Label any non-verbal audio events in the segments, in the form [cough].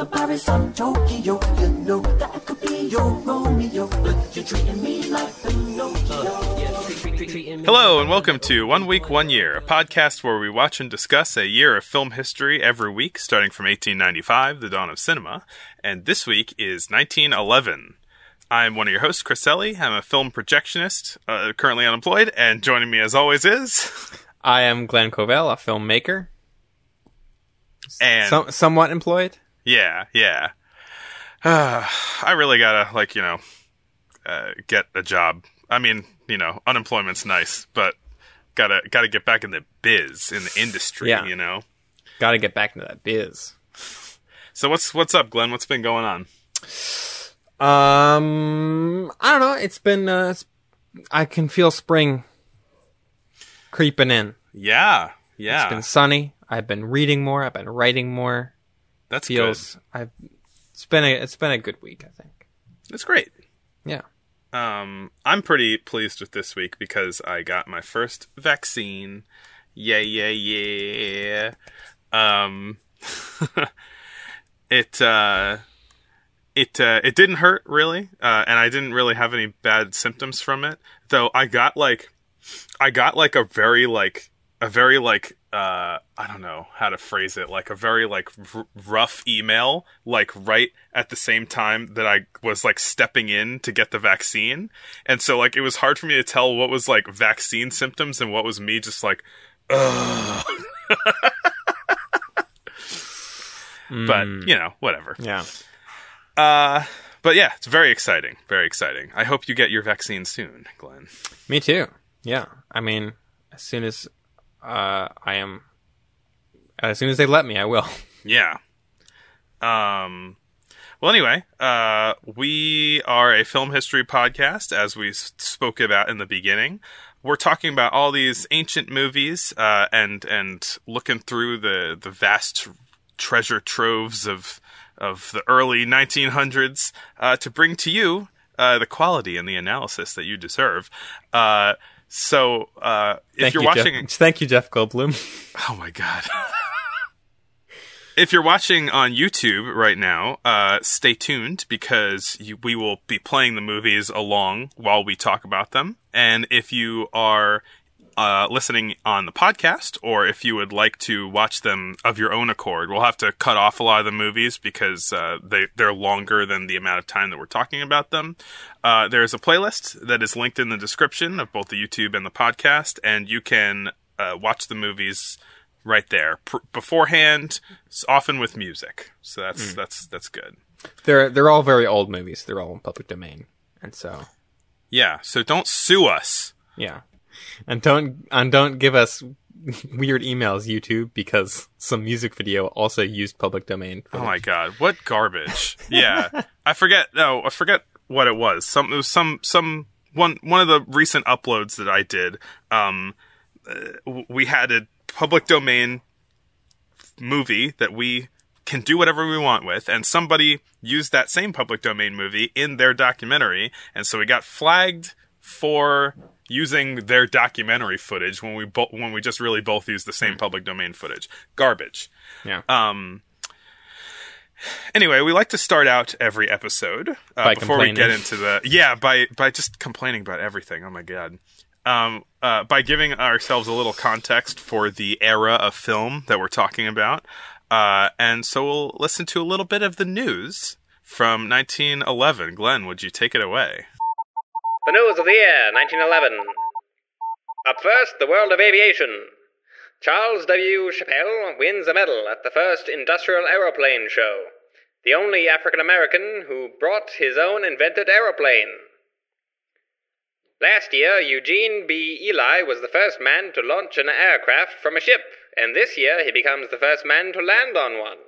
the Paris, I'm Tokyo. You know that I could be your Romeo, but you're treating me like Pinocchio. Hello, and welcome to One Week, One Year, a podcast where we watch and discuss a year of film history every week, starting from 1895, the dawn of cinema. And this week is 1911. I'm one of your hosts, Chris Ellie. I'm a film projectionist, uh, currently unemployed, and joining me as always is. I am Glenn Covell, a filmmaker, And some, somewhat employed. Yeah, yeah. Uh, I really gotta, like, you know, uh, get a job. I mean, you know, unemployment's nice, but gotta gotta get back in the biz, in the industry, Yeah. you know? Got to get back into that biz. So what's what's up, Glenn? What's been going on? Um, I don't know. It's been. Uh, it's, I can feel spring creeping in. Yeah, yeah, It's been sunny. I've been reading more. I've been writing more. That's Feels. I've. It's been a. It's been a good week. I think. good. That's great. Yeah. Um, I'm pretty pleased with this week because I got my first vaccine. Yeah, yeah, yeah. Um, [laughs] it uh, it uh, it didn't hurt really, uh, and I didn't really have any bad symptoms from it. Though I got like, I got like a very like a very like uh I don't know how to phrase it like a very like r- rough email like right at the same time that I was like stepping in to get the vaccine and so like it was hard for me to tell what was like vaccine symptoms and what was me just like ugh but you know whatever Yeah. uh but yeah it's very exciting very exciting I hope you get your vaccine soon Glenn Me too. Yeah. I mean, as soon as uh, I am, as soon as they let me, I will. [laughs] Yeah. Um. Well, anyway, uh, we are a film history podcast, as we spoke about in the beginning. We're talking about all these ancient movies, uh, and and looking through the the vast treasure troves of of the early 1900s uh, to bring to you uh, the quality and the analysis that you deserve. So, uh, if Thank you're you, watching, Jeff. Thank you, Jeff Goldblum. Oh my god. [laughs] if you're watching on YouTube right now, uh, stay tuned because you, we will be playing the movies along while we talk about them. And if you are uh, listening on the podcast, or if you would like to watch them of your own accord, we'll have to cut off a lot of the movies because uh, they they're longer than the amount of time that we're talking about them. Uh, there's a playlist that is linked in the description of both the YouTube and the podcast, and you can uh, watch the movies right there Pr- beforehand, often with music. So that's that's that's good. they're they're all very old movies. They're all in public domain, and so Yeah. So don't sue us. yeah, and don't and don't give us weird emails, YouTube, because some music video also used public domain. Oh my god, what garbage! Yeah, [laughs] I forget. No, I forget what it was. Some it was some some one one of the recent uploads that I did. Um, uh, we had a public domain movie that we can do whatever we want with, and somebody used that same public domain movie in their documentary, and so we got flagged for using their documentary footage when we bo- when we just really both use the same public domain footage. Garbage. Yeah. Um. Anyway, we like to start out every episode uh, before we get into the yeah by by just complaining about everything. Oh my god. Um, uh, by giving ourselves a little context for the era of film that we're talking about, uh, and so we'll listen to a little bit of the news from 1911. Glenn, would you take it away? The news of the year, 1911. Up first, the world of aviation. Charles W. Chappelle wins a medal at the first industrial aeroplane show. The only African American who brought his own invented aeroplane. Last year, Eugene B. Ely was the first man to launch an aircraft from a ship, and this year he becomes the first man to land on one.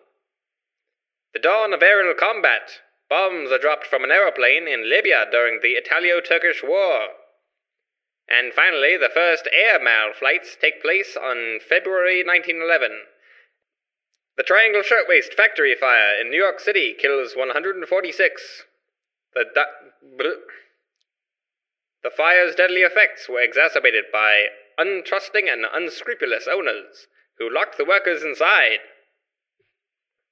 The dawn of aerial combat. Bombs are dropped from an aeroplane in Libya during the Italo Turkish War. And finally, the first air mail flights take place on February 1911. The Triangle Shirtwaist Factory fire in New York City kills 146. The The fire's deadly effects were exacerbated by untrusting and unscrupulous owners who locked the workers inside.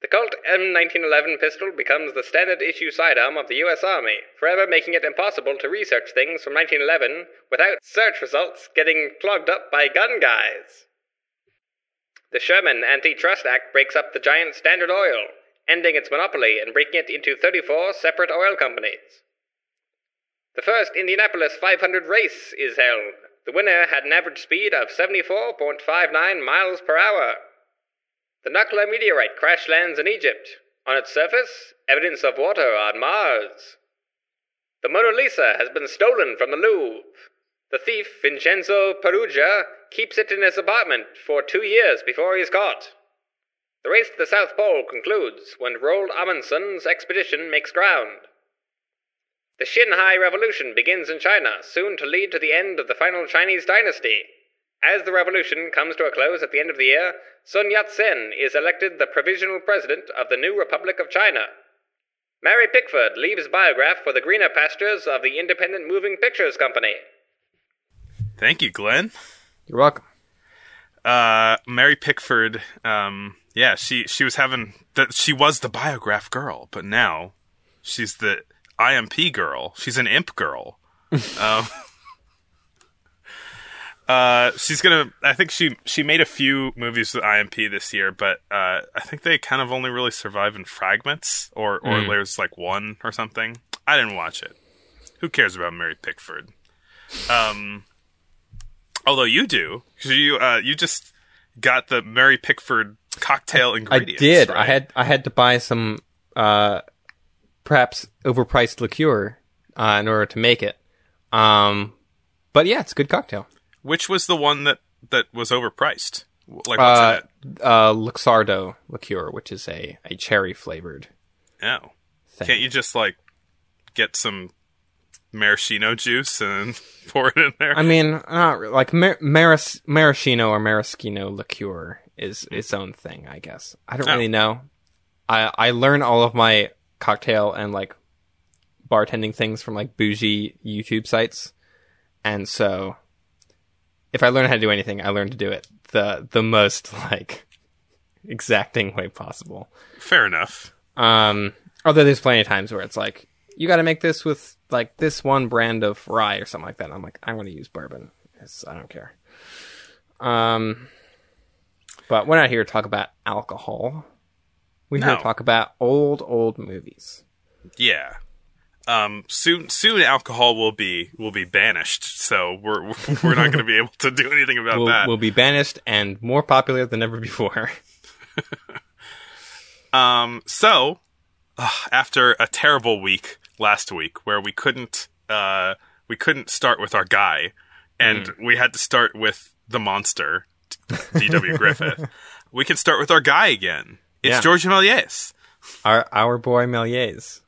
The Colt M1911 pistol becomes the standard issue sidearm of the U.S. Army, forever making it impossible to research things from 1911 without search results getting clogged up by gun guys. The Sherman Antitrust Act breaks up the giant Standard Oil, ending its monopoly and breaking it into 34 separate oil companies. The first Indianapolis 500 race is held. The winner had an average speed of 74.59 miles per hour. The Nakhla meteorite crash lands in Egypt. On its surface, evidence of water on Mars. The Mona Lisa has been stolen from the Louvre. The thief, Vincenzo Peruggia, keeps it in his apartment for two years before he is caught. The race to the South Pole concludes when Roald Amundsen's expedition makes ground. The Xinhai Revolution begins in China, soon to lead to the end of the final Chinese dynasty. As the revolution comes to a close at the end of the year, Sun Yat sen is elected the provisional president of the new Republic of China. Mary Pickford leaves biograph for the greener pastures of the Independent Moving Pictures Company. Thank you, Glenn. You're welcome. Uh, Mary Pickford. Um, yeah, she she was having that. She was the biograph girl, but now she's the IMP girl. She's an imp girl. [laughs] um, uh, she's gonna. I think she she made a few movies with IMP this year, but uh, I think they kind of only really survive in fragments, or or there's like one or something. I didn't watch it. Who cares about Mary Pickford? Um, although you do, you uh, you just got the Mary Pickford cocktail ingredients. I did. right? I had I had to buy some uh perhaps overpriced liqueur uh, in order to make it. Um but yeah, it's a good cocktail. Which was the one that that was overpriced? Like what's Uh, in it? uh Luxardo liqueur, which is a, a cherry flavored Oh, thing. can't you just like get some maraschino juice and [laughs] pour it in there? I mean, not re- like mar- maras- maraschino or maraschino liqueur is its own thing, I guess. I don't Oh. really know. I I learn all of my cocktail and like bartending things from like bougie YouTube sites, and so if I learn how to do anything, I learn to do it the the most [laughs] like exacting way possible. Fair enough. Um, although there's plenty of times where it's like, you got to make this with like this one brand of rye or something like that. And I'm like, I want to use bourbon. It's, I don't care. Um, but we're not here to talk about alcohol. We're here to talk about old, old movies. Yeah. Um, soon, soon, alcohol will be will be banished. So we're [laughs] we're not going to be able to do anything about Will that. will be banished and more popular than ever before. [laughs] Um, so ugh, after a terrible week last week where we couldn't uh we couldn't start with our guy and Mm. we had to start with the monster [laughs] D.W. Griffith. we can start with our guy again. It's Yeah. George Méliès. our our boy Méliès.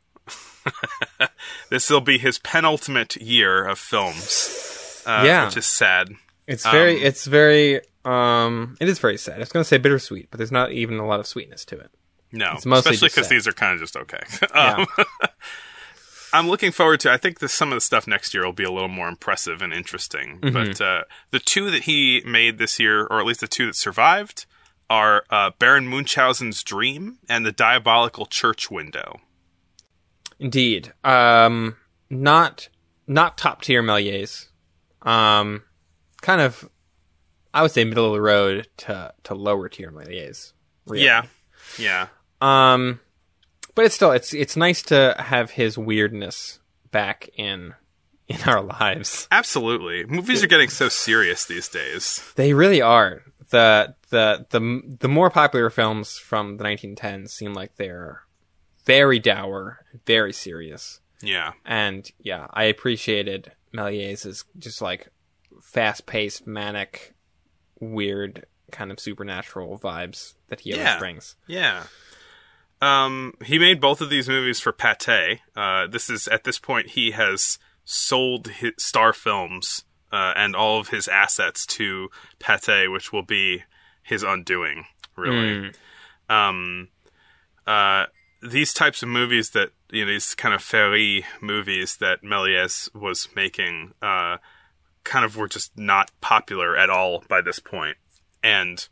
[laughs] This will be his penultimate year of films. Uh, Yeah. which is sad. It's very, Um, it's very, um, it is very sad. I was going to say bittersweet, but there's not even a lot of sweetness to it. No, It's mostly especially because these are kind of just okay. [laughs] um, [laughs] I'm looking forward to. I think the, some of the stuff next year will be a little more impressive and interesting. Mm-hmm. But uh, the two that he made this year, or at least the two that survived, are uh, Baron Munchausen's Dream and The Diabolical Church Window. Indeed. Um, not not top tier Méliès. Um, kind of, I would say middle of the road to to lower tier Méliès. really. Yeah, yeah, Um, but it's still it's it's nice to have his weirdness back in in our lives. absolutely. Movies are getting so serious these days. They really are. The the the the more popular films from the 1910s seem like they're very dour, very serious. Yeah, And yeah, I appreciated Méliès's just like fast-paced, manic, weird kind of supernatural vibes that he always Yeah. brings. Yeah. Um, he made both of these movies for Pathé. Uh, this is at this point he has sold his Star Films uh, and all of his assets to Pathé, which will be his undoing. Really. Um, uh, these types of movies that you know these kind of fairy movies that Méliès was making, uh, kind of were just not popular at all by this point, and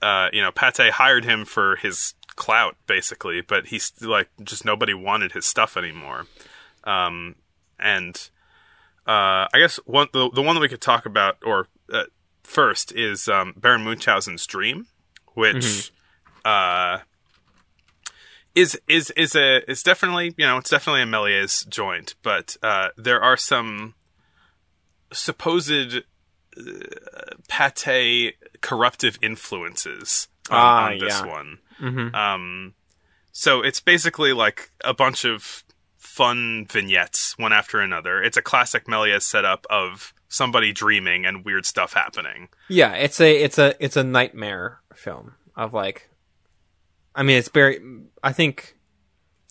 uh, you know, Pathé hired him for his clout basically, but he's like just nobody wanted his stuff anymore. Um, and uh, I guess one the, the one that we could talk about or uh, first is um, Baron Munchausen's Dream, which uh, is is is a is definitely you know it's definitely a Méliès joint, but uh, there are some supposed uh, Pathé corruptive influences on, Ah, on this yeah. one. Mhm. Um, so it's basically like a bunch of fun vignettes, one after another. It's a classic Méliès setup of somebody dreaming and weird stuff happening. Yeah, it's a it's a it's a nightmare film of like I mean it's very I think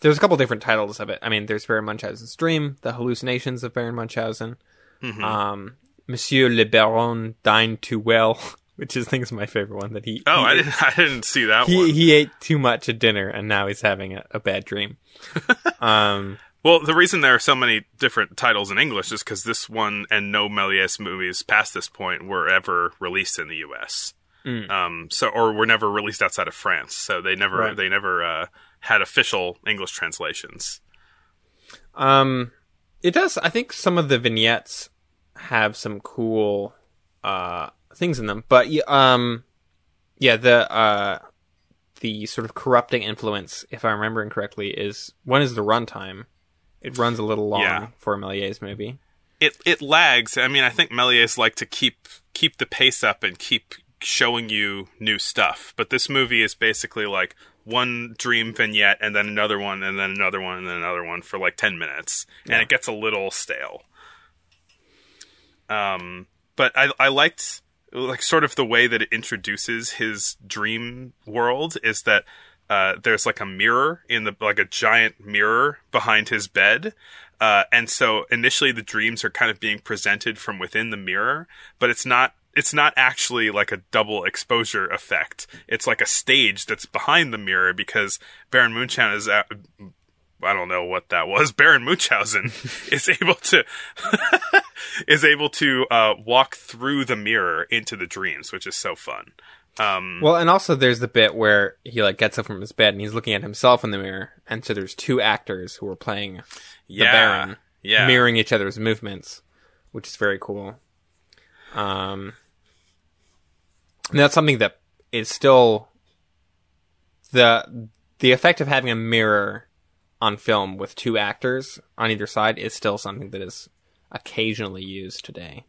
there's a couple different titles of it. I mean there's Baron Munchausen's Dream, The Hallucinations of Baron Munchausen. Mhm. Um Monsieur Le Baron dined too well, [laughs] which is I think is my favorite one that he Oh, he I ate- didn't. I didn't see that he, one. he ate too much at dinner and now he's having a, a bad dream. [laughs] um Well, the reason there are so many different titles in English is because this one and no Méliès movies past this point were ever released in the U.S. Mm. Um, so or were never released outside of France. So they never Right. they never uh, had official English translations. Um, it does. I think some of the vignettes have some cool uh things in them, but um, yeah, the uh the sort of corrupting influence, if I'm remembering correctly, is one is the runtime. It runs a little long Yeah. for a Méliès movie. It it lags. I mean, I think Méliès like to keep keep the pace up and keep showing you new stuff. But this movie is basically like one dream vignette and then another one and then another one and then another one for like 10 minutes and it gets a little stale. Um but I I liked like sort of the way that it introduces his dream world is that uh, there's like a mirror in the like a giant mirror behind his bed uh, and so initially the dreams are kind of being presented from within the mirror but it's not it's not actually like a double exposure effect it's like a stage that's behind the mirror because baron munchausen is at, I don't know what that was. [laughs] Baron Munchausen [laughs] is able to [laughs] is able to uh, walk through the mirror into the dreams, which is so fun. Um, Well, and also there's the bit where he like gets up from his bed and he's looking at himself in the mirror, and so there's two actors who are playing the yeah, Baron, yeah, mirroring each other's movements, which is very cool. Um, and that's something that is still the the effect of having a mirror on film with two actors on either side is still something that is occasionally used today.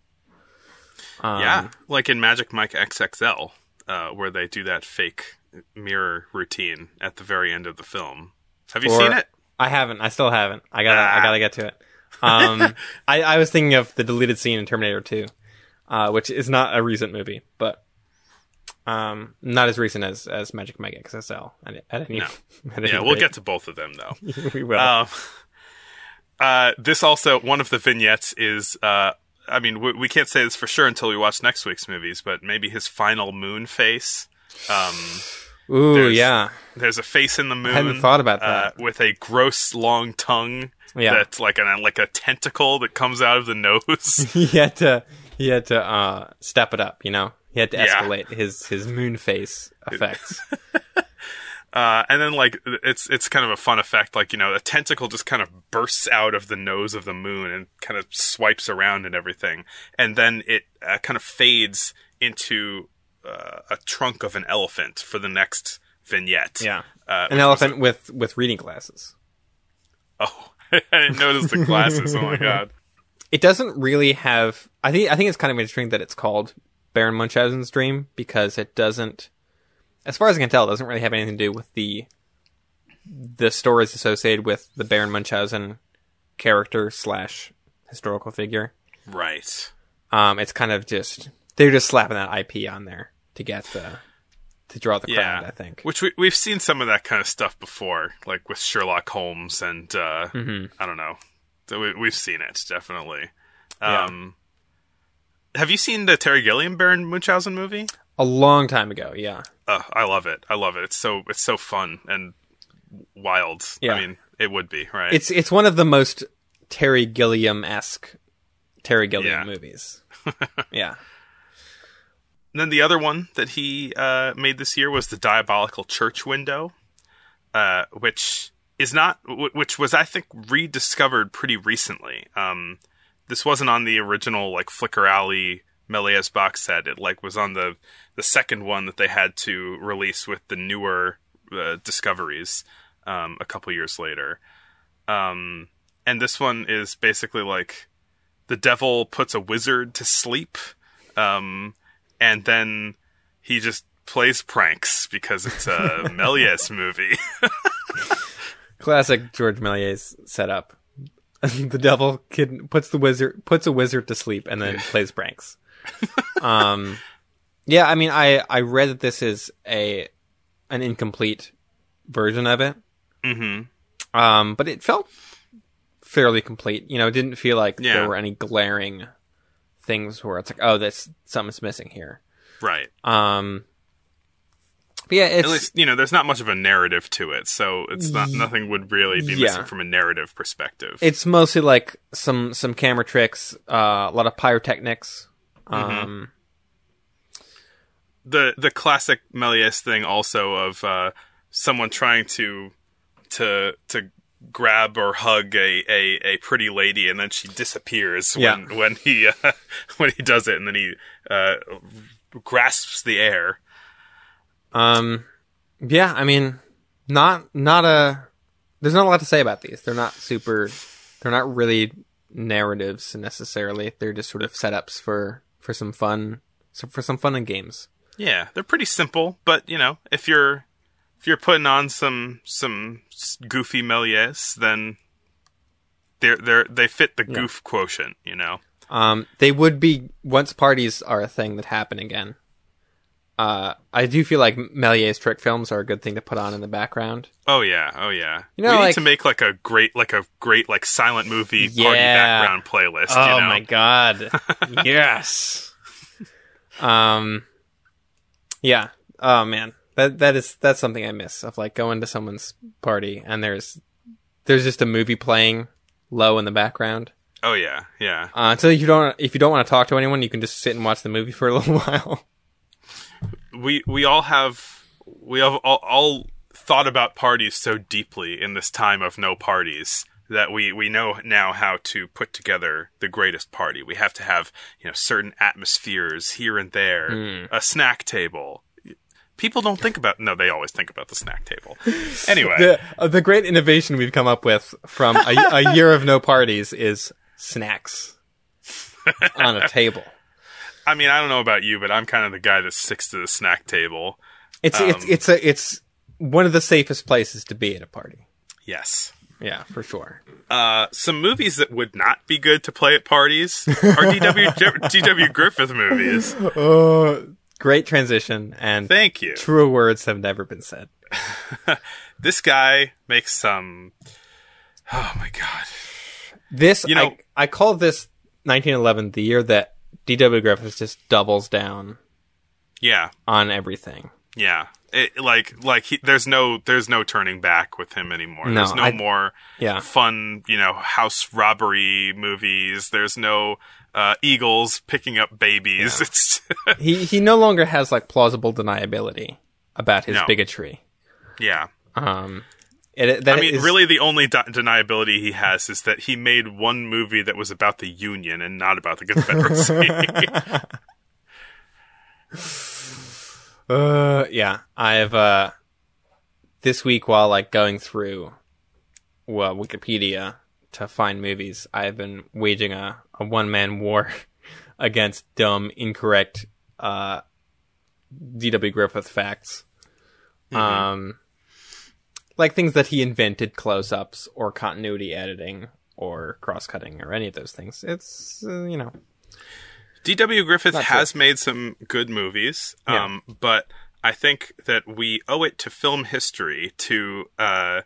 Um, yeah, like in Magic Mike XXL, uh, where they do that fake mirror routine at the very end of the film. Have you seen it? I haven't. I still haven't. I gotta. I Ah. gotta get to it. Um, [laughs] I, I was thinking of the deleted scene in Terminator 2, uh, which is not a recent movie, but um, not as recent as as Magic Mike XXL. At, at any, No. at [laughs] any Yeah, we'll get to both of them though. [laughs] we will. Um, uh, this also one of the vignettes is. Uh, I mean, we, we can't say this for sure until we watch next week's movies, but maybe his final moon face. Um, Ooh, there's- yeah, there's a face in the moon. I hadn't thought about uh, that. with a gross long tongue. Yeah. that's like an like a tentacle that comes out of the nose. [laughs] he had to. He had to uh, step it up. You know, he had to Yeah. escalate his his moon face effects. [laughs] Uh, and then like it's it's kind of a fun effect, like you know, a tentacle just kind of bursts out of the nose of the moon and kind of swipes around and everything, and then it uh, kind of fades into uh, a trunk of an elephant for the next vignette. yeah, uh, an was- elephant with with reading glasses. [laughs] Oh, [laughs] I didn't notice the glasses. oh my god. it doesn't really have I think I think it's kind of interesting that it's called Baron Munchausen's dream because it doesn't as far as I can tell, it doesn't really have anything to do with the the stories associated with the Baron Munchausen character slash historical figure. Right. Um, it's kind of just they're just slapping that IP on there to get the to draw the Yeah. crowd. I think. Which we we've seen some of that kind of stuff before, like with Sherlock Holmes and uh, Mhm. I don't know. So we, we've seen it definitely. Yeah. Have you seen the Terry Gilliam Baron Munchausen movie? A long time ago, yeah. Uh, I love it. I love it. It's so it's so fun and wild. Yeah. I mean, it would be right. It's it's one of the most Terry Gilliam esque Terry Gilliam Yeah. movies. [laughs] yeah. And then the other one that he uh, made this year was the Diabolical Church Window, uh, which is not, which was I think rediscovered pretty recently. Um, this wasn't on the original like Flicker Alley Méliès box set. It like was on the the second one that they had to release with the newer uh, discoveries um, a couple years later. Um, and this one is basically like the devil puts a wizard to sleep, um, and then he just plays pranks because it's a [laughs] Méliès movie. [laughs] Classic George Méliès setup. [laughs] the devil kid puts the wizard puts a wizard to sleep and then plays pranks. [laughs] um, yeah, I mean, I I read that this is a an incomplete version of it. mm-hmm. Um, but it felt fairly complete. You know, it didn't feel like Yeah. there were any glaring things where it's like, oh, this something's missing here. Right. Um, but yeah, it's At least you know there's not much of a narrative to it, so it's not nothing would really be Yeah. missing from a narrative perspective. it's mostly like some some camera tricks, uh, a lot of pyrotechnics. Um, the the classic Méliès thing also of uh, someone trying to to to grab or hug a, a, a pretty lady and then she disappears when Yeah. when he uh, [laughs] when he does it and then he uh, grasps the air. Um, yeah, I mean, not not a. There's not a lot to say about these. They're not super. They're not really narratives necessarily. They're just sort of setups for for some fun, so for some fun and games. Yeah, they're pretty simple, but you know, if you're if you're putting on some some goofy Méliès, then they're they're they fit the goof quotient, you know. Um, they would be once parties are a thing that happen again. Uh, I do feel like Méliès trick films are a good thing to put on in the background. Oh yeah, oh yeah. You know, we need like- to make like a great like a great like silent movie party background playlist. Oh you know? my god! [laughs] yes. Um. Yeah. Oh man, that that is that's something I miss of like going to someone's party and there's there's just a movie playing low in the background. Oh yeah, yeah. Uh, so you don't if you don't want to talk to anyone, you can just sit and watch the movie for a little [laughs] while. We we all have we have all, all thought about parties so deeply in this time of no parties that we we know now how to put together the greatest party. We have to have you know certain atmospheres here and there, Hmm. a snack table. People don't think about no, they always think about the snack table. [laughs] Anyway, the uh, the great innovation we've come up with from a, a year of no parties is snacks [laughs] on a table. I mean, I don't know about you, but I'm kind of the guy that sticks to the snack table. It's it's Um, it's a it's one of the safest places to be at a party. Yes. Yeah, for sure. Uh, some movies that would not be good to play at parties are DW [laughs] DW Griffith movies. Oh, great transition, and Thank you. truer words have never been said. [laughs] This guy makes some. Oh my god. This You know- I I call this 1911 the year that D.W. Griffith just doubles down Yeah, on everything. yeah. It, like, like he, there's no, there's no turning back with him anymore. No, there's no I- more Yeah. fun, you know, house robbery movies. There's no uh, eagles picking up babies. It's [laughs] he he no longer has like plausible deniability about his No. bigotry. yeah. Um, it, I mean, is- really, the only de- deniability he has is that he made one movie that was about the Union and not about the Confederacy. [laughs] [laughs] Uh, yeah, I've uh, this week while like going through well Wikipedia to find movies, I've been waging a, a one man war [laughs] against dumb, incorrect, uh, D.W. Griffith facts. Um, like things that he invented, close ups or continuity editing or cross cutting or any of those things. It's uh, you know D.W. Griffith has made some good movies, Yeah. um, but I think that we owe it to film history to uh,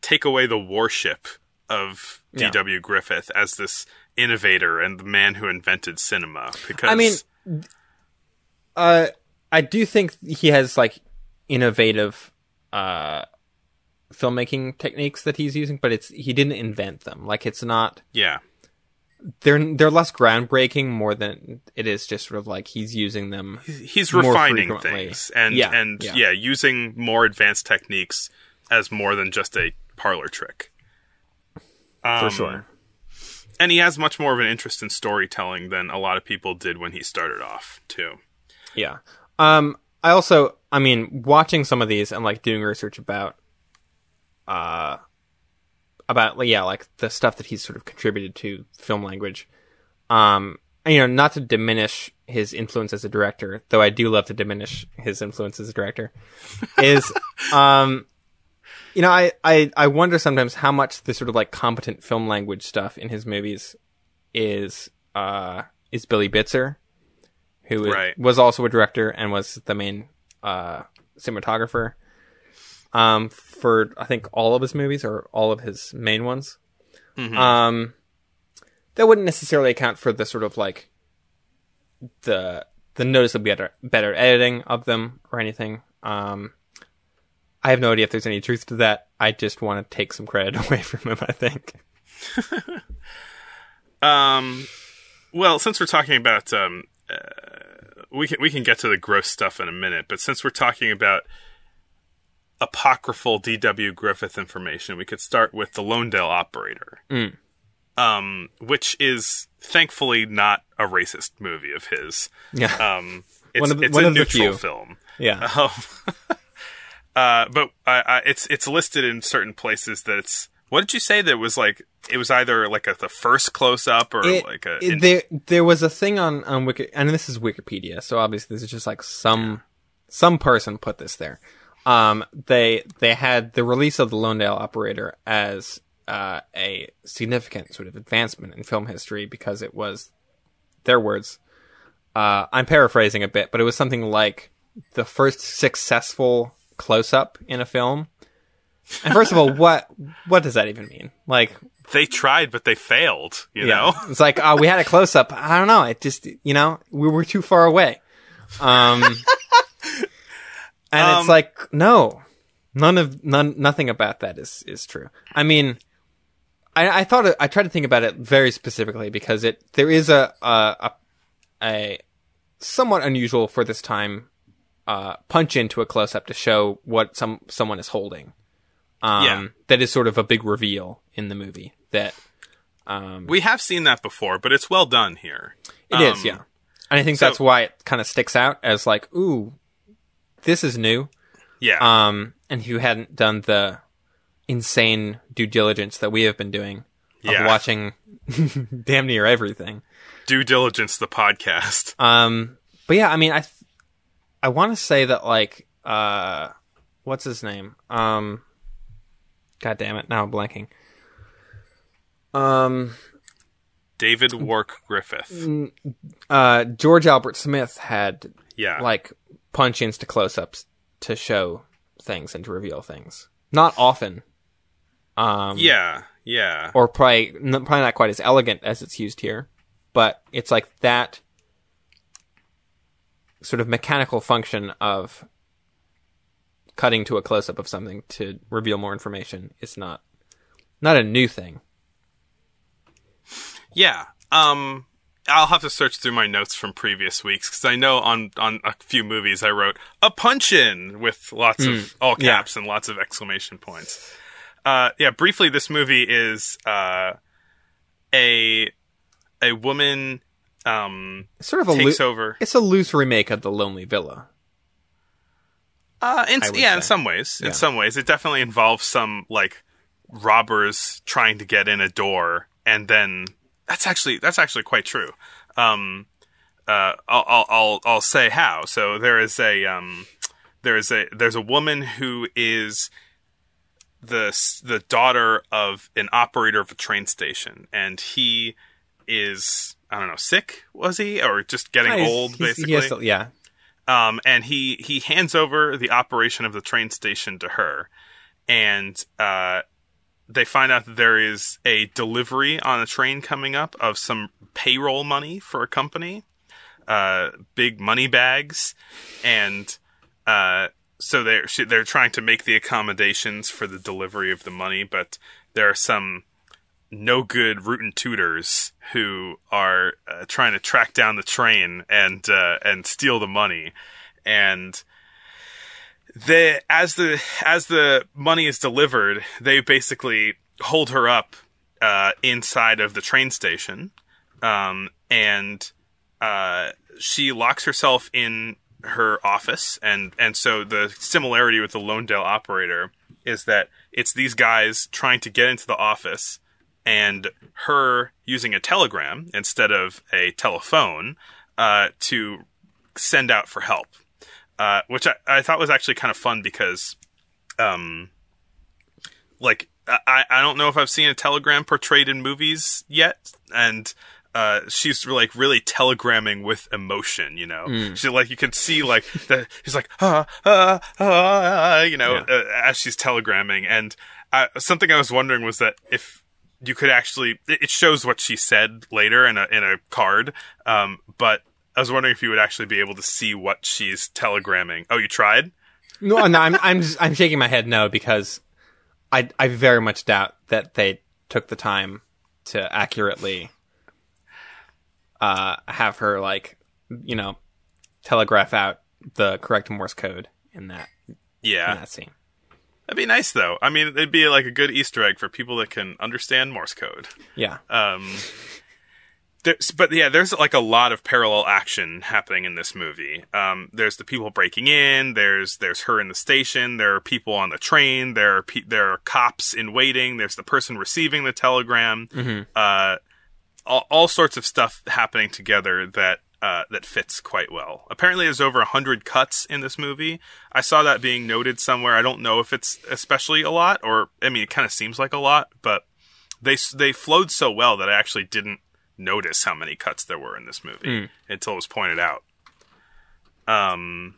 take away the worship of Yeah. D.W. Griffith as this innovator and the man who invented cinema. Because I mean, uh, I do think he has like innovative uh filmmaking techniques that he's using, but it's he didn't invent them. Like it's not yeah, they're they're less groundbreaking more than it is just sort of like he's using them. he's More refining frequently. things and Yeah, and yeah. yeah. using more advanced techniques as more than just a parlor trick. for Um, sure. And he has much more of an interest in storytelling than a lot of people did when he started off, too. Yeah. Um, I also, I mean, watching some of these and like doing research about, uh, about yeah, like the stuff that he's sort of contributed to film language. Um, and, you know, not to diminish his influence as a director, though I do love to diminish his influence as a director, is, [laughs] um, you know, I, I, I wonder sometimes how much the sort of like competent film language stuff in his movies is, uh, is Billy Bitzer, who is- Right. was also a director and was the main, uh, cinematographer, um, for, I think all of his movies or all of his main ones. Um, that wouldn't necessarily account for the sort of like the the noticeably better better editing of them or anything. Um, I have no idea if there's any truth to that. I just want to take some credit [laughs] away from him. I think. [laughs] Um, well, since we're talking about, um, uh, we can we can get to the gross stuff in a minute, but since we're talking about apocryphal D.W. Griffith information, we could start with the Lonedale Operator, um, which is thankfully not a racist movie of his. Yeah. Um, it's, One of it's one a of neutral film. yeah. [laughs] Um, [laughs] uh, but uh, uh, it's it's listed in certain places that it's. What did you say that was like? It was either like a, the first close up or It- like a. it- there there was a thing on on Wiki, and this is Wikipedia, so obviously this is just like some some person put this there. Um, they they had the release of the Lonedale Operator as uh, a significant sort of advancement in film history because it was their words. Uh, I'm paraphrasing a bit, but it was something like the first successful close up in a film. And first of all, [laughs] what what does that even mean? Like, they tried, but they failed. You yeah. know. It's like, uh, we had a close up. I don't know. It just, you know, we were too far away. Um, [laughs] and Um, it's like, no, none of, none, nothing about that is, is true. I mean, I, I thought, I tried to think about it very specifically because it, there is a, a, a, a somewhat unusual for this time, uh, punch into a close up to show what some, someone is holding. Um, Yeah. that is sort of a big reveal in the movie that, We have seen that before, but it's well done here. It is, Um, yeah. And I think so- that's why it kind of sticks out as like, ooh, this is new. Yeah. Um, and who hadn't done the insane due diligence that we have been doing of Yeah. watching [laughs] damn near everything. Due diligence, the podcast. [laughs] Um, but yeah, I mean, I, th- I want to say that like, uh, what's his name? Um, God damn it, now I'm blanking. Um, David Wark Griffith. uh, George Albert Smith had Yeah. like punch ins to close ups to show things and to reveal things. Not often. Um, yeah. Yeah. Or probably, probably not quite as elegant as it's used here, but it's like that sort of mechanical function of cutting to a close up of something to reveal more information is not not a new thing. Yeah. Um I'll have to search through my notes from previous weeks because I know on on a few movies I wrote a punch in with lots of all yeah. caps and lots of exclamation points. Uh, yeah, briefly, this movie is uh, a a woman um, sort of a takes loo- over. It's a loose remake of the Lonely Villa. Uh, in, yeah, in some ways. Yeah. In some ways, it definitely involves some like robbers trying to get in a door, and then that's actually that's actually quite true. Um, uh, I'll, I'll I'll I'll say how. So there is a um, there is a there's a woman who is the the daughter of an operator of a train station, and he is I don't know sick was he or just getting old basically he has to- yeah. um, and he he hands over the operation of the train station to her, and uh, they find out that there is a delivery on a train coming up of some payroll money for a company, uh, big money bags, and uh, so they're they're trying to make the accommodations for the delivery of the money, but there are some no good rootin' tutors who are uh, trying to track down the train and uh, and steal the money, and the as the as the money is delivered, they basically hold her up uh, inside of the train station, um, and uh, she locks herself in her office, and and so the similarity with the Lonedale operator is that it's these guys trying to get into the office, and her using a telegram instead of a telephone uh, to send out for help, uh, which I, I thought was actually kind of fun because, um, like I, I don't know if I've seen a telegram portrayed in movies yet, and uh, she's like really telegramming with emotion, you know. She like you can see like the she's like ah ah ah, you know, Yeah. uh, as she's telegramming. And uh, something I was wondering was that if you could actually, it it shows what she said later in a in a card, um, but I was wondering if you would actually be able to see what she's telegramming. Oh, you tried? No, no, I'm I'm I'm shaking my head no because I I very much doubt that they took the time to accurately uh have her like you know telegraph out the correct Morse code in that Yeah, in that scene. that'd be nice though. I mean, it'd be like a good Easter egg for people that can understand Morse code. Yeah. Um, there's, but yeah, there's like a lot of parallel action happening in this movie. Um, there's the people breaking in. There's there's her in the station. There are people on the train. There are pe- there are cops in waiting. There's the person receiving the telegram. Uh, all, all sorts of stuff happening together that. Uh, that fits quite well. Apparently, there's over a hundred cuts in this movie. I saw that being noted somewhere. I don't know if it's especially a lot, or I mean, it kind of seems like a lot, but they they flowed so well that I actually didn't notice how many cuts there were in this movie until it was pointed out. Um,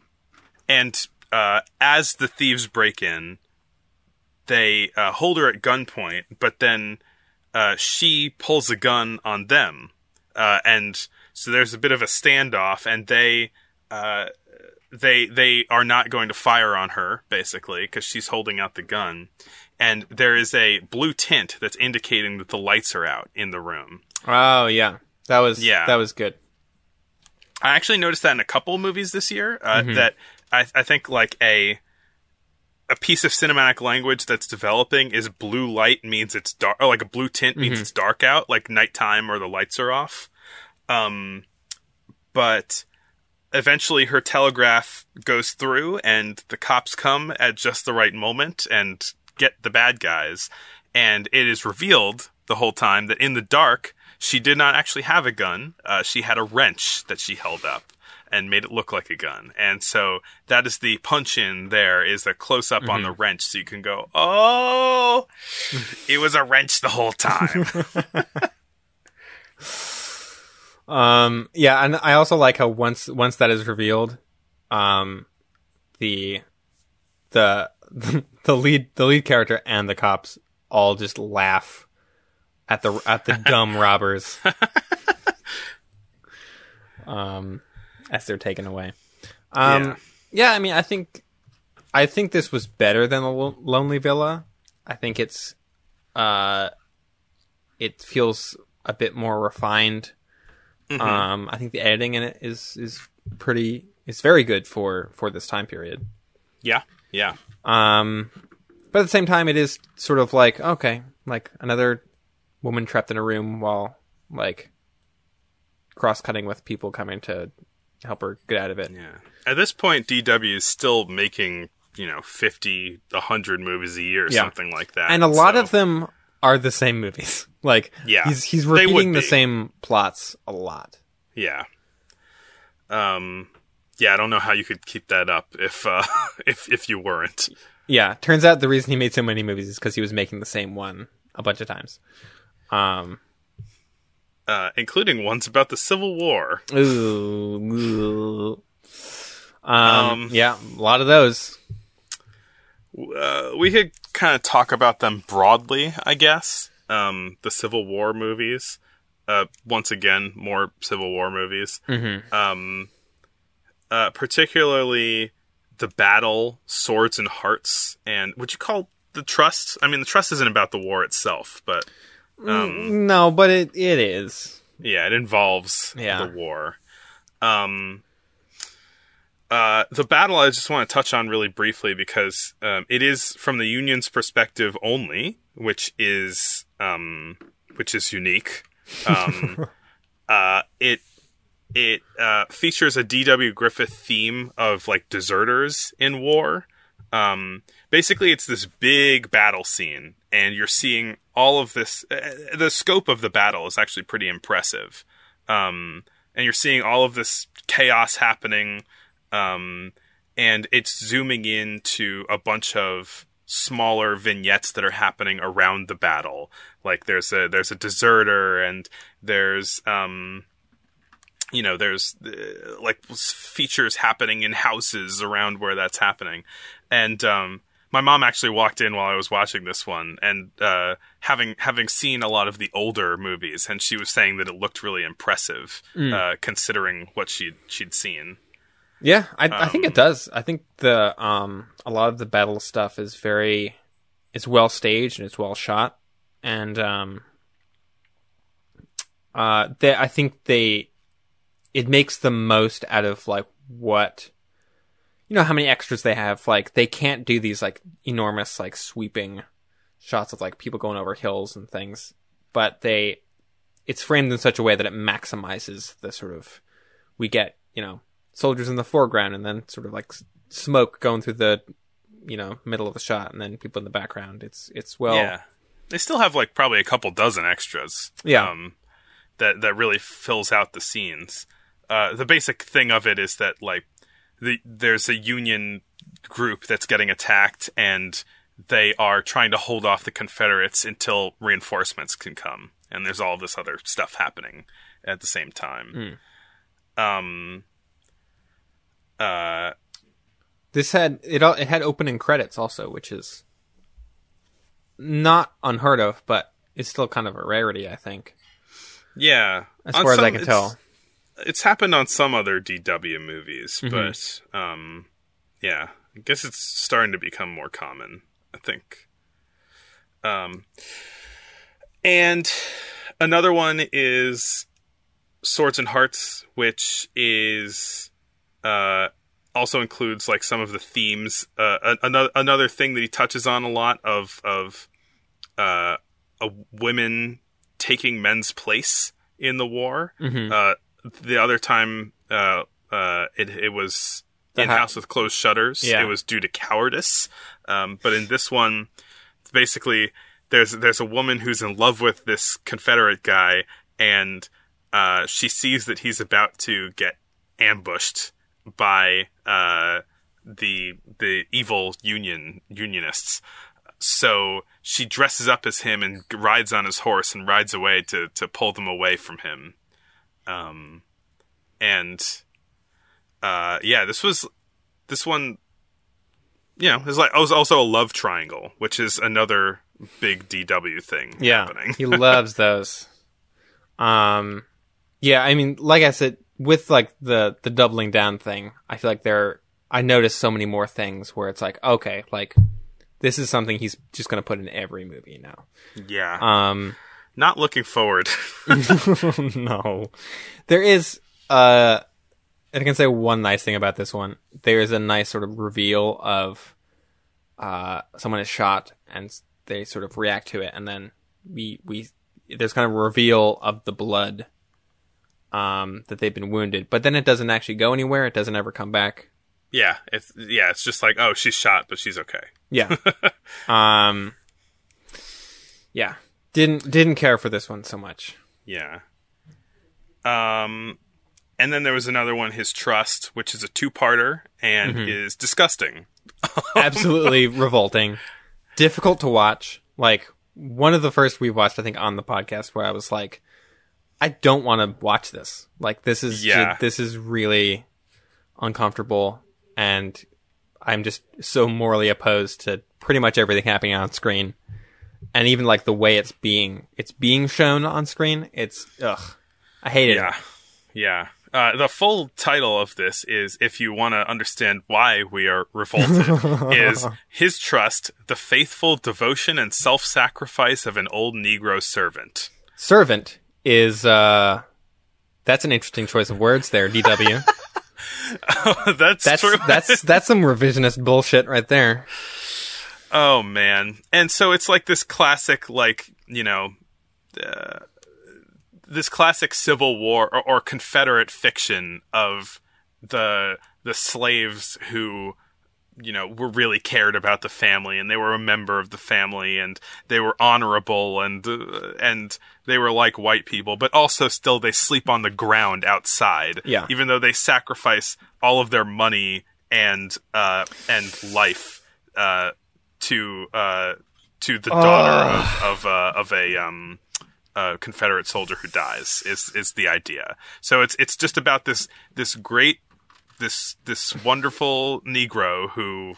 and uh, as the thieves break in, they uh, hold her at gunpoint, but then uh, she pulls a gun on them, uh, and so there's a bit of a standoff, and they. Uh, they they are not going to fire on her basically because she's holding out the gun and there is a blue tint that's indicating that the lights are out in the room Oh yeah. That was Yeah. that was good. I actually noticed that in a couple movies this year. Uh, That I, I think like a a piece of cinematic language that's developing is blue light means it's dark, or like a blue tint means it's dark out, like nighttime or the lights are off. Um, but eventually her telegraph goes through, and the cops come at just the right moment and get the bad guys. And it is revealed the whole time that in the dark, she did not actually have a gun. Uh, she had a wrench that she held up and made it look like a gun. And so that is the punch in there is a close up on the wrench. So you can go, oh, [laughs] it was a wrench the whole time. [laughs] Um, yeah, and I also like how once once that is revealed, um, the the [laughs] the lead the lead character and the cops all just laugh at the at the dumb robbers, [laughs] um, as they're taken away. Um, Yeah. yeah. I mean, I think I think this was better than the Lo- Lonely Villa. I think it's uh, it feels a bit more refined. Um, I think the editing in it is is pretty is very good for for this time period. yeah. Yeah. Um, but at the same time, it is sort of like okay, like another woman trapped in a room while like cross cutting with people coming to help her get out of it. Yeah. At this point, DW is still making, you know, 50, 100 movies a year, or Yeah. something like that. and a lot So- of them are the same movies. [laughs] Like Yeah, he's he's repeating the same plots a lot. Yeah. Um, yeah, I don't know how you could keep that up if, uh, [laughs] if, if you weren't. Yeah, turns out the reason he made so many movies is because he was making the same one a bunch of times. Um, Uh, including ones about the Civil War. ooh. Um, Um, yeah, a lot of those. Uh, we could kind of talk about them broadly, I guess. Um, the Civil War movies. Uh, once again, more Civil War movies. Mhm. Um, uh, particularly the battle, swords and hearts, and would you call the trust? I mean, the trust isn't about the war itself, but um, No, but it it is. yeah, it involves Yeah. the war. Um, Uh, the battle I just want to touch on really briefly because um, it is from the Union's perspective only, which is um, which is unique. Um, [laughs] uh, it it uh, features a D.W. Griffith theme of like deserters in war. Um, basically, it's this big battle scene, and you're seeing all of this. Uh, the scope of the battle is actually pretty impressive, um, and you're seeing all of this chaos happening um, and it's zooming into a bunch of smaller vignettes that are happening around the battle. Like there's a there's a deserter, and there's um, you know there's uh, like features happening in houses around where that's happening, and um, my mom actually walked in while I was watching this one, and uh, having having seen a lot of the older movies, and she was saying that it looked really impressive, uh, considering what she'd she'd seen. Yeah, I, I think it does. I think the um a lot of the battle stuff is very it's well staged and it's well shot, and um uh they, I think they it makes the most out of like what you know how many extras they have. Like they can't do these like enormous like sweeping shots of like people going over hills and things, but they it's framed in such a way that it maximizes the sort of we get you know soldiers in the foreground and then sort of like smoke going through the you know middle of the shot and then people in the background it's it's well Yeah, they still have like probably a couple dozen extras. Yeah. um, that that really fills out the scenes. Uh, the basic thing of it is that like the there's a Union group that's getting attacked, and they are trying to hold off the Confederates until reinforcements can come. And there's all this other stuff happening at the same time. Um. Uh. this had it all it had opening credits also which is not unheard of but it's still kind of a rarity i think Yeah. as On far as i can tell it's happened on some other DW movies, Mm-hmm. but um, yeah, I guess it's starting to become more common. I think. Um, and another one is Swords and Hearts, which is uh, also includes like some of the themes. Uh, another another thing that he touches on a lot of of uh, a women taking men's place in the war. Mhm. The other time, uh, uh, it it was The in house with closed shutters. Yeah. It was due to cowardice. Um, but in this one, basically, there's there's a woman who's in love with this Confederate guy, and uh, she sees that he's about to get ambushed by uh, the the evil Union Unionists. So she dresses up as him and rides on his horse and rides away to to pull them away from him. Um, and uh, yeah, this was this one. You know, is like it was also a love triangle, which is another big DW thing yeah happening. he loves [laughs] those um yeah i mean like i said with like the the doubling down thing i feel like there i noticed so many more things where it's like okay like this is something he's just gonna put in every movie now yeah, um not looking forward. [laughs] no. There is uh I can say one nice thing about this one. There is a nice sort of reveal of uh someone is shot and they sort of react to it and then we we there's kind of a reveal of the blood um that they've been wounded. But then it doesn't actually go anywhere. It doesn't ever come back. yeah, it's yeah, it's just like oh, she's shot, but she's okay. Yeah. [laughs] um Yeah. Didn't didn't care for this one so much. Yeah. Um, and then there was another one, his trust, which is a two-parter and Mm-hmm. is disgusting. [laughs] absolutely revolting difficult to watch like one of the first we watched i think on the podcast where i was like i don't want to watch this like this is Yeah. this is really uncomfortable and i'm just so morally opposed to pretty much everything happening on screen and even like the way it's being it's being shown on screen it's ugh i hate it Yeah. Yeah. Uh, the full title of this is, if you want to understand why we are revolted, [laughs] is His Trust, the Faithful Devotion and Self-Sacrifice of an Old Negro Servant. servant is uh that's an interesting choice of words there dw [laughs] that's That's true. that's that's some revisionist bullshit right there. Oh man. And so it's like this classic like, you know, uh, this classic Civil War or, or Confederate fiction of the the slaves who you know were really cared about the family and they were a member of the family and they were honorable and uh, and they were like white people but also still they sleep on the ground outside Yeah. even though they sacrifice all of their money and uh and life uh to uh to the daughter of of uh, of a um uh, Confederate soldier who dies is is the idea. So it's it's just about this this great this this wonderful Negro who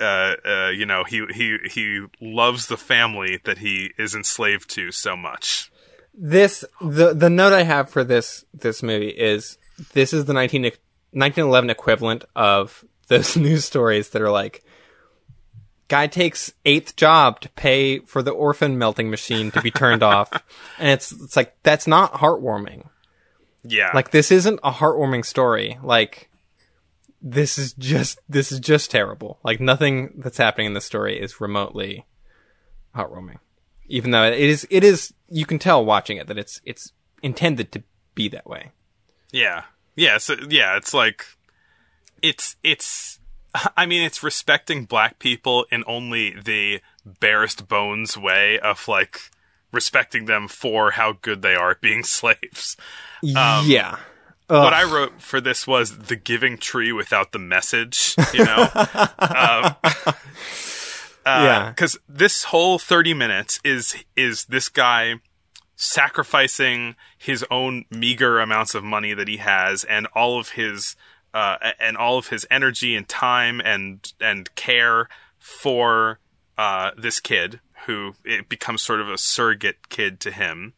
uh, uh, you know he he he loves the family that he is enslaved to so much. This the the note I have for this this movie is this is the 19, 1911 equivalent of those [laughs] news stories that are like guy takes eighth job to pay for the orphan melting machine to be turned off. [laughs] And it's it's like that's not heartwarming. Yeah, like this isn't a heartwarming story. Like this is just this is just terrible. Like nothing that's happening in this story is remotely heartwarming. Even though it is it is you can tell watching it that it's it's intended to be that way. Yeah. Yeah, so yeah, it's like it's it's [laughs] I mean it's respecting black people in only the barest bones way of like respecting them for how good they are at being [laughs] slaves. yeah What I wrote for this was the giving tree without the message, you know? [laughs] um, Yeah. Because this whole 30 minutes is is this guy sacrificing his own meager amounts of money that he has and all of his uh, and all of his energy and time and and care for uh, this kid who it becomes sort of a surrogate kid to him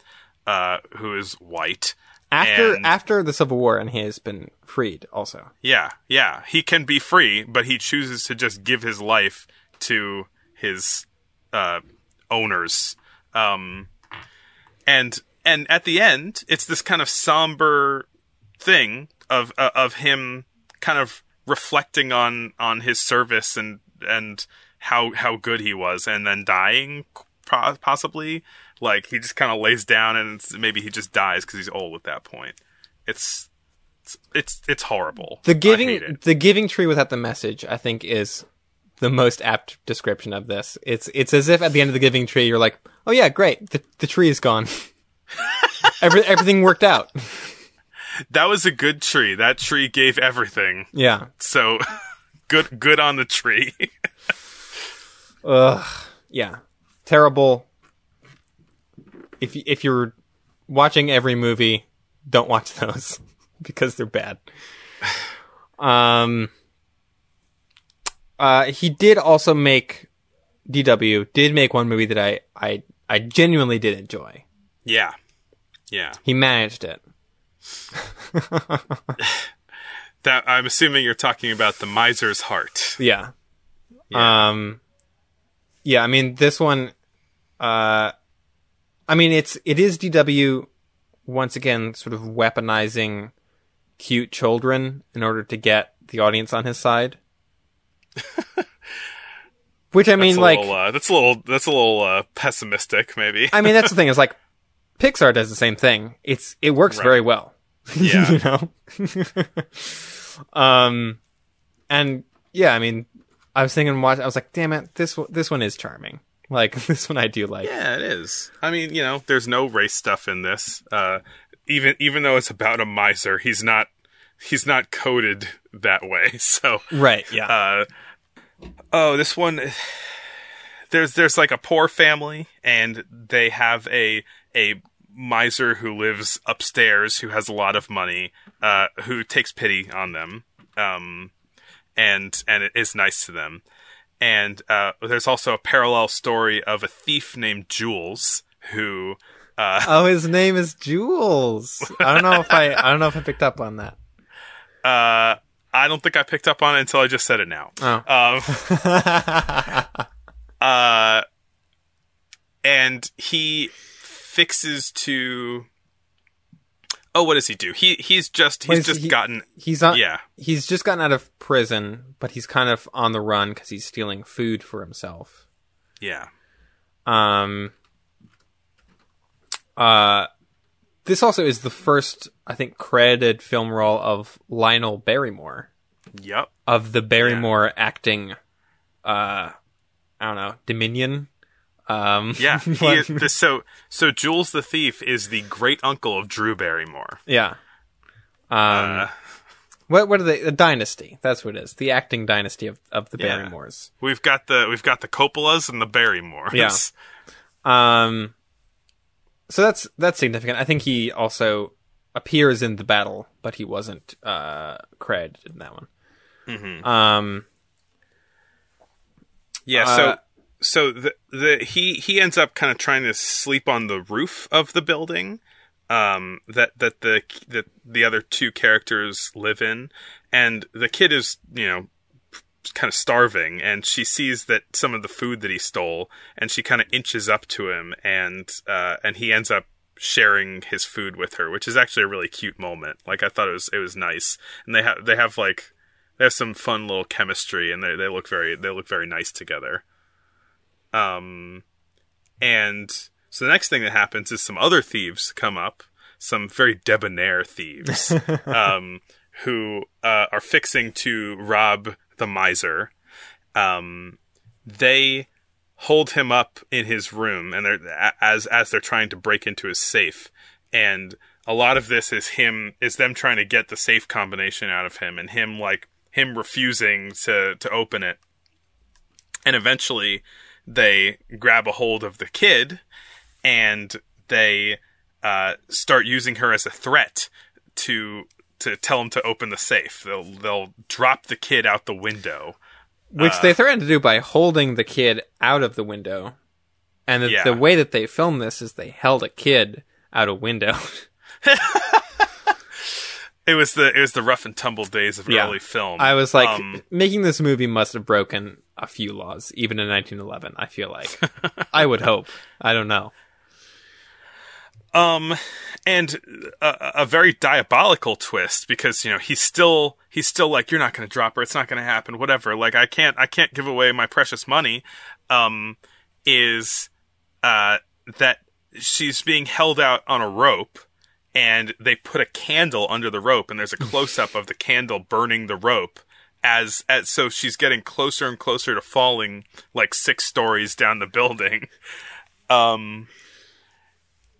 uh, who is white after And- after the civil war and he has been freed also yeah, yeah. He can be free, but he chooses to just give his life to his uh, owners. Um, and and at the end, it's this kind of somber thing of uh, of him kind of reflecting on on his service and and how how good he was, and then dying possibly. Like he just kind of lays down, and maybe he just dies because he's old at that point. It's it's it's, horrible. the giving the giving tree without the message i think is the most apt description of this it's it's as if at the end of the giving tree you're like oh yeah great the, the tree is gone [laughs] Every, everything worked out [laughs] That was a good tree. That tree gave everything. yeah So [laughs] good good on the tree. Ugh. Yeah. Terrible. If if you're watching every movie, don't watch [laughs] those because they're bad. Um. Uh, he did also make DW did make one movie that I I I genuinely did enjoy. yeah. Yeah. He managed it. [laughs] That I'm assuming you're talking about the miser's heart. Yeah. Yeah. Um Yeah, I mean this one uh I mean it's it is DW once again sort of weaponizing cute children in order to get the audience on his side. [laughs] Which I mean like little, uh, that's a little that's a little uh, pessimistic maybe. I mean that's the [laughs] thing is like Pixar does the same thing. It's it works Right. very well. [laughs] Yeah. you know. [laughs] um, and yeah, I mean, I was thinking, watch. I was like, damn it, this one- this one is charming. [laughs] Like this one, I do like. yeah, it is. I mean, you know, there's no race stuff in this. Uh even even though it's about a miser, he's not he's not coded that way. So Right. Yeah. uh oh this one there's there's like a poor family and they have a a miser who lives upstairs who has a lot of money uh who takes pity on them um and and it is nice to them and uh there's also a parallel story of a thief named Jules who uh oh, his name is Jules. I don't know if I. I don't know if I picked up on that. [laughs] uh I don't think I picked up on it until I just said it now. Oh. Um [laughs] uh and he fixes to Oh, what does he do? He he's just he's he's- just he- gotten He's on. yeah He's just gotten out of prison, but he's kind of on the run because he's stealing food for himself. yeah Um. Uh, this also is the first, I think, credited film role of Lionel Barrymore yep of the Barrymore acting. Uh, I don't know, Dominion. Um, yeah. [laughs] Is, so so Jules the thief is the great uncle of Drew Barrymore. yeah. Um, Uh, what what are they? The dynasty. That's what it is. The acting dynasty of of the Yeah. Barrymores. we've got the we've got the Coppolas and the Barrymores. Yeah. Um, so that's that's significant. I think he also appears in the battle, but he wasn't uh, credited in that one. Mhm. Um, Yeah, Uh, so the the he he ends up kind of trying to sleep on the roof of the building um that that the that the other two characters live in and the kid is, you know, kind of starving and she sees that some of the food that he stole and she kind of inches up to him and uh and he ends up sharing his food with her, which is actually a really cute moment. Like I thought it was it was nice. And they have they have like they have some fun little chemistry and they they look very they look very nice together. Um and so the next thing that happens is some other thieves come up, some very debonair thieves, [laughs] um, who uh, are fixing to rob the miser. Um, they hold him up in his room, and they're as as they're trying to break into his safe. And a lot of this is him is them trying to get the safe combination out of him, and him like him refusing to to open it. And eventually, they grab a hold of the kid and they uh, start using her as a threat to to tell him to open the safe. They'll they'll drop the kid out the window. which they threatened to do by holding the kid out of the window. And the, Yeah. the way that they filmed this is they held a kid out a window. [laughs] It was the it was the rough and tumble days of Yeah. early film. I was like, Um, making this movie must have broken a few laws, even in 1911. I feel like. [laughs] I would hope. I don't know. Um, and a, a very diabolical twist because you know he's still he's still like you're not going to drop her. It's not going to happen. Whatever. Like I can't I can't give away my precious money. Um, is uh that she's being held out on a rope. And they put a candle under the rope, and there's a close up of the candle burning the rope as as so she's getting closer and closer to falling like six stories down the building. [laughs] Um,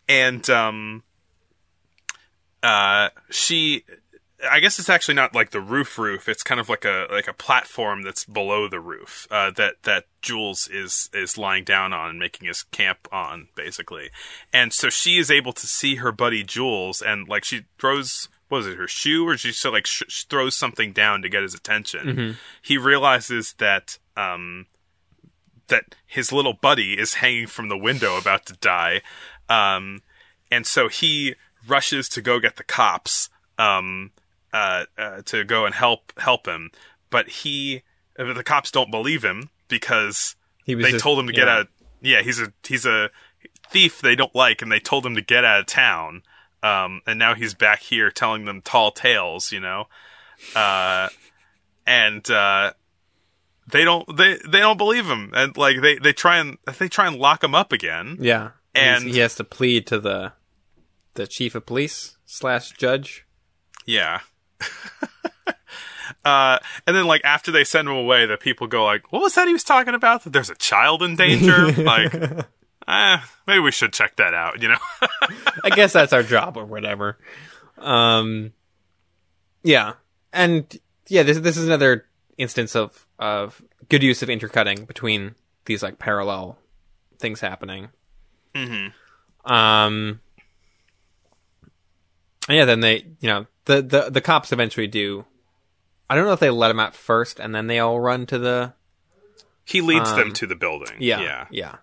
and um uh she I guess it's actually not like the roof roof. It's kind of like a like a platform that's below the roof uh, that that Jules is is lying down on and making his camp on basically. And so she is able to see her buddy Jules and like she throws what was it her shoe or she like sh- throws something down to get his attention. He realizes that um that his little buddy is hanging from the window about to die. Um, and so he rushes to go get the cops um, uh, uh, to go and help help him. But he, uh, the cops don't believe him because they just- told him to get yeah. out. Yeah, he's a he's a thief they don't like, and they told him to get out of town. Um, and now he's back here telling them tall tales, you know. Uh, and uh, they don't they they don't believe him, and like they they try and they try and lock him up again. Yeah. And- He's- he has to plead to the the chief of police slash judge. Yeah. [laughs] uh, and then like after they send him away, the people go like, "What was that he was talking about? That there's a child in danger." [laughs] like, eh, maybe we should check that out. You know? [laughs] I guess that's our job or whatever. Um, yeah, and yeah, this this is another instance of of good use of intercutting between these like parallel things happening. mm-hmm. Um, yeah, then they, you know, the the the cops eventually do. I don't know if they let him out first and then they all run to the He leads them Um, to the building. yeah yeah yeah.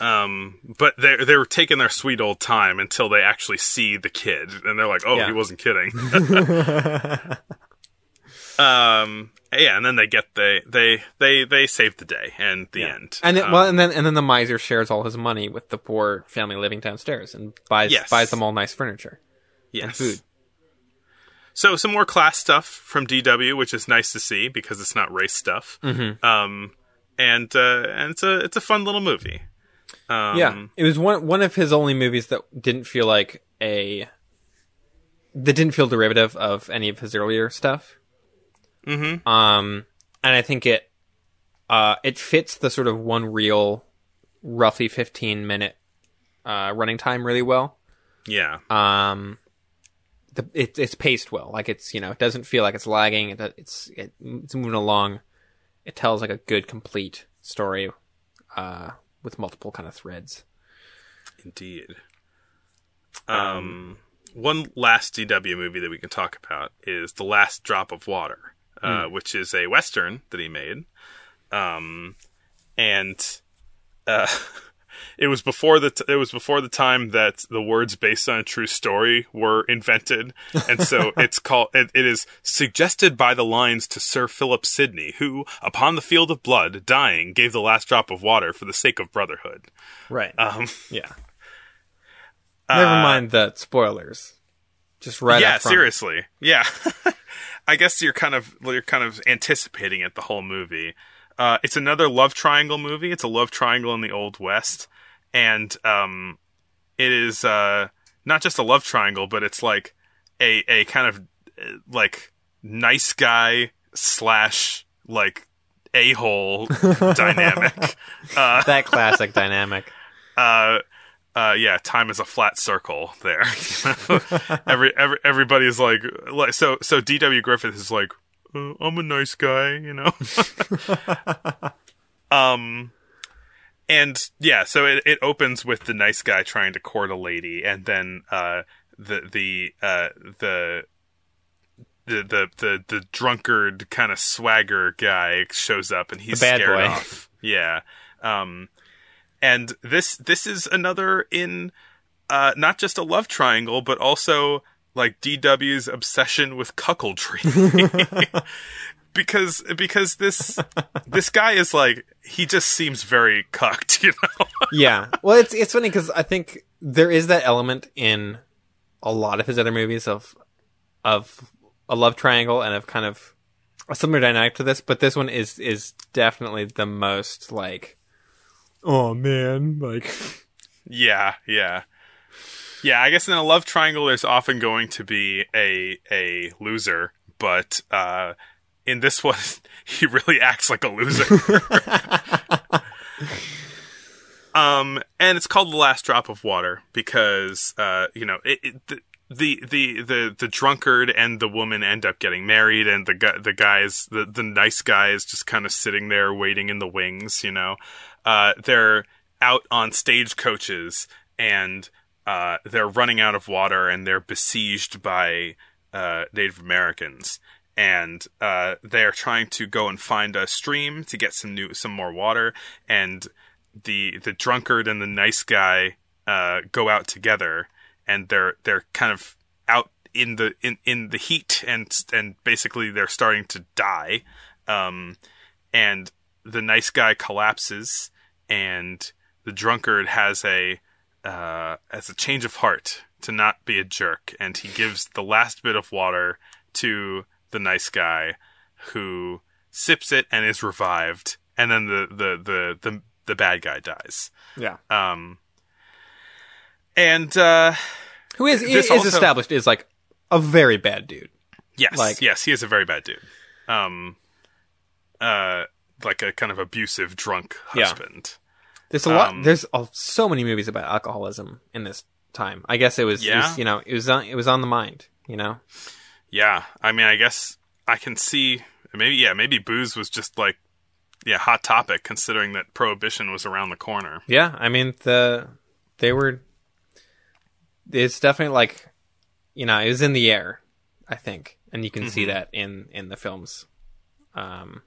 Um, but they they were taking their sweet old time until they actually see the kid, and they're like, "Oh, Yeah. he wasn't kidding." [laughs] [laughs] um, yeah, and then they get they they they they save the day and the end. and then, Um, well and then and then the miser shares all his money with the poor family living downstairs and buys Yes. buys them all nice furniture. Yes. food. So some more class stuff from DW, which is nice to see because it's not race stuff. Mm-hmm. Um, and uh, and it's a it's a fun little movie. Um, yeah, it was one one of his only movies that didn't feel like a that didn't feel derivative of any of his earlier stuff. Mm-hmm. Um, and I think it uh it fits the sort of one real, roughly fifteen minute uh running time really well. yeah. Um, the it, it's paced well. Like it's you know it doesn't feel like it's lagging. It, it's it, it's moving along. It tells like a good complete story, uh, with multiple kind of threads. Indeed. Um, one last DW movie that we can talk about is The Last Drop of Water, uh, which is a western that he made. Um, and uh, [laughs] it was before the t- it was before the time that the words based on a true story were invented, and so [laughs] it's called it, it is suggested by the lines to Sir Philip Sidney, who, upon the field of blood, dying, gave the last drop of water for the sake of brotherhood. Right. Um, yeah. [laughs] Never mind the spoilers. Just right. yeah, seriously. Yeah. [laughs] I guess you're kind of you're kind of anticipating it the whole movie. Uh, it's another love triangle movie. It's a love triangle in the old west, and um, it is uh, not just a love triangle, but it's like a a kind of uh, like nice guy slash like a hole [laughs] dynamic. Uh, That classic dynamic. [laughs] uh, uh, yeah, time is a flat circle there. [laughs] every, every everybody's like, like so so. D.W. Griffith is like, uh, I'm a nice guy, you know. [laughs] um, and yeah, so it it opens with the nice guy trying to court a lady, and then uh the the uh the. The, the the the drunkard kind of swagger guy shows up and he's The bad scared boy. off. Yeah. Um and this this is another in uh not just a love triangle but also like DW's obsession with cuckoldry. [laughs] Because because this this guy is like he just seems very cucked you know? [laughs] Yeah. Well, it's it's funny because I think there is that element in a lot of his other movies of of a love triangle and of kind of a similar dynamic to this, but this one is is definitely the most like, oh man, like yeah yeah yeah i guess in a love triangle there's often going to be a a loser but uh in this [laughs] one he really acts like a loser. [laughs] Um and it's called the last drop of water because uh you know it, it the, the the the the drunkard and the woman end up getting married and the guy the guys the the nice guy is just kind of sitting there waiting in the wings you know. Uh they're out on stagecoaches and uh they're running out of water and they're besieged by uh Native Americans. And uh they're trying to go and find a stream to get some new some more water. And the the drunkard and the nice guy uh, go out together, and they're they're kind of out in the in, in the heat, and and basically they're starting to die, um, and the nice guy collapses, and the drunkard has a uh, has a change of heart to not be a jerk, and he gives the last bit of water to the nice guy, who sips it and is revived, and then the the the the, the bad guy dies. yeah. Um, and uh, Who is is also- established is like a very bad dude. yes, Like- yes, he is a very bad dude. Um, uh, like a kind of abusive drunk Yeah. husband. There's a lot. Um, There's so many movies about alcoholism in this time. I guess it was, it was, you know, it was on, it was on the mind. You know, Yeah, I mean, I guess I can see maybe yeah, maybe booze was just like yeah, hot topic considering that prohibition was around the corner. yeah. I mean, the they were. It's definitely like, you know, it was in the air. I think, and you can see Mm-hmm. that in in the films, um,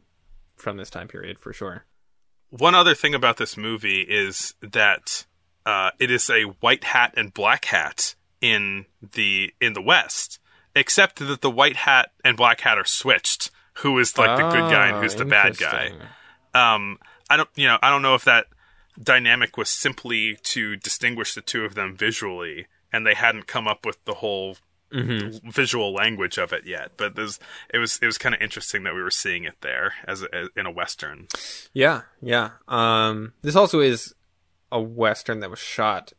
from this time period for sure. One other thing about this movie is that uh, it is a white hat and black hat in the in the West, except that the white hat and black hat are switched. Who is like the good guy and who's the bad guy? Um, I don't, you know, I don't know if that dynamic was simply to distinguish the two of them visually, and they hadn't come up with the whole visual language of it yet. But there's it was it was kind of interesting that we were seeing it there as, a, as in a western. Yeah, yeah. Um, this also is a western that was shot.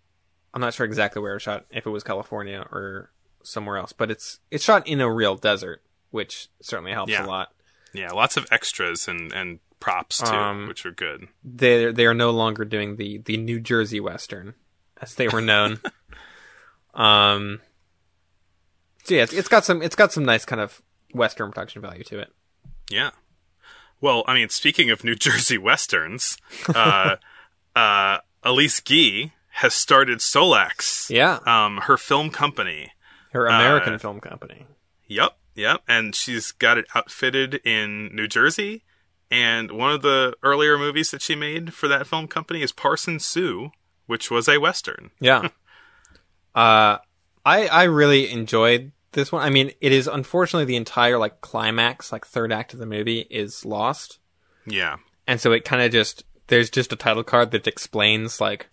I'm not sure exactly where it was shot, if it was California or somewhere else, but it's it's shot in a real desert, which certainly helps Yeah. a lot. Yeah, lots of extras and and props too, Um, which are good. They they are no longer doing the the New Jersey western as they were known. [laughs] um, so yeah, it's, it's got some it's got some nice kind of western production value to it. Yeah. Well, I mean, speaking of New [laughs] Jersey westerns, uh, [laughs] uh, Alice Guy has started Solax, Yeah, um, her film company. her American uh, film company. Yep, yep. And she's got it outfitted in New Jersey. And one of the earlier movies that she made for that film company is Parson Sue, which was a western. Yeah. [laughs] uh I I really enjoyed this one. I mean, it is unfortunately the entire like climax, like third act of the movie is lost. Yeah, And so it kind of just there's just a title card that explains like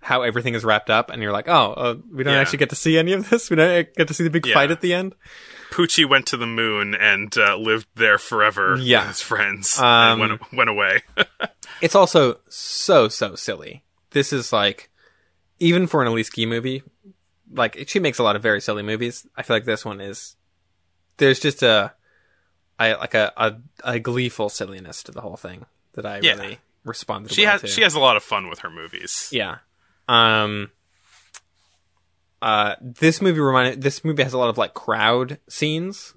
how everything is wrapped up and you're like, "Oh, uh, we don't Yeah. actually get to see any of this. We don't get to see the big Yeah. fight at the end." Poochie went to the moon and uh, lived there forever Yeah. with his friends Um, and went went away. [laughs] It's also so so silly. This is like even for an Alice Guy movie, like she makes a lot of very silly movies. I feel like this one is there's just a I like a a, a gleeful silliness to the whole thing that I Yeah. really responded. she has to. she has a lot of fun with her movies. yeah. Um. Uh, this movie reminded. This movie has a lot of like crowd scenes.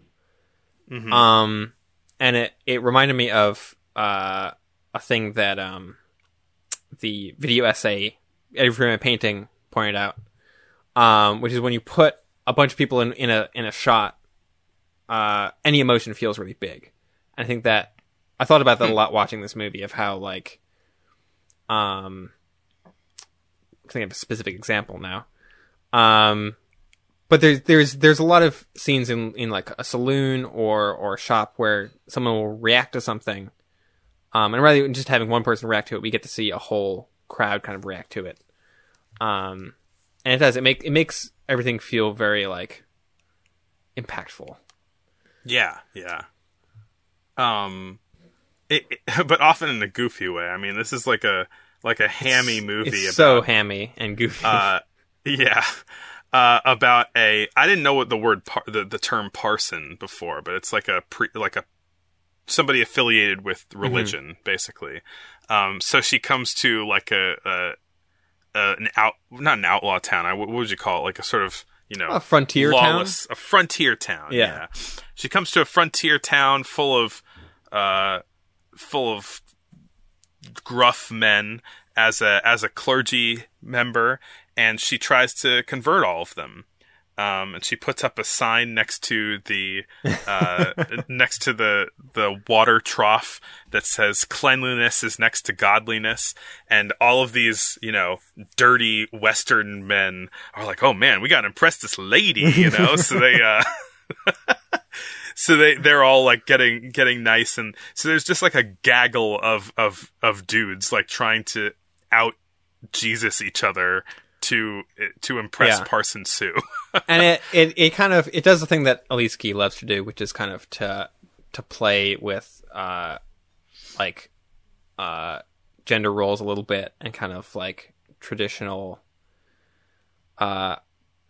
Mhm. Um, and it it reminded me of uh a thing that um the video essay Every Frame a Painting pointed out. Um, which is when you put a bunch of people in in a in a shot, uh, any emotion feels really big. And I think that I thought about that a lot watching this movie of how like, um, I think of a specific example now. Um, but there's there's there's a lot of scenes in in like a saloon or or a shop where someone will react to something, um, and rather than just having one person react to it, we get to see a whole crowd kind of react to it. Um, and it does it make it makes everything feel very like impactful. Yeah, yeah. Um, it, it- [laughs] but often in a goofy way. I mean, this is like a like a hammy movie It's about so hammy and goofy. uh, [laughs] yeah, uh, about a. I didn't know what the word par- the the term parson before, but it's like a pre like a somebody affiliated with religion, basically. Um, so she comes to like a, a, a an out not an outlaw town. I what would you call it? Like a sort of you know a frontier town. a frontier town. Yeah. Yeah. she comes to a frontier town full of, uh, full of gruff men as a as a clergy member, and she tries to convert all of them. Um, and she puts up a sign next to the [laughs] uh, next to the the water trough that says cleanliness is next to godliness. And all of these you know dirty western men are like oh man we got to impress this lady you know? So they uh [laughs] so they they're all like getting getting nice. And so there's just like a gaggle of of of dudes like trying to out Jesus each other to to impress Yeah. Parson Sue. [laughs] and it, it it kind of it does the thing that Alice Guy loves to do, which is kind of to to play with uh like uh gender roles a little bit and kind of like traditional uh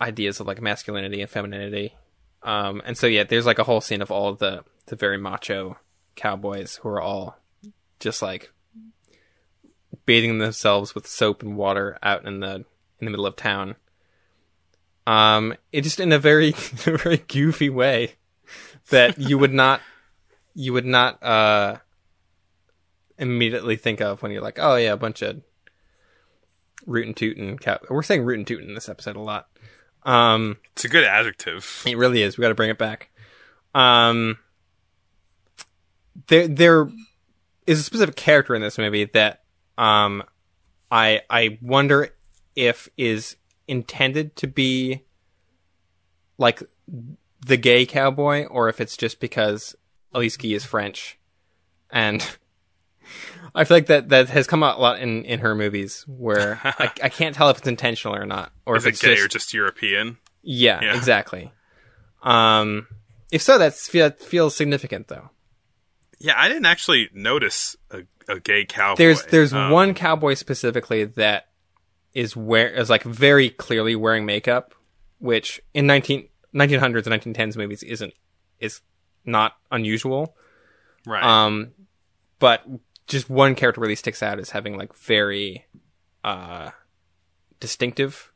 ideas of like masculinity and femininity. Um and so yeah, there's like a whole scene of all of the the very macho cowboys who are all just like bathing themselves with soap and water out in the in the middle of town. Um, it just in a very, [laughs] very goofy way that you would not, you would not, uh, immediately think of when you're like, oh yeah, a bunch of rootin' tootin' cow. We're saying root and tootin' in this episode a lot. Um, It's a good adjective. it really is. We got to bring it back. Um, there, there is a specific character in this movie that, um, I, I wonder if is intended to be like the gay cowboy, or if it's just because Alice Guy is French, and [laughs] I feel like that that has come out a lot in in her movies where [laughs] I, I can't tell if it's intentional or not, or Is if it it's gay just or just European? yeah, Yeah. exactly. Um, if so, that's that feels significant though. Yeah, I didn't actually notice a, a gay cowboy. There's there's Um, one cowboy specifically that is wear is like very clearly wearing makeup, which in 19, 1900s and 1910s movies isn't is not unusual. right. Um, but just one character really sticks out as having like very uh distinctive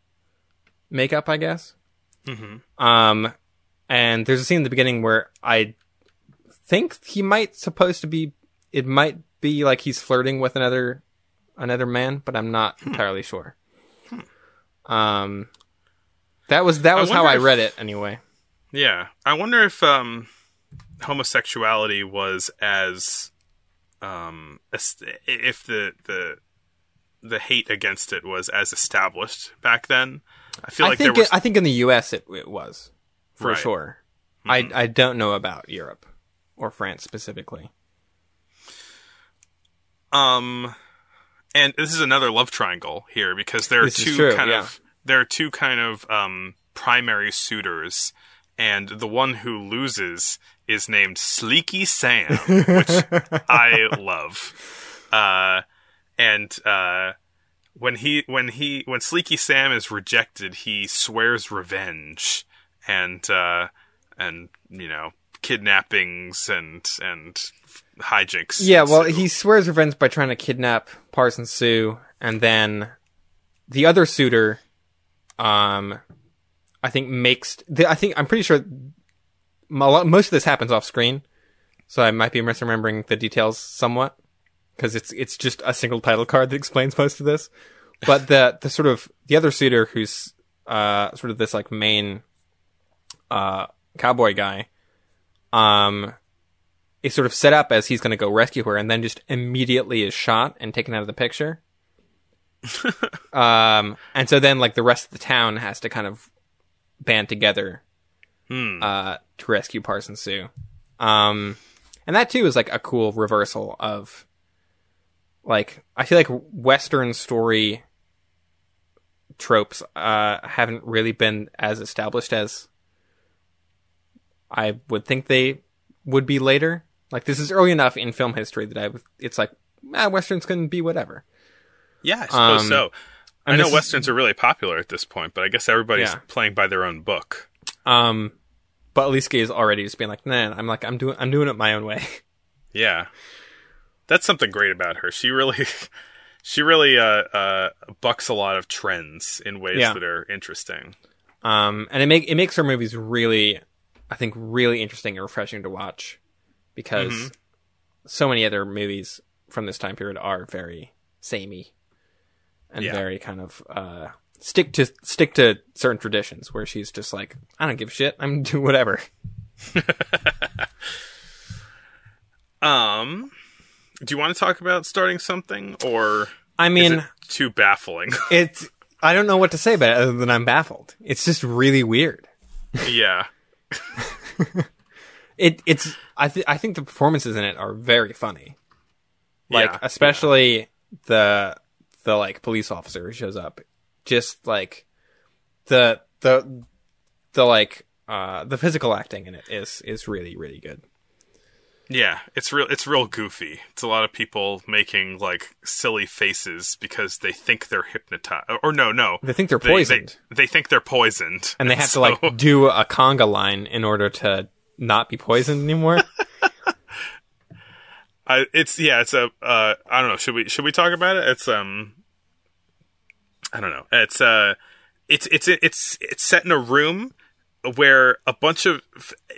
makeup, I guess. Mm-hmm. Um, and there's a scene in the beginning where I think he might supposed to be. It might be like he's flirting with another another man, but I'm not entirely sure. Um, that was that was how I if- read it anyway. Yeah, I wonder if um, homosexuality was as um, if the the the hate against it was as established back then. I feel I like think there was it, I think in the U.S. it it was for Right. Mm-hmm. sure. I I don't know about Europe or France specifically. um, and this is another love triangle here because there are This two true, kind yeah. of there are two kind of um primary suitors. And the one who loses is named Sleeky Sam, [laughs] which I love. Uh, and uh, when he when he when Sleeky Sam is rejected, he swears revenge and uh, and you know kidnappings and and hijinks. Yeah, well, ensue. he swears revenge by trying to kidnap Parson Sue, and then the other suitor, um, I think makes. The, I think I'm pretty sure lot- most of this happens off screen, so I might be misremembering the details somewhat because it's it's just a single title card that explains most of this. But the the sort of the other suitor who's uh sort of this like main uh cowboy guy, um is sort of set up as he's going to go rescue her and then just immediately is shot and taken out of the picture. [laughs] um, and so then like the rest of the town has to kind of band together Hmm. uh, to rescue Parson Sue. Um, and that too is like a cool reversal of like I feel like Western story tropes uh, haven't really been as established as I would think they would be later. Like this is early enough in film history that I it's like ah, westerns can be whatever. yeah, I suppose um, so. I know this is- westerns are really popular at this point, but I guess everybody's Yeah. playing by their own book. Um, but Alicia is already just being like, nah, I'm like I'm doing I'm doing it my own way. [laughs] Yeah. That's something great about her. She really [laughs] she really uh uh bucks a lot of trends in ways Yeah. that are interesting. Um, and it make it makes her movies really, I think, really interesting and refreshing to watch because Mm-hmm. so many other movies from this time period are very samey and Yeah. very kind of uh, stick to stick to certain traditions. Where she's just like, I don't give a shit. I'm [laughs] do whatever. [laughs] Um do you want to talk about starting something or I mean, too baffling? [laughs] it's I don't know what to say about it other than I'm baffled. It's just really weird. yeah. It it's I th- I think the performances in it are very funny. Like Yeah, especially the the like police officer who shows up. Just like the the the like uh the physical acting in it is is really really good. Yeah, it's real it's real goofy. It's a lot of people making like silly faces because they think they're hypnotized or no, no. They think they're They- they- poisoned They, think they're poisoned. and they have [laughs] so- to like do a conga line in order to not be poisoned anymore. [laughs] I, it's yeah, it's a uh, I don't know. Should we should we talk about it? It's um, I don't know. It's uh, it's it's it's it's set in a room where a bunch of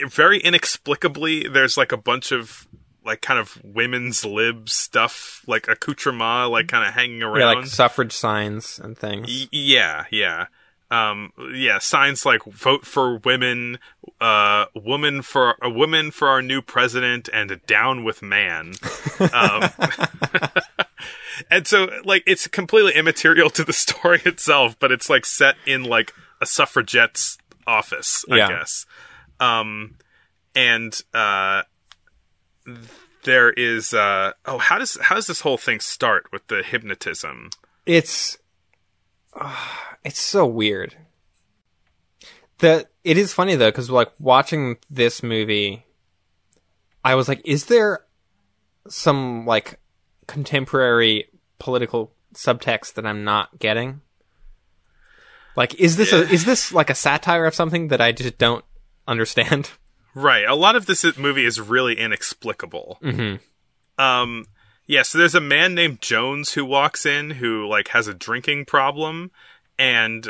very inexplicably there's like a bunch of like kind of women's lib stuff like accoutrement like kind of hanging around. yeah, like suffrage signs and things. Y- yeah, yeah. Um, yeah, signs like vote for women, uh, woman for a woman for our new president and down with man. [laughs] Um, [laughs] and so like, it's completely immaterial to the story [laughs] itself, but it's like set in like a suffragette's office, I Yeah. guess. Um, and, uh, there is, uh, oh, how does, how does this whole thing start with the hypnotism? it's uh, [sighs] it's so weird. the it is funny though because like watching this movie, I was like, is there some like contemporary political subtext that I'm not getting? Like, is this a is this like a satire of something that I just don't understand? Right. A lot of this movie is really inexplicable. Mm-hmm. Um, yeah, so there's a man named Jones who walks in who like has a drinking problem, and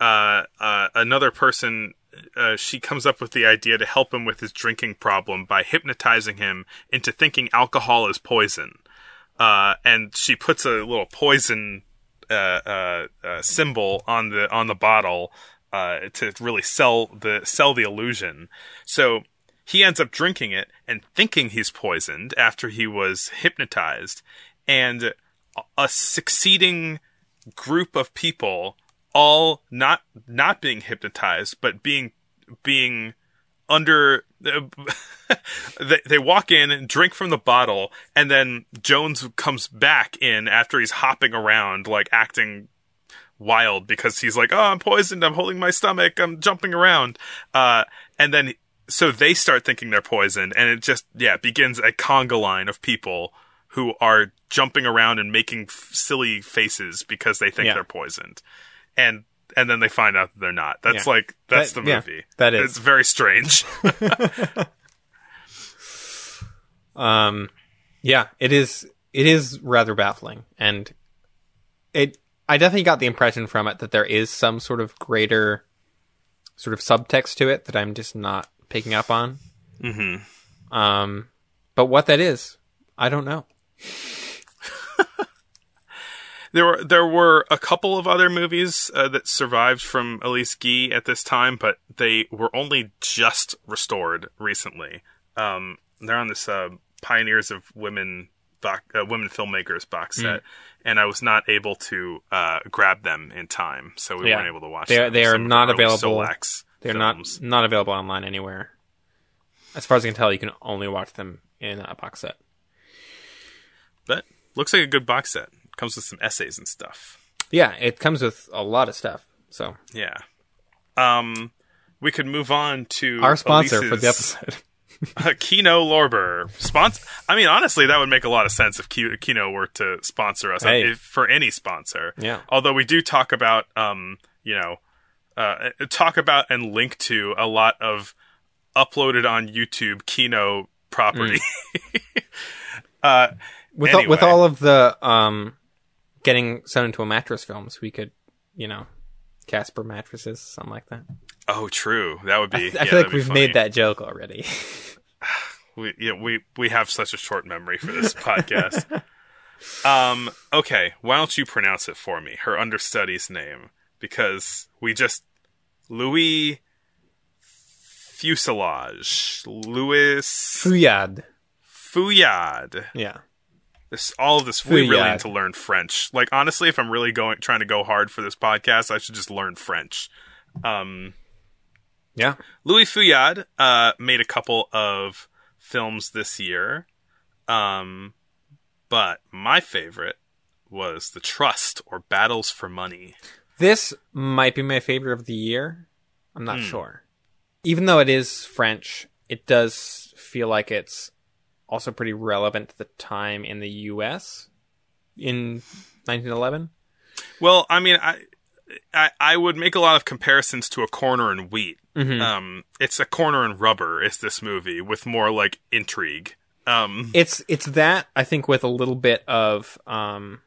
uh, uh, another person. Uh, she comes up with the idea to help him with his drinking problem by hypnotizing him into thinking alcohol is poison. Uh, and she puts a little poison uh, uh, symbol on the on the bottle uh, to really sell the sell the illusion. So he ends up drinking it and thinking he's poisoned after he was hypnotized, and a- succeeding group of people, all not not being hypnotized, but being being under [laughs] they, they walk in and drink from the bottle and then jones comes back in after he's hopping around like acting wild because he's like, "Oh, I'm poisoned. I'm holding my stomach. I'm jumping around." Uh, and then so they start thinking they're poisoned, and it just yeah begins a conga line of people who are jumping around and making f- silly faces because they think Yeah. they're poisoned, and and then they find out that they're not. That's Yeah. like that's That- the yeah, movie. that is. It's very strange. [laughs] Um, yeah, it is. It is rather baffling, and it. I definitely got the impression from it that there is some sort of greater, sort of subtext to it that I'm just not picking up on. hmm Um, but what that is, I don't know. [laughs] There were there were a couple of other movies uh, that survived from Alice Guy at this time, but they were only just restored recently. Um, they're on this uh, Pioneers of Women box, uh, Women Filmmakers box Hmm. set, and I was not able to uh, grab them in time, so we Yeah. weren't able to watch. They them. they are Some not available. They're films. not not available online anywhere. As far as I can tell, you can only watch them in a box set. but looks like a good box set. Comes with some essays and stuff. Yeah, it comes with a lot of stuff. So Yeah. Um, we could move on to our sponsor for the episode. [laughs] Uh, Kino Lorber sponsor. I mean, honestly, that would make a lot of sense if Kino were to sponsor us Hey. if, for any sponsor. Yeah. Although we do talk about, um, you know, uh, talk about and link to a lot of uploaded on YouTube Kino property. [laughs] uh, with all, with all of the um getting sewn into a mattress films, we could, you know, Casper mattresses, something like that. oh, true. That would be. I, yeah, I feel like we've funny. made that joke already. [laughs] We yeah, we we have such a short memory for this podcast. [laughs] um, okay, why don't you pronounce it for me? Her understudy's name, because we just Louis Fuselage, Louis Fuyad. Feuillade. Yeah. This all of this. We really need to learn French. Like honestly, if I'm really going trying to go hard for this podcast, I should just learn French. Um, Yeah. Louis Feuillade uh, made a couple of films this year, um, but my favorite was The Trust or Battles for Money. This might be my favorite of the year. I'm not sure. Even though it is French, it does feel like it's also pretty relevant to the time in the US in 1911. Well, I mean, I, I I would make a lot of comparisons to A Corner in Wheat. Mhm. Um, it's a corner in rubber. Is this movie with more like intrigue? Um, It's it's that I think with a little bit of um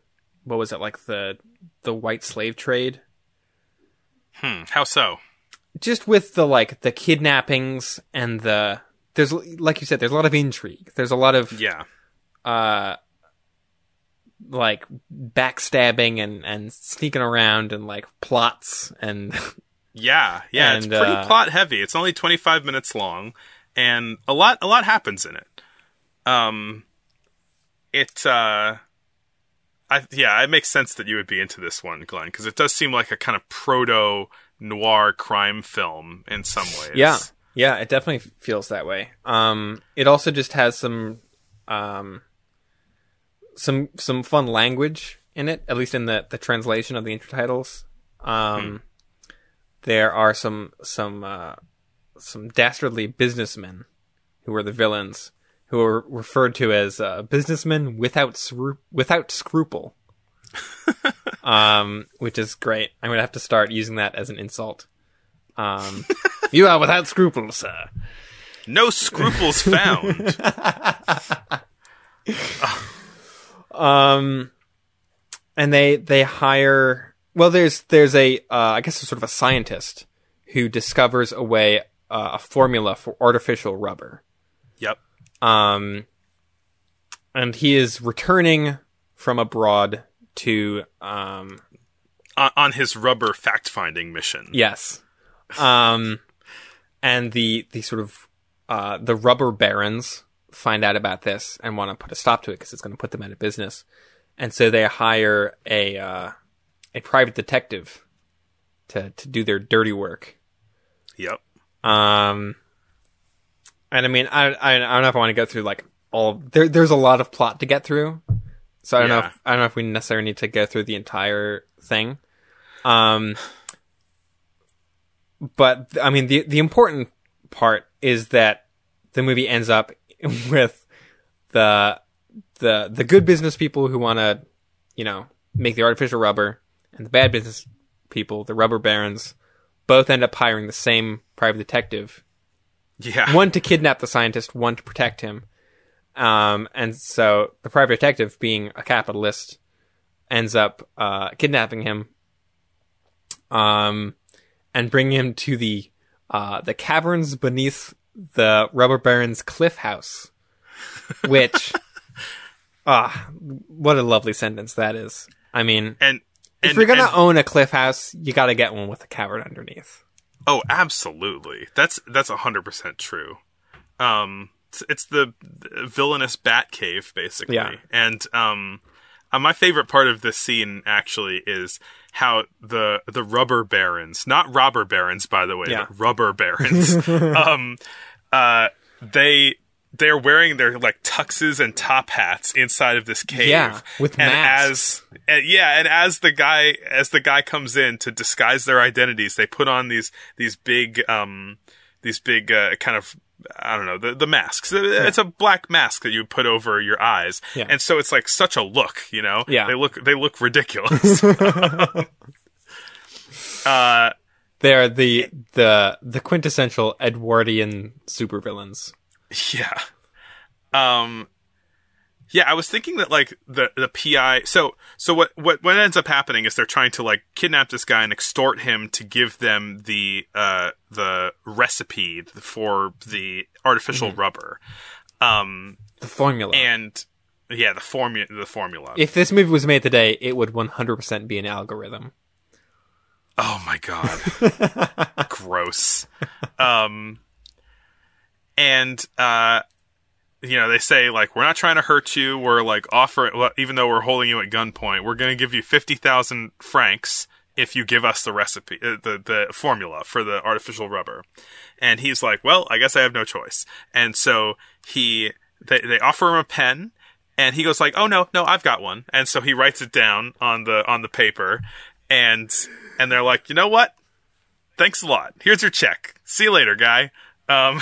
what was it like the the white slave trade hmm, how so? just with the like the kidnappings and the there's like you said there's a lot of intrigue there's a lot of Yeah, uh like backstabbing and and sneaking around and like plots and yeah, yeah. it's pretty uh, plot heavy. It's only twenty five minutes long, and a lot a lot happens in it. Um, it uh, I yeah, it makes sense that you would be into this one, Glenn, because it does seem like a kind of proto noir crime film in some ways. yeah. Yeah it definitely feels that way. Um it also just has some um some some fun language in it at least in the the translation of the intertitles. Um there are some some uh, some dastardly businessmen who are the villains, who are referred to as uh, businessmen without scru- without scruple. [laughs] um, which is great. I'm gonna have to start using that as an insult. Um, [laughs] you are without scruples, sir. No scruples found. [laughs] Um, and they they hire. Well, there's there's a uh, I guess a sort of a scientist who discovers a way uh, a formula for artificial rubber. yep. Um, and he is returning from abroad to um On, on his rubber fact finding mission. yes, um, and the the sort of uh the rubber barons find out about this and want to put a stop to it because it's going to put them out of business, and so they hire a uh, a private detective to to do their dirty work. Yep. Um, and I mean, I, I, I don't know if I want to go through like all there. There's a lot of plot to get through, so I don't know. If, I don't know if we necessarily need to go through the entire thing. Um, but I mean, the the important part is that the movie ends up [laughs] with the the the good business people who want to, you know, make the artificial rubber, and the bad business people, the rubber barons, both end up hiring the same private detective. Yeah. One to kidnap the scientist, one to protect him. Um, and so the private detective, being a capitalist, ends up uh, kidnapping him, um, and bringing him to the uh, the caverns beneath the rubber baron's cliff house, [laughs] which ah, what a lovely sentence that is. I mean, And, and if you're gonna and- own a cliff house, you got to get one with a cavern underneath. Oh, absolutely. That's that's hundred percent true. Um, it's, it's the villainous bat cave, basically. Yeah. And um, uh, my favorite part of this scene actually is how the the rubber barons, not robber barons, by the way, Yeah. rubber barons, [laughs] um, uh, they they're wearing their like tuxes and top hats inside of this cave. Yeah, with and masks. as and yeah, and as the guy as the guy comes in to disguise their identities, they put on these these big um these big uh, kind of I don't know the the masks. It's a black mask that you put over your eyes, Yeah. and so it's like such a look, you know. Yeah. they look they look ridiculous. [laughs] [laughs] uh, They're the the the quintessential Edwardian supervillains. [laughs] Yeah. Um yeah, I was thinking that like the the PI so so what what what ends up happening is they're trying to like kidnap this guy and extort him to give them the uh the recipe for the artificial rubber. Um The formula. and yeah, the formula the formula. if this movie was made today, it would 100% be an algorithm. Oh my god. [laughs] Gross. Um and uh you know, they say like we're not trying to hurt you. We're like offering well, even though we're holding you at gunpoint, we're going to give you 50,000 francs if you give us the recipe uh, the the formula for the artificial rubber. And he's like, "Well, I guess I have no choice." And so he they they offer him a pen and he goes like, "Oh no, no, I've got one." And so he writes it down on the on the paper and and they're like, "You know what? Thanks a lot. Here's your check. See you later, guy." Um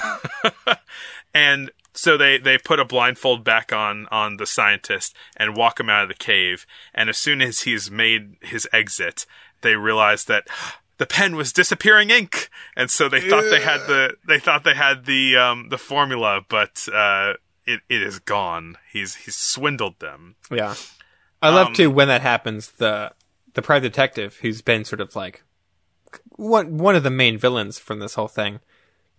[laughs] and so they they put a blindfold back on on the scientist and walk him out of the cave and as soon as he's made his exit, they realize that [gasps] the pen was disappearing ink, and so they thought they had the they thought they had the um the formula, but uh it, it is gone. He's he's swindled them. Yeah. I love Um, too when that happens the the private detective who's been sort of like one one of the main villains from this whole thing.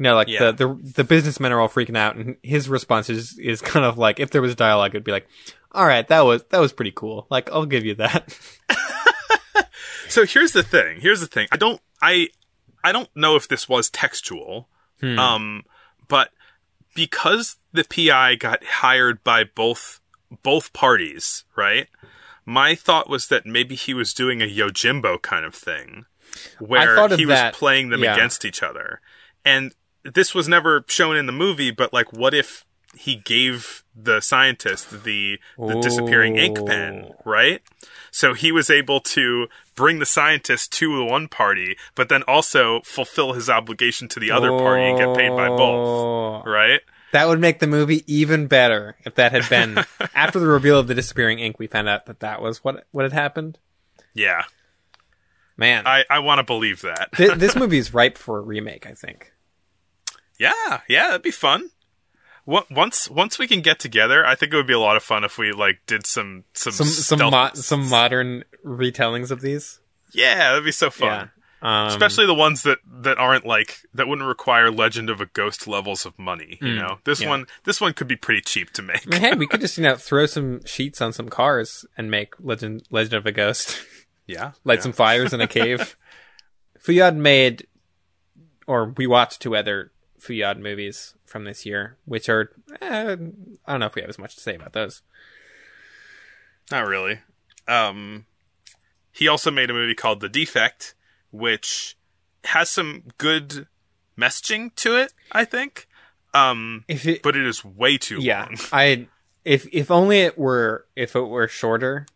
You know, like Yeah. the, the the businessmen are all freaking out and his response is is kind of like if there was dialogue it'd be like, "All right, that was that was pretty cool. Like I'll give you that." [laughs] So here's the thing. Here's the thing. I don't I I don't know if this was textual. Um but because the PI got hired by both both parties, right? My thought was that maybe he was doing a Yojimbo kind of thing where he was that, playing them yeah. against each other. And this was never shown in the movie, but like what if he gave the scientist the the disappearing ink pen, right? So he was able to bring the scientist to the one party, but then also fulfill his obligation to the other party and get paid by both, Oh. right? That would make the movie even better if that had been [laughs] after the reveal of the disappearing ink. We found out that that was what what had happened. Yeah, Man, I I want to believe that. Th- this [laughs] movie is ripe for a remake. I think. Yeah, yeah, that'd be fun. Once once we can get together, I think it would be a lot of fun if we like did some some Some some mo- some modern retellings of these. yeah, that'd be so fun. Yeah. Um, Especially the ones that that aren't like that wouldn't require Legend of a Ghost levels of money. You know, this Mm, yeah. one this one could be pretty cheap to make. I mean, hey, we could [laughs] just you know throw some sheets on some cars and make Legend Legend of a Ghost. [laughs] Yeah, light yeah. some fires in a cave. [laughs] Feuillade made, or we watched two other Feuillade movies from this year, which are eh, I don't know if we have as much to say about those. Not really. Um, he also made a movie called The Defect, which has some good messaging to it. I think, um, If it, but it is way too yeah, long. [laughs] I if if only it were if it were shorter,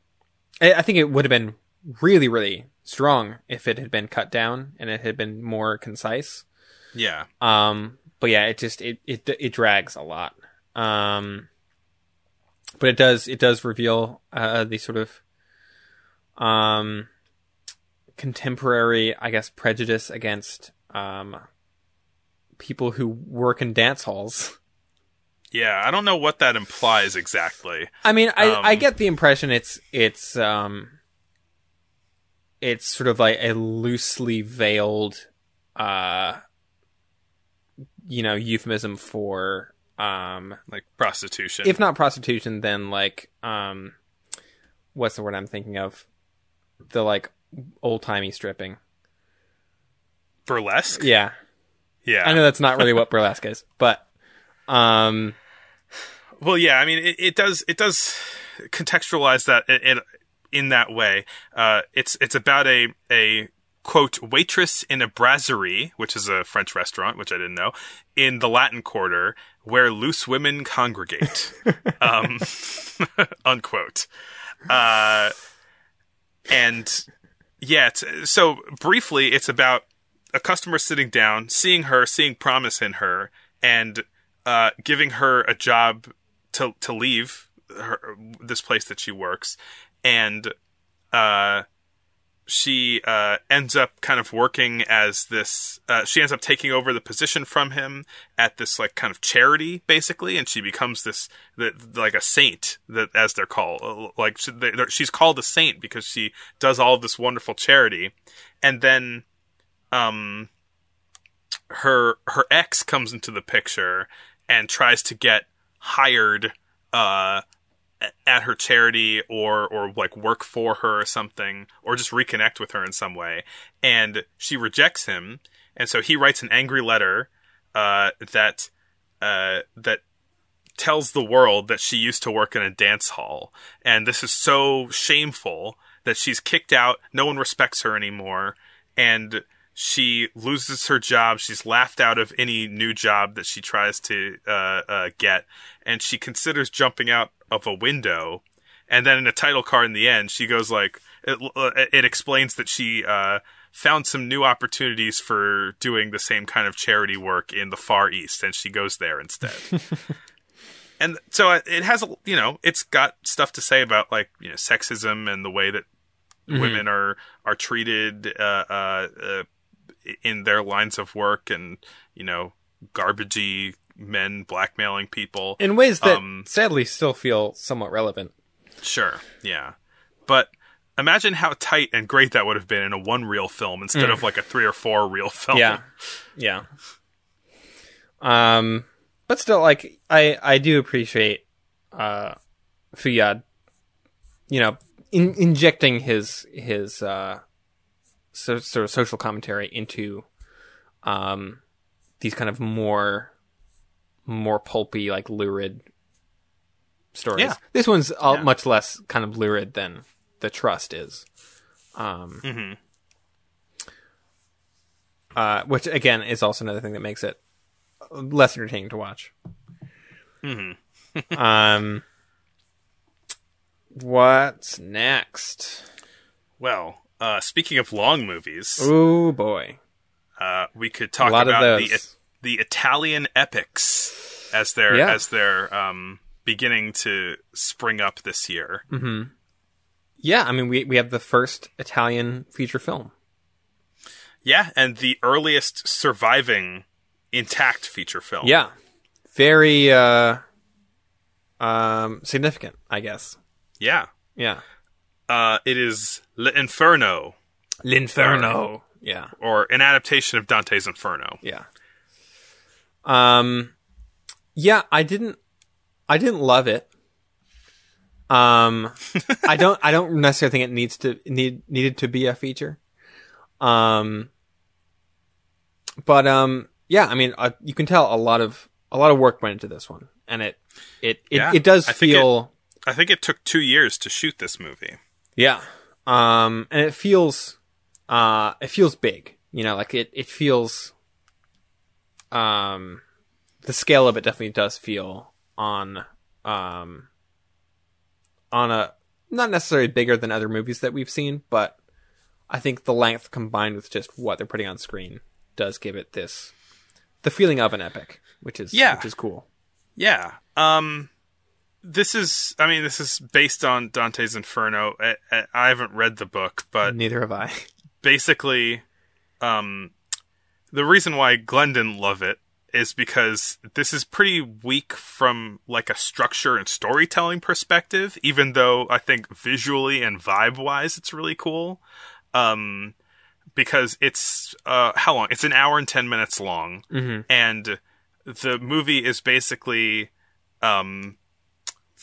I, I think it would have been really really strong if it had been cut down and it had been more concise. Yeah, Um, but yeah, it just it it it drags a lot. Um, but it does it does reveal uh, the sort of um contemporary, I guess, prejudice against um people who work in dance halls. [laughs] yeah. I don't know what that implies exactly. I mean, I Um, I get the impression it's it's um it's sort of like a loosely veiled uh you know euphemism for um Like prostitution. if not prostitution then like um what's the word I'm thinking of the like old-timey stripping burlesque. yeah yeah. I know that's not really what burlesque is but um Well, yeah, I mean, it, it does it does contextualize that in, in that way. Uh, it's it's about a a quote waitress in a brasserie, which is a French restaurant, which I didn't know, in the Latin Quarter, where loose women congregate. [laughs] um, [laughs] unquote. Uh, and yeah, it's, so briefly, it's about a customer sitting down, seeing her, seeing promise in her, and uh, giving her a job to to leave her, this place that she works, and uh, she uh, ends up kind of working as this. Uh, she ends up taking over the position from him at this like kind of charity, basically, and she becomes this the, like a saint that as they're called. Like she, they, they're- she's called a saint because she does all this wonderful charity, and then um her her ex comes into the picture and tries to get hired uh at her charity or or like work for her or something or just reconnect with her in some way. And she rejects him. And so he writes an angry letter uh that uh that tells the world that she used to work in a dance hall. And this is so shameful that she's kicked out. No one respects her anymore. And she loses her job. She's laughed out of any new job that she tries to uh, uh, get. And she considers jumping out of a window. And then in a title card in the end she goes like it, it explains that she uh, found some new opportunities for doing the same kind of charity work in the far east. And she goes there instead. [laughs] And so it it has a you know it's got stuff to say about like you know sexism and the way that women are are treated uh, uh, uh, in their lines of work and you know garbagey men blackmailing people in ways that Um, sadly still feel somewhat relevant Sure, yeah. But imagine how tight and great that would have been in a one reel film instead of like a three or four reel [laughs] film. Yeah, yeah. Um, but still, like I I do appreciate uh Feuillade, you know, in, injecting his his uh so, sort of social commentary into um these kind of more more pulpy like lurid stories. Yeah. This one's all, Yeah. much less kind of lurid than the trust is. Um, Mhm. uh, which again is also another thing that makes it less entertaining to watch. Mhm. [laughs] um, what's next? Well, uh, speaking of long movies, Oh boy, uh, we could talk about the the Italian epics as they're Yeah. as they're um, beginning to spring up this year. yeah, I mean we we have the first Italian feature film. Yeah, and the earliest surviving intact feature film. Yeah, very uh, um, significant, I guess. yeah. Yeah, Uh, it is L'Inferno, L'Inferno. Yeah, or an adaptation of Dante's Inferno. yeah. Um, yeah, I didn't, I didn't love it. Um, I [laughs] don't, I don't necessarily think it needs to need needed to be a feature. Um, but um, yeah, I mean, uh, you can tell a lot of a lot of work went into this one, and it it it, Yeah, it does I think feel. I think it took two years to shoot this movie. Yeah. Um, and it feels, uh, it feels big, you know, like it, it feels, um, the scale of it definitely does feel on, um, on a, not necessarily bigger than other movies that we've seen, but I think the length combined with just what they're putting on screen does give it this, the feeling of an epic, which is, Yeah. which is cool. Yeah. Um this is I mean this is based on Dante's Inferno. I, I, haven't read the book, but Neither have I. basically um the reason why Glenn didn't love it is because this is pretty weak from like a structure and storytelling perspective even though I think visually and vibe wise it's really cool. Um because it's uh how long? It's an hour and 10 minutes long hmm and the movie is basically um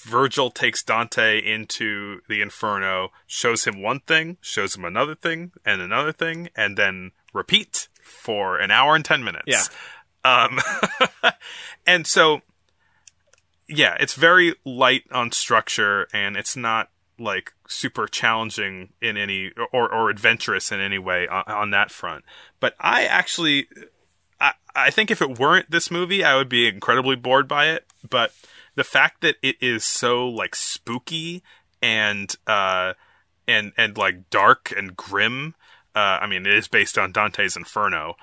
Virgil takes Dante into the Inferno, shows him one thing, shows him another thing, and another thing, and then repeat for an hour and 10 minutes. Yeah. Um, [laughs] and so, yeah, it's very light on structure, and it's not like super challenging in any or, or adventurous in any way on, on that front. But I actually I, I think if it weren't this movie, I would be incredibly bored by it. But the fact that it is so like spooky and uh and and like dark and grim, uh, I mean, it is based on Dante's Inferno.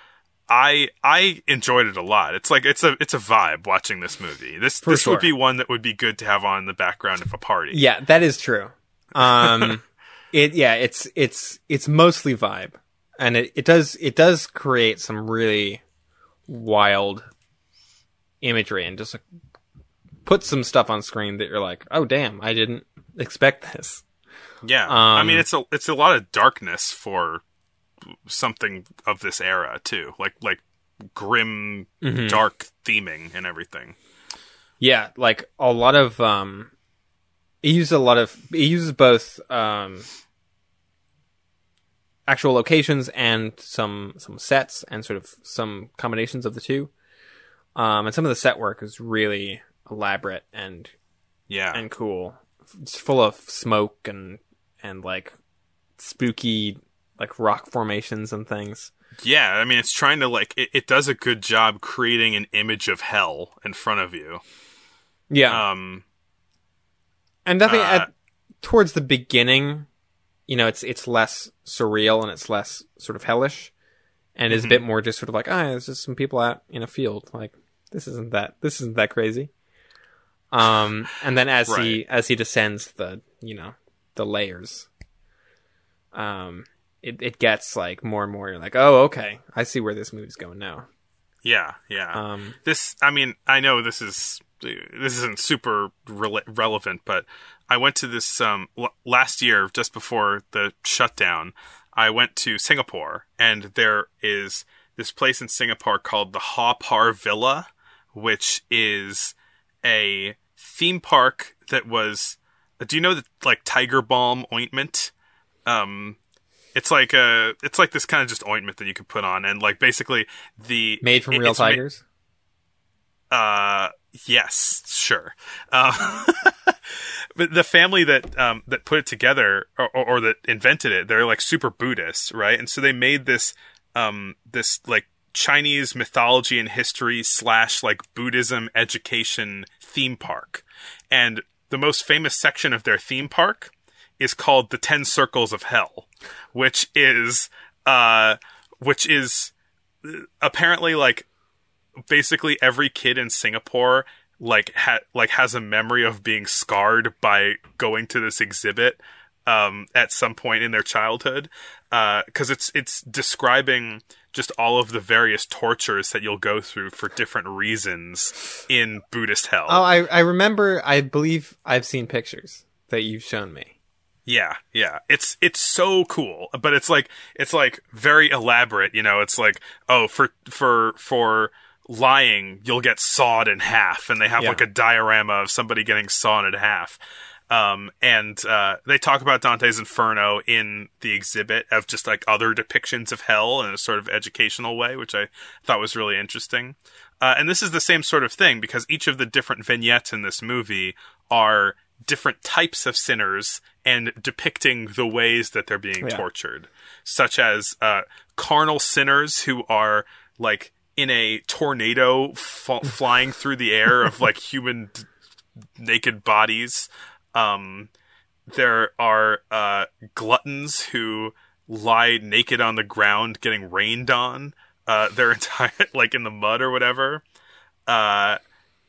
I I enjoyed it a lot. It's like it's a it's a vibe watching this movie. This this sure. would be one that would be good to have on the background of a party. Yeah, that is true. Um, [laughs] it yeah, it's it's it's mostly vibe, and it, it does it does create some really wild imagery and just like, put some stuff on screen that you're like, oh damn, I didn't expect this. Yeah, I Um, mean it's a it's a lot of darkness for something of this era too, like like grim, Mm-hmm. dark theming and everything. Yeah, like a lot of um, it uses a lot of it uses both um actual locations and some some sets and sort of some combinations of the two. Um, and some of the set work is really elaborate and Yeah, and cool. It's full of smoke and and like spooky like rock formations and things. yeah. I mean, it's trying to like it, it does a good job creating an image of hell in front of you. Yeah. Um, and definitely uh, at towards the beginning, you know, it's it's less surreal and it's less sort of hellish, and is a bit more just sort of like, ah, there's just some people out in a field. Like this isn't that this isn't that crazy. Um, and then as he as he descends the you know the layers, um, it it gets like more and more. You're like, oh, okay, I see where this movie's going now. yeah, yeah. Um, this i mean i know this is this isn't super rele- relevant but i went to this um l- last year just before the shutdown i went to singapore and there is this place in singapore called the haw par villa which is a theme park that was do you know the like tiger balm ointment um it's like a it's like this kind of just ointment that you could put on and like basically the made from it- real it's ma- tigers. uh, yes, sure. Um, [laughs] but the family that um, that put it together or, or, or that invented it, they're like super Buddhist, right? And so they made this um, this like Chinese mythology and history slash like Buddhism education theme park. And the most famous section of their theme park is called the Ten Circles of Hell, which is, uh, which is uh, apparently like basically every kid in Singapore like ha- like has a memory of being scarred by going to this exhibit um, at some point in their childhood Uh because it's it's describing just all of the various tortures that you'll go through for different reasons in Buddhist hell. Oh, I I remember. I believe I've seen pictures that you've shown me. Yeah, yeah. It's it's so cool, but it's like it's like very elaborate, you know. It's like, oh, for for for lying, you'll get sawed in half and they have Yeah. like a diorama of somebody getting sawn in half. Um, and uh, they talk about Dante's Inferno in the exhibit of just like other depictions of hell in a sort of educational way, which I thought was really interesting. Uh, and this is the same sort of thing because each of the different vignettes in this movie are different types of sinners and depicting the ways that they're being Yeah. tortured, such as uh, carnal sinners who are like in a tornado fa- flying through the air of like [laughs] human d- naked bodies. Um, there are uh, gluttons who lie naked on the ground, getting rained on. Uh, their [laughs] entire like in the mud or whatever. Uh,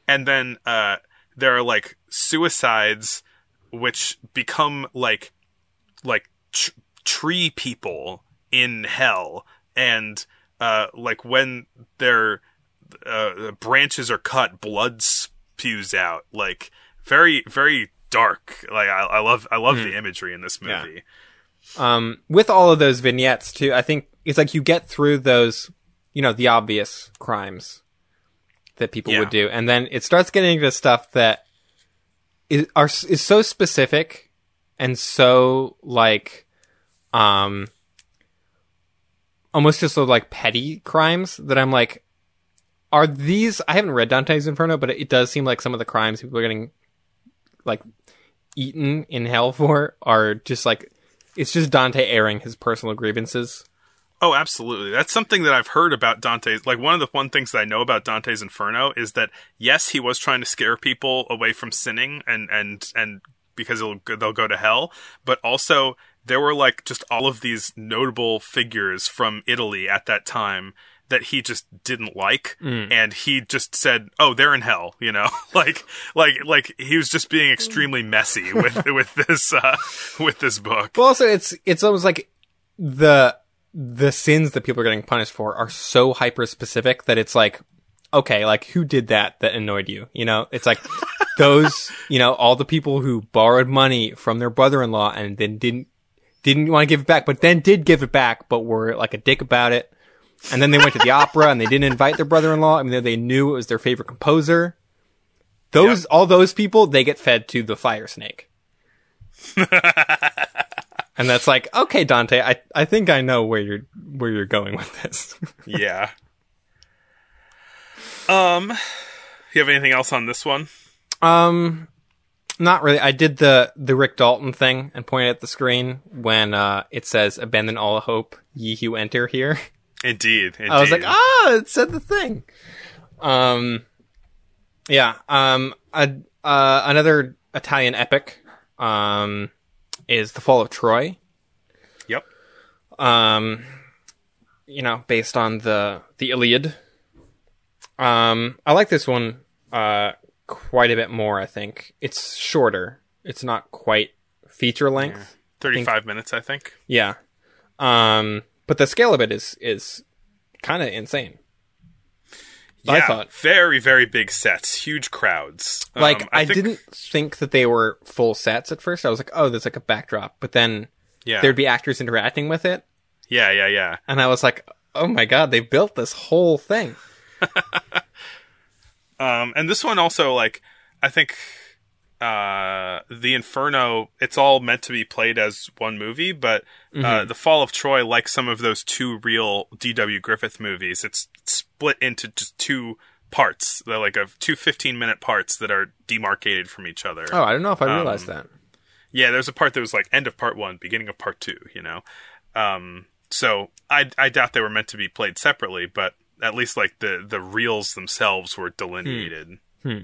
and then uh, there are like suicides, which become like like tr- tree people in hell, and uh, like when their uh, branches are cut, blood spews out. Like very very dark. Like I, I love I love the imagery in this Yeah. movie. Um, with all of those vignettes too, I think it's like you get through those, you know, the obvious crimes that people Yeah. would do, and then it starts getting into stuff that is are is so specific and so like, um, almost just of like petty crimes that I'm like, are these? I haven't read Dante's Inferno, but it does seem like some of the crimes people are getting like eaten in hell for are just like it's just Dante airing his personal grievances. Oh, absolutely. That's something that I've heard about Dante's. Like one of the one things that I know about Dante's Inferno is that yes, he was trying to scare people away from sinning and and and because they'll they'll go to hell, but also there were like just all of these notable figures from Italy at that time that he just didn't like and he just said oh they're in hell you know [laughs] like like like he was just being extremely messy with [laughs] with this uh with this book Well, also it's it's almost like the the sins that people are getting punished for are so hyper specific that it's like okay, like who did that that annoyed you? You know, it's like [laughs] those you know all the people who borrowed money from their brother-in-law and then didn't didn't want to give it back, but then did give it back, but were like a dick about it. And then they went to the opera and they didn't invite their brother-in-law, I mean, they knew it was their favorite composer. Those, all those people, they get fed to the fire snake. [laughs] and that's like, okay, Dante, I, I think I know where you're, where you're going with this. [laughs] yeah. Um, you have anything else on this one? um, not really. I did the, the Rick Dalton thing and pointed at the screen when, uh, it says abandon all hope, ye who enter here. [laughs] Indeed, indeed. I was like, ah, it said the thing. Um, yeah. Um, a, uh, another Italian epic, um, is the Fall of Troy. Yep. Um, you know, based on the the Iliad. Um, I like this one uh quite a bit more. I think it's shorter. It's not quite feature length. Thirty-five minutes, I think. Yeah. Um, but the scale of it is is kind of insane. Yeah, I thought. very, very big sets, huge crowds. Like Um, I, think- didn't think that they were full sets at first. I was like, oh, there's like a backdrop, but then Yeah, there'd be actors interacting with it, yeah, yeah, yeah. and I was like, oh my god, they built this whole thing. [laughs] Um, and this one also, like, I think, uh, the Inferno, it's all meant to be played as one movie, but, Mm-hmm. uh, the Fall of Troy, like some of those two reel D.W. Griffith movies, it's split into just two parts. They're like of two 15 minute parts that are demarcated from each other. Oh, I don't know if I realized that. Yeah, there's a part that was like end of part one, beginning of part two, you know? Um, so I, I doubt they were meant to be played separately, but at least like the the reels themselves were delineated. Hmm.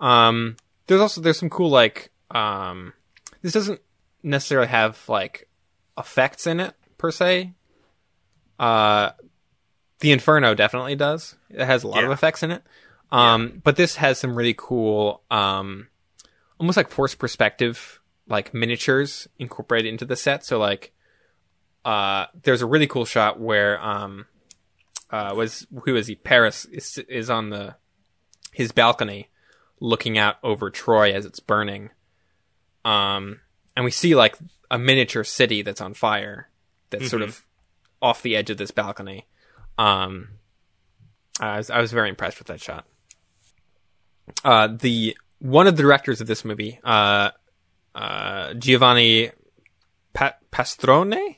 Um, there's also there's some cool like um, this doesn't necessarily have like effects in it per se. Uh, the Inferno definitely does. It has a lot of effects in it. Um, but this has some really cool, um, almost like forced perspective, like miniatures incorporated into the set. So like, uh, there's a really cool shot where um, uh, was who is he? Paris is is on the his balcony looking out over Troy as it's burning. Um, and we see like a miniature city that's on fire that's sort of off the edge of this balcony. Um, I was, I was very impressed with that shot. Uh, the one of the directors of this movie, uh, uh, Giovanni pa- Pastrone.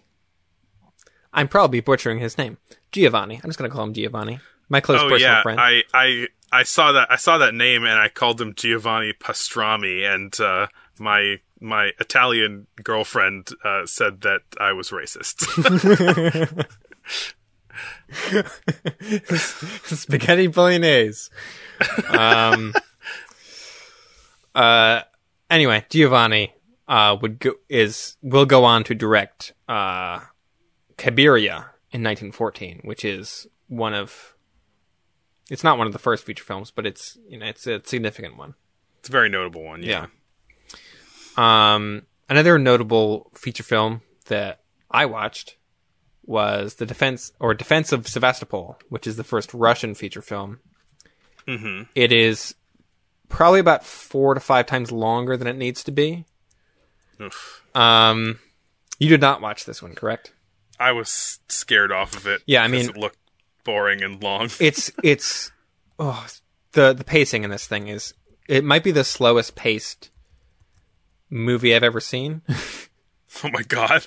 I'm probably butchering his name. Giovanni. I'm just gonna call him Giovanni. My close Oh personal yeah, friend. I, I I saw that I saw that name and I called him Giovanni Pastrami, and uh, my my Italian girlfriend uh, said that I was racist. [laughs] spaghetti bolognese. Um, uh, anyway, Giovanni uh, would go is will go on to direct uh, in 1914, which is one of it's not one of the first feature films, but it's you know it's a significant one. it's a very notable one. Yeah. Um, another notable feature film that I watched was the defense or Defense of Sevastopol, which is the first Russian feature film. hmm It is probably about four to five times longer than it needs to be. Oof. Um, you did not watch this one, correct? I was scared off of it. Yeah, I mean- it looked boring and long. [laughs] It's it's oh the the pacing in this thing is it might be the slowest paced movie I've ever seen. [laughs] oh my god.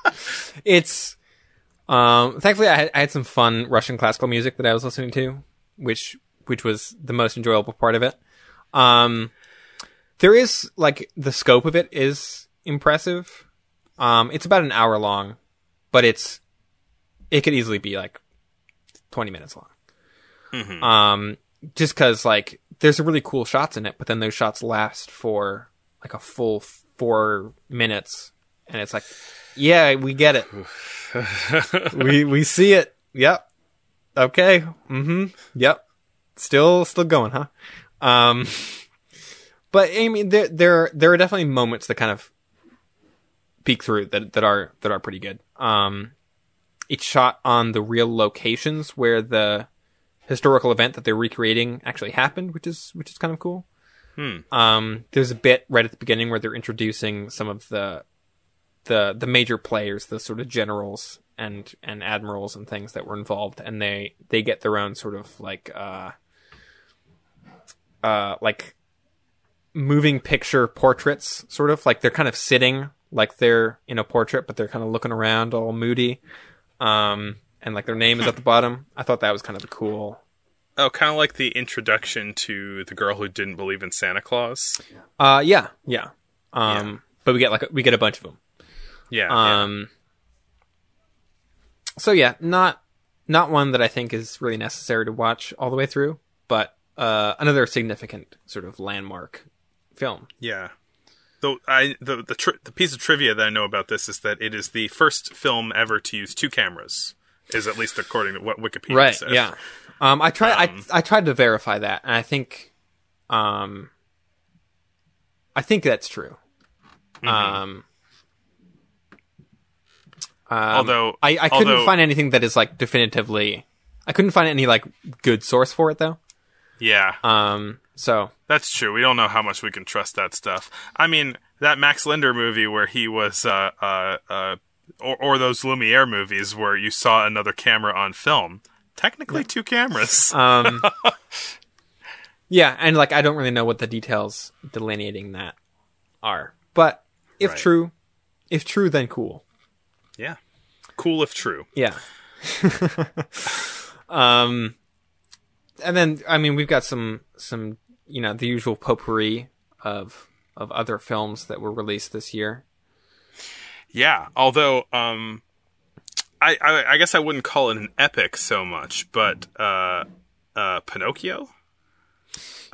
[laughs] it's um thankfully I had, I had some fun Russian classical music that I was listening to, which which was the most enjoyable part of it. Um there is like the scope of it is impressive. Um it's about an hour long, but it's it could easily be like 20 minutes long. Mhm. Um just cuz like there's a really cool shots in it, but then those shots last for like a full 4 minutes and it's like yeah, we get it [laughs] we we see it. Yep. Okay. Mm-hmm. Yep. Still still going, huh? Um but I mean there there there are definitely moments that kind of peek through that that are that are pretty good. Um it's shot on the real locations where the historical event that they're recreating actually happened, which is which is kind of cool. Hmm. Um there's a bit right at the beginning where they're introducing some of the the the major players, the sort of generals and and admirals and things that were involved, and they they get their own sort of like uh uh like moving picture portraits, sort of like they're kind of sitting like they're in a portrait, but they're kind of looking around all moody, um, and like their name is at the bottom. I thought that was kind of cool. oh, kind of like the introduction to the girl who didn't believe in Santa Claus. Uh, yeah, yeah. Um, but we get like we get a bunch of them. Yeah. yeah. Um. So yeah, not not one that I think is really necessary to watch all the way through, but uh, another significant sort of landmark film. Yeah. Though I the the, tri- the piece of trivia that I know about this is that it is the first film ever to use two cameras, is at least according to what Wikipedia right? says. Yeah. Um, I tried. Um, I I tried to verify that, and I think, um, I think that's true. Mm-hmm. Um. um, Although I, I couldn't although- find anything that is like definitively. I couldn't find any like good source for it though. Yeah, Um. So that's true. We don't know how much we can trust that stuff. I mean, that Max Linder movie where he was, uh, uh, uh, or, or those Lumiere movies where you saw another camera on film. Technically, two cameras. [laughs] Um, [laughs] yeah, and like I don't really know what the details delineating that are, but if Right. true, if true, then cool. yeah, cool if true. Yeah. [laughs] um, and then I mean we've got some some you know the usual potpourri of of other films that were released this year. Yeah, although um I, I I guess I wouldn't call it an epic so much, but uh, uh, Pinocchio.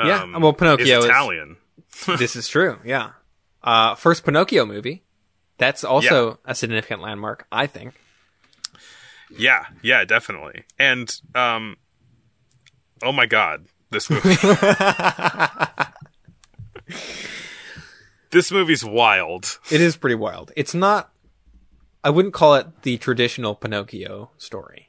Yeah, um, well, Pinocchio is is- Italian. [laughs] this is true. Yeah. Uh, first Pinocchio movie. That's also a significant landmark, I think. Yeah, yeah, definitely. And um, oh my god, this movie. this movie's wild. It is pretty wild. It's not. I wouldn't call it the traditional Pinocchio story.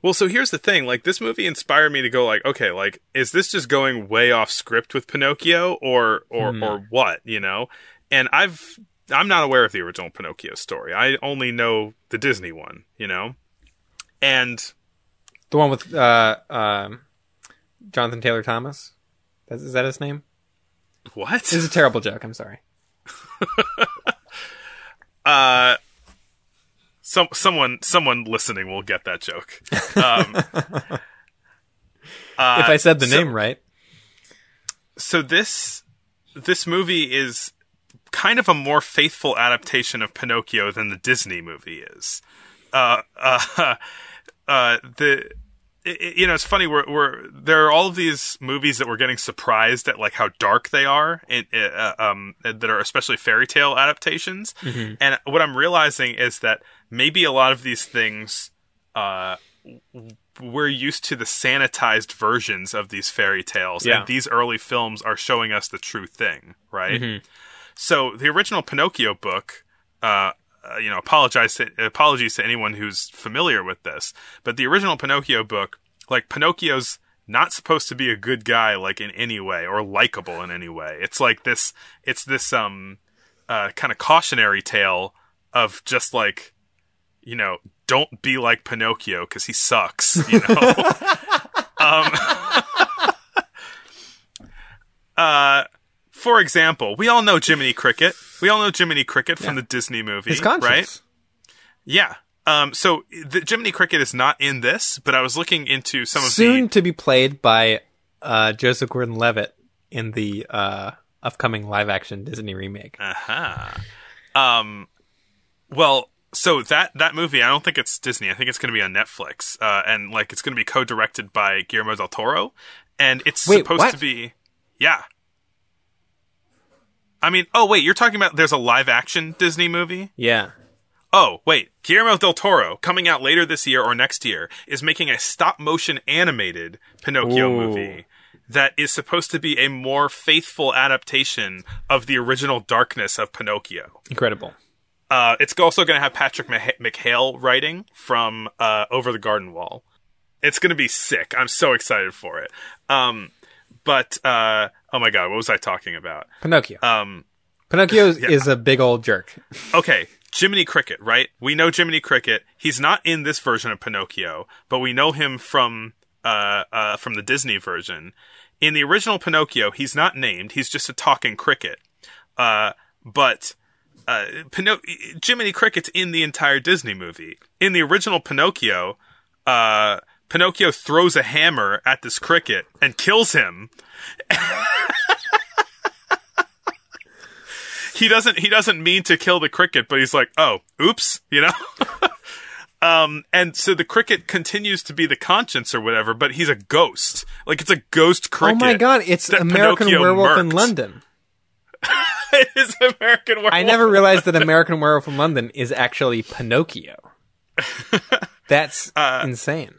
Well, so here's the thing. Like, this movie inspired me to go, like, okay, like, is this just going way off script with Pinocchio, or or or what? You know? And I've I'm not aware of the original Pinocchio story. I only know the Disney one. You know? And The one with uh, um, Jonathan Taylor Thomas. Is is that his name? what? This is a terrible joke. I'm sorry. [laughs] uh some someone someone listening will get that joke. Um, uh, [laughs] if I said the so- name right. so this this movie is kind of a more faithful adaptation of Pinocchio than the Disney movie is. Uh, uh, [laughs] uh, the you know it's funny we're, we're there are all of these movies that we're getting surprised at like how dark they are and uh, um that are especially fairy tale adaptations. And what i'm realizing is that maybe a lot of these things uh we're used to the sanitized versions of these fairy tales. Yeah. and these early films are showing us the true thing right? So the original Pinocchio book, uh, uh, you know, apologize to, apologies to anyone who's familiar with this, but the original Pinocchio book, like Pinocchio's not supposed to be a good guy, like in any way, or likable in any way. It's like this, it's this um, uh, kind of cautionary tale of just like, you know, don't be like Pinocchio because he sucks. You know. [laughs] um, [laughs] uh, for example, we all know Jiminy Cricket. We all know Jiminy Cricket from the Disney movie, His conscience. right? Yeah. Um, so the Jiminy Cricket is not in this, but I was looking into some of Soon the to be played by uh, Joseph Gordon-Levitt in the uh, upcoming live-action Disney remake. Aha. Um, well, so that that movie, I don't think it's Disney. I think it's going to be on Netflix, uh, and like it's going to be co-directed by Guillermo del Toro, and it's Wait, supposed what? to be, yeah. I mean, oh wait, you're talking about there's a live-action Disney movie? Yeah. Oh, wait. Guillermo del Toro, coming out later this year or next year, is making a stop motion animated Pinocchio Ooh. movie that is supposed to be a more faithful adaptation of the original darkness of Pinocchio. Incredible. Uh, it's also going to have Patrick McHale writing from uh, Over the Garden Wall. It's going to be sick. I'm so excited for it. Um, but, uh, oh my god, what was I talking about? Pinocchio. Um, Pinocchio [laughs] is a big old jerk. [laughs] okay, Jiminy Cricket, right? We know Jiminy Cricket. He's not in this version of Pinocchio, but we know him from uh, uh, from the Disney version. In the original Pinocchio, he's not named. He's just a talking cricket. Uh, but uh, Pino- Jiminy Cricket's in the entire Disney movie. In the original Pinocchio, uh, Pinocchio throws a hammer at this cricket and kills him. he doesn't he doesn't mean to kill the cricket, but he's like, oh, oops, you know. [laughs] um, and so the cricket continues to be the conscience or whatever, but he's a ghost. Like it's a ghost cricket. Oh my god, it's American Pinocchio Werewolf in. London. [laughs] it is American Werewolf. I never realized that American Werewolf in London is actually Pinocchio. [laughs] That's Uh, insane.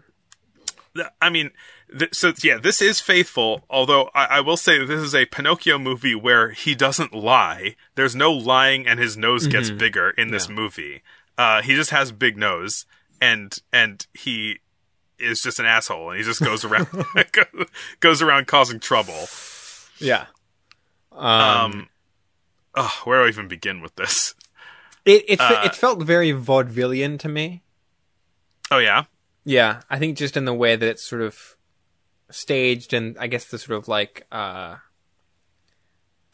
I mean, th- so yeah, this is faithful. Although I-, I will say that this is a Pinocchio movie where he doesn't lie. There's no lying, and his nose gets bigger in this movie. Uh, he just has big nose, and and he is just an asshole, and he just goes around [laughs] [laughs] goes around causing trouble. Yeah. Um, Um, oh, where do I even begin with this? it it, uh, it felt very vaudevillian to me. Oh yeah, Yeah, I think just in the way that it's sort of staged, and I guess the sort of like uh,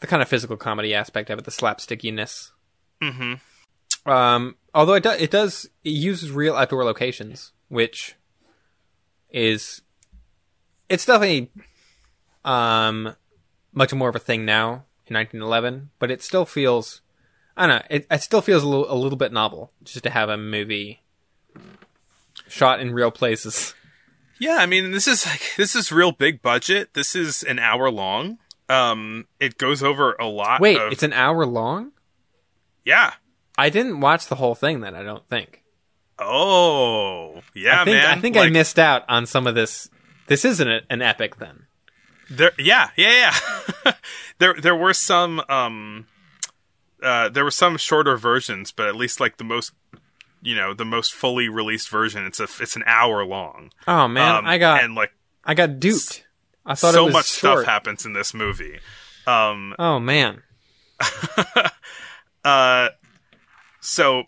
the kind of physical comedy aspect of it, the slapstickiness. Mm-hmm. Um, although it does, it does it uses real outdoor locations, which is it's definitely um much more of a thing now in 1911, but it still feels I don't know, it, it still feels a little a little bit novel just to have a movie shot in real places. Yeah, I mean, this is like [laughs] this is real big budget. This is an hour long. Um, it goes over a lot. Wait, of, it's an hour long? yeah. I didn't watch the whole thing then, I don't think. Oh, yeah, I think, man. I think I missed out on some of this. This isn't an epic then. There, yeah, yeah, yeah. [laughs] there, there were some, um, uh, there were some shorter versions, but at least like the most, you know, the most fully released version, it's a, it's an hour long. Oh man, Um, I got and like I got duped. I thought so it was much short. stuff happens in this movie. Um, Oh man. [laughs] uh, so,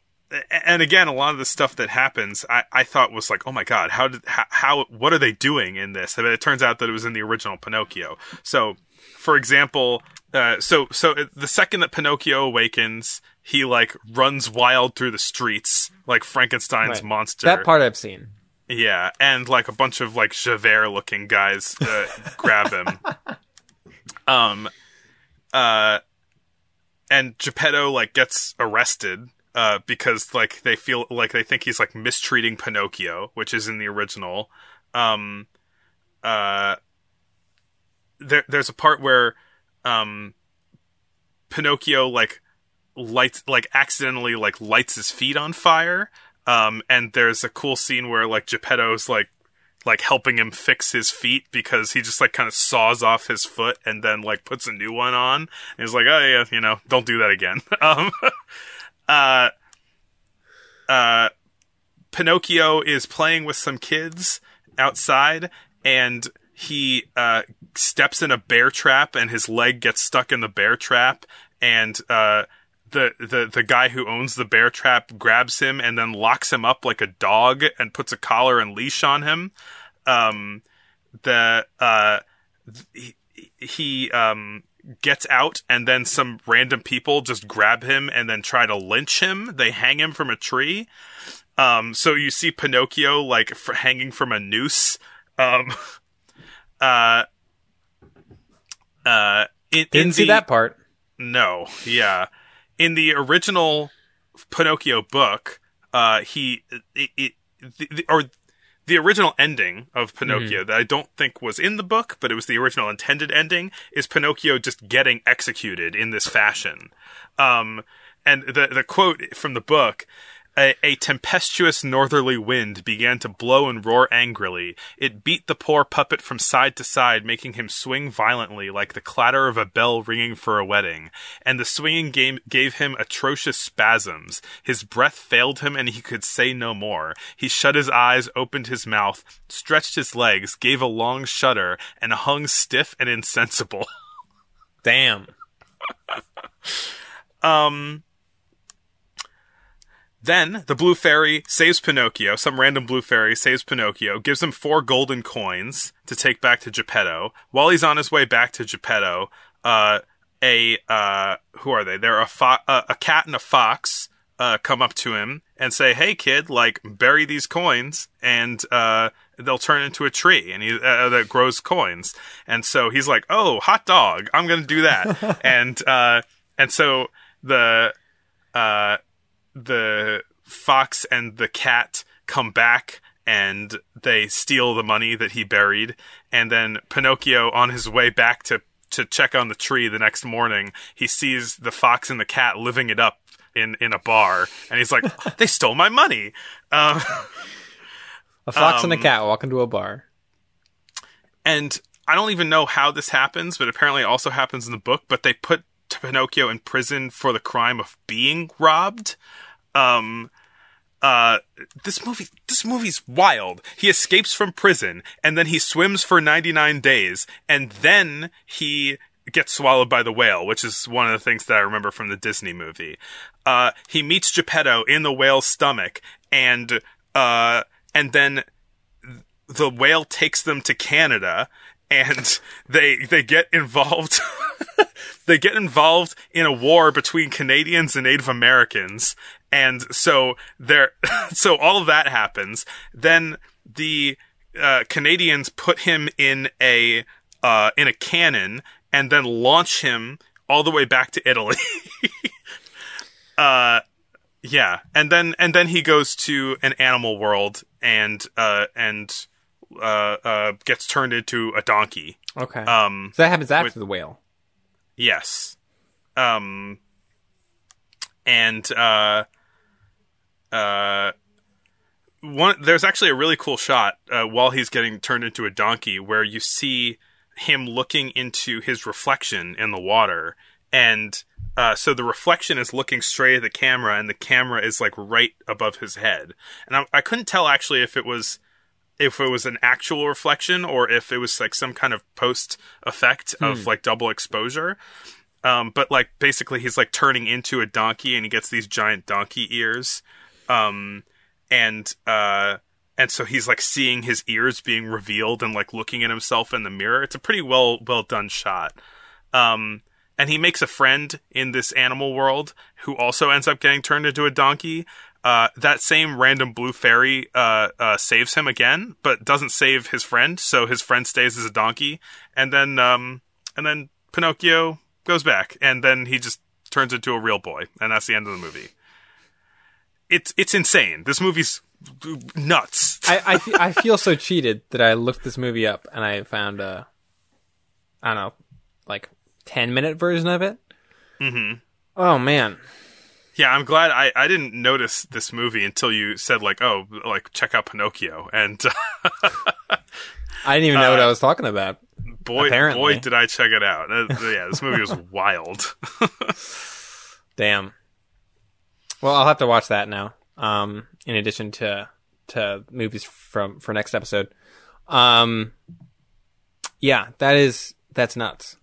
and again, a lot of the stuff that happens, I, I thought was like, oh my god, how did, how, how, what are they doing in this? But it turns out that it was in the original Pinocchio. So, for example, uh, so, so the second that Pinocchio awakens, he like runs wild through the streets like Frankenstein's Right. monster. That part I've seen. Yeah, and like a bunch of like Javert looking guys uh, [laughs] grab him. Um uh and Geppetto like gets arrested uh because like they feel like they think he's like mistreating Pinocchio, which is in the original. Um uh there there's a part where um Pinocchio like lights like accidentally like lights his feet on fire um and there's a cool scene where like Geppetto's like like helping him fix his feet because he just like kind of saws off his foot and then like puts a new one on. And he's like oh yeah you know don't do that again. [laughs] Um [laughs] uh uh Pinocchio is playing with some kids outside and he uh steps in a bear trap and his leg gets stuck in the bear trap and uh the, the the guy who owns the bear trap grabs him and then locks him up like a dog and puts a collar and leash on him. Um, the uh, he, he um gets out and then some random people just grab him and then try to lynch him. They hang him from a tree. Um, so you see Pinocchio like f hanging from a noose. Um, [laughs] uh, uh, in, in Didn't see the- that part. no, yeah. In the original Pinocchio book, uh, he it, it the, the, or the original ending of Pinocchio that I don't think was in the book, but it was the original intended ending is Pinocchio just getting executed in this fashion. Um, and the the quote from the book. A, a tempestuous northerly wind began to blow and roar angrily. It beat the poor puppet from side to side, making him swing violently like the clatter of a bell ringing for a wedding. And the swinging game gave him atrocious spasms. His breath failed him and he could say no more. He shut his eyes, opened his mouth, stretched his legs, gave a long shudder, and hung stiff and insensible. [laughs] Damn. Um. Then the blue fairy saves Pinocchio. Some random blue fairy saves Pinocchio, gives him four golden coins to take back to Geppetto. While he's on his way back to Geppetto, uh, a uh, who are they? They're a fo- uh, a cat and a fox uh, come up to him and say, "Hey, kid, like bury these coins, and uh, they'll turn into a tree, and he uh, that grows coins." And so he's like, "Oh, hot dog! I'm gonna do that." [laughs] and uh, and so the uh, the fox and the cat come back and they steal the money that he buried and then pinocchio on his way back to to check on the tree the next morning he sees the fox and the cat living it up in in a bar and he's like [laughs] they stole my money um, A fox and a Um, cat walk into a bar. and I don't even know how this happens, but apparently it also happens in the book. But they put Pinocchio in prison for the crime of being robbed. Um, uh, this movie, this movie's wild. He escapes from prison, and then he swims for 99 days, and then he gets swallowed by the whale, which is one of the things that I remember from the Disney movie. Uh, he meets Geppetto in the whale's stomach, and, uh, and then the whale takes them to Canada and [laughs] they they get involved [laughs] they get involved in a war between Canadians and Native Americans and so there [laughs] so all of that happens then the uh, Canadians put him in a uh, in a cannon and then launch him all the way back to Italy [laughs] uh Yeah, and then and then he goes to an animal world and uh and uh uh gets turned into a donkey. Okay. Um so that happens after with- the whale. yes. Um and uh uh one there's actually a really cool shot uh, while he's getting turned into a donkey where you see him looking into his reflection in the water and uh, so the reflection is looking straight at the camera and the camera is like right above his head. And I, I couldn't tell actually if it was if it was an actual reflection or if it was like some kind of post effect of like double exposure. Um, but like basically he's like turning into a donkey and he gets these giant donkey ears um, and uh and so he's like seeing his ears being revealed and like looking at himself in the mirror it's a pretty well well done shot um and he makes a friend in this animal world who also ends up getting turned into a donkey uh, that same random blue fairy uh, uh, saves him again, but doesn't save his friend. So his friend stays as a donkey, and then um, and then Pinocchio goes back, and then he just turns into a real boy, and that's the end of the movie. It's it's insane. This movie's nuts. I I, [laughs] fe- I feel so cheated that I looked this movie up and I found a I don't know like ten minute version of it. Mm-hmm. Oh man, Yeah, I'm glad I, I didn't notice this movie until you said like, oh, like check out Pinocchio, and [laughs] I didn't even know what I was talking about. boy, Apparently. boy, did I check it out. Uh, yeah, this movie was [laughs] wild. Damn. Well, I'll have to watch that now. Um, in addition to to movies from for next episode. Um, yeah, that is that's nuts.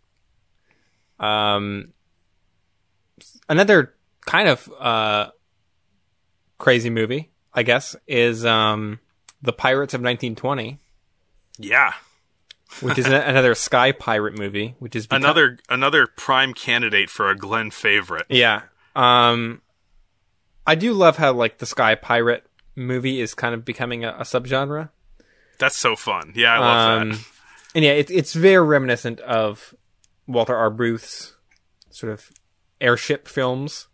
Um, another kind of uh crazy movie, I guess, is um the Pirates of 1920, yeah, which is [laughs] another Sky Pirate movie, which is another another prime candidate for a Glenn favorite. Yeah. Um I do love how like the Sky Pirate movie is kind of becoming a, a subgenre. That's so fun. Yeah, I love Um that. and yeah, it's it's very reminiscent of Walter R. Booth's sort of airship films.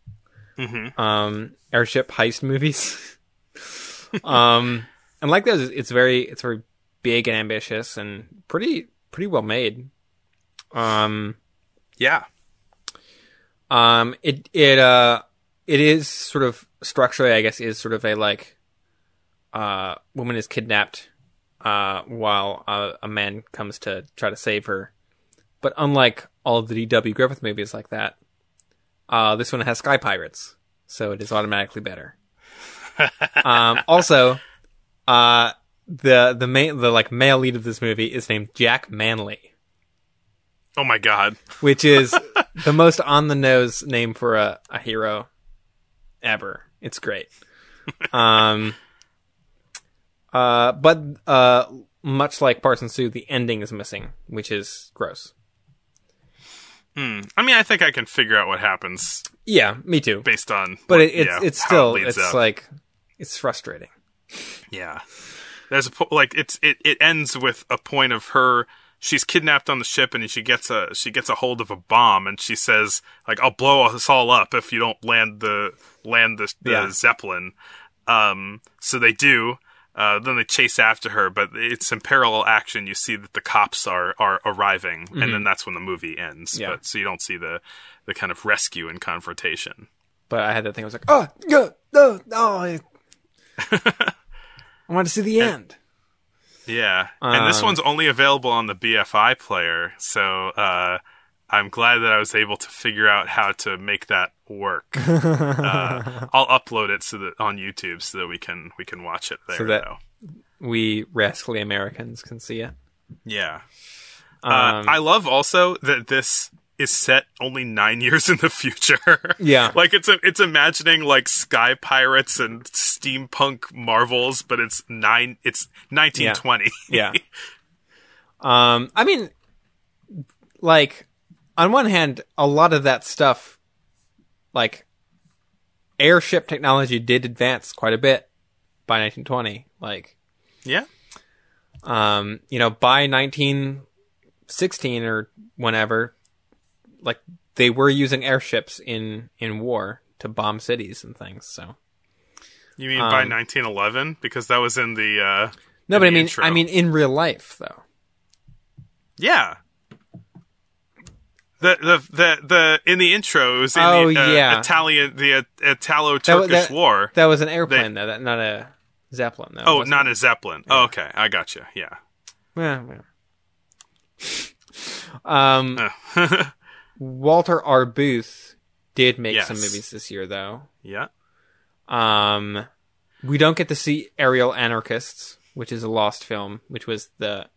Mhm. Um airship heist movies. [laughs] um and like those it's very it's very big and ambitious and pretty pretty well made. Um Yeah, Um, it it uh it is sort of structurally, I guess, is sort of a like, uh, woman is kidnapped, uh, while uh, a man comes to try to save her. But unlike all the D.W. Griffith movies like that, uh, this one has sky pirates, so it is automatically better. [laughs] um, also, uh, the the main the like male lead of this movie is named Jack Manley Oh my god. which is [laughs] the most on the nose name for a, a hero ever. It's great. [laughs] Um, uh, but uh, much like Parson Sue, the ending is missing, which is gross. Hmm. I mean, I think I can figure out what happens Yeah, me too. based on. But what- it, it's yeah, it's still it it's up. like it's frustrating. Yeah. There's a po- like it's it, it ends with a point of her she's kidnapped on the ship and she gets a she gets a hold of a bomb and she says like I'll blow us all up if you don't land the land the, the Yeah. zeppelin. Um so they do. Uh, then they chase after her, but it's in parallel action. You see that the cops are are arriving, and then that's when the movie ends. Mm-hmm. Yeah. But so you don't see the the kind of rescue and confrontation. But I had that thing. I was like, oh, no, no, no. I, [laughs] I want to see the end. Yeah, and this Um, one's only available on the BFI player, so uh, I'm glad that I was able to figure out how to make that work. [laughs] uh, I'll upload it so that on YouTube so that we can we can watch it there. So that- though. We rascally Americans can see it. Yeah, Um, uh, I love also that this is set only nine [laughs] years in the future. Yeah. [laughs] like it's a, it's imagining like sky pirates and steampunk marvels, but it's nine. It's 1920. Yeah. [laughs] Um, I mean, like, on one hand, a lot of that stuff, like, airship technology did advance quite a bit by 1920. Like, yeah. um, you know, by 1916 or whenever, like, they were using airships in, in war to bomb cities and things. So You mean by Um, 1911? Because that was in the uh, no, in but I mean, intro. I mean, in real life though. yeah. The, the the the in the intro it was in Oh, the uh, yeah. Italian the uh, Italo-Turkish War. That was an airplane though, that, not a zeppelin. Though, oh, wasn't it? a zeppelin. Oh, okay, I got you. Yeah. Yeah, yeah. um, [laughs] Walter R. Booth did make some movies this year, though. yeah. Um, we don't get to see Aerial Anarchists, which is a lost film, which was the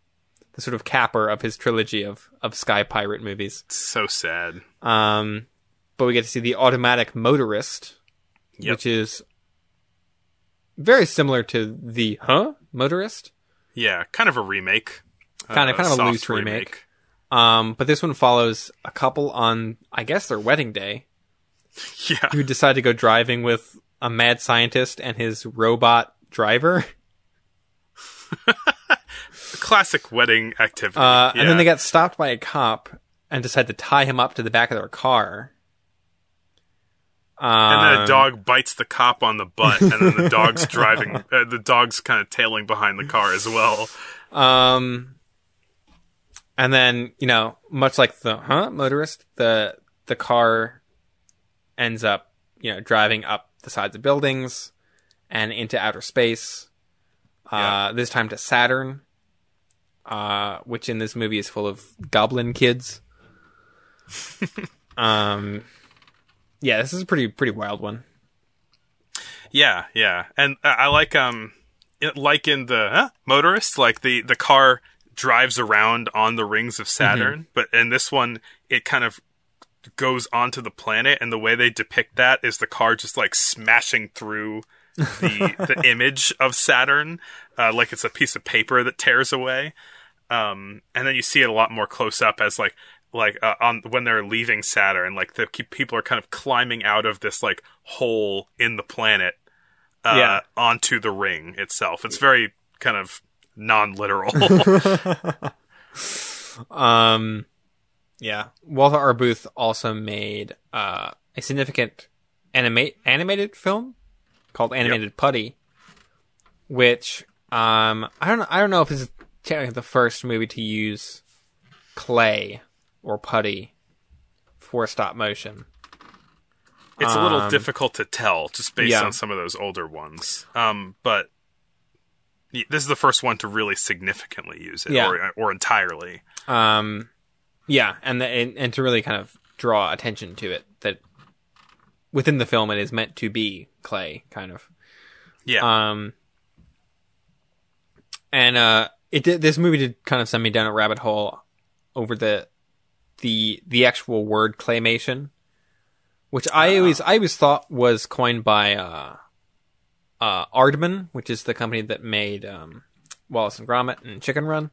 the sort of capper of his trilogy of of Sky Pirate movies. So sad. Um, but we get to see the Automatic Motorist, Yep. which is very similar to the Huh Motorist. Yeah, kind of a remake. Kinda- Uh, kind of a loose remake. Um, but this one follows a couple on, I guess, their wedding day, [laughs] Yeah. who decide to go driving with a mad scientist and his robot driver. [laughs] Classic wedding activity. Uh, And then they get stopped by a cop and decide to tie him up to the back of their car. And then a Um, dog bites the cop on the butt, and then the dog's [laughs] driving. Uh, the dog's kind of tailing behind the car as well. Um, and then you know, much like the huh motorist, the the car ends up you know driving up the sides of buildings and into outer space. Uh, Yeah. this time to Saturn, uh, which in this movie is full of goblin kids. [laughs] um, yeah, this is a pretty pretty wild one. Yeah, yeah, and I I like um, it, like in the huh, motorist, like the the car drives around on the rings of Saturn, but in this one, it kind of goes onto the planet, and the way they depict that is the car just like smashing through the the [laughs] image of Saturn, uh, like it's a piece of paper that tears away. Um, and then you see it a lot more close up as like like uh, on when they're leaving Saturn, like the people are kind of climbing out of this like hole in the planet uh, Yeah. onto the ring itself. It's very kind of non-literal. [laughs] [laughs] [laughs] Um, yeah, Walter. Booth also made uh, a significant animate animated film called Animated Putty, which um, I don't know. I don't know if it's technically the first movie to use clay or putty for stop motion. it's a little Um, difficult to tell just based yeah. on some of those older ones. Um, but this is the first one to really significantly use it, Yeah. or or entirely. Um, yeah, and, the, and and to really kind of draw attention to it that within the film it is meant to be clay, kind of. Yeah, Um, and uh, it did. This movie did kind of send me down a rabbit hole over the the the actual word claymation, which I always I always thought was coined by uh, uh, Aardman, which is the company that made um, Wallace and Gromit and Chicken Run.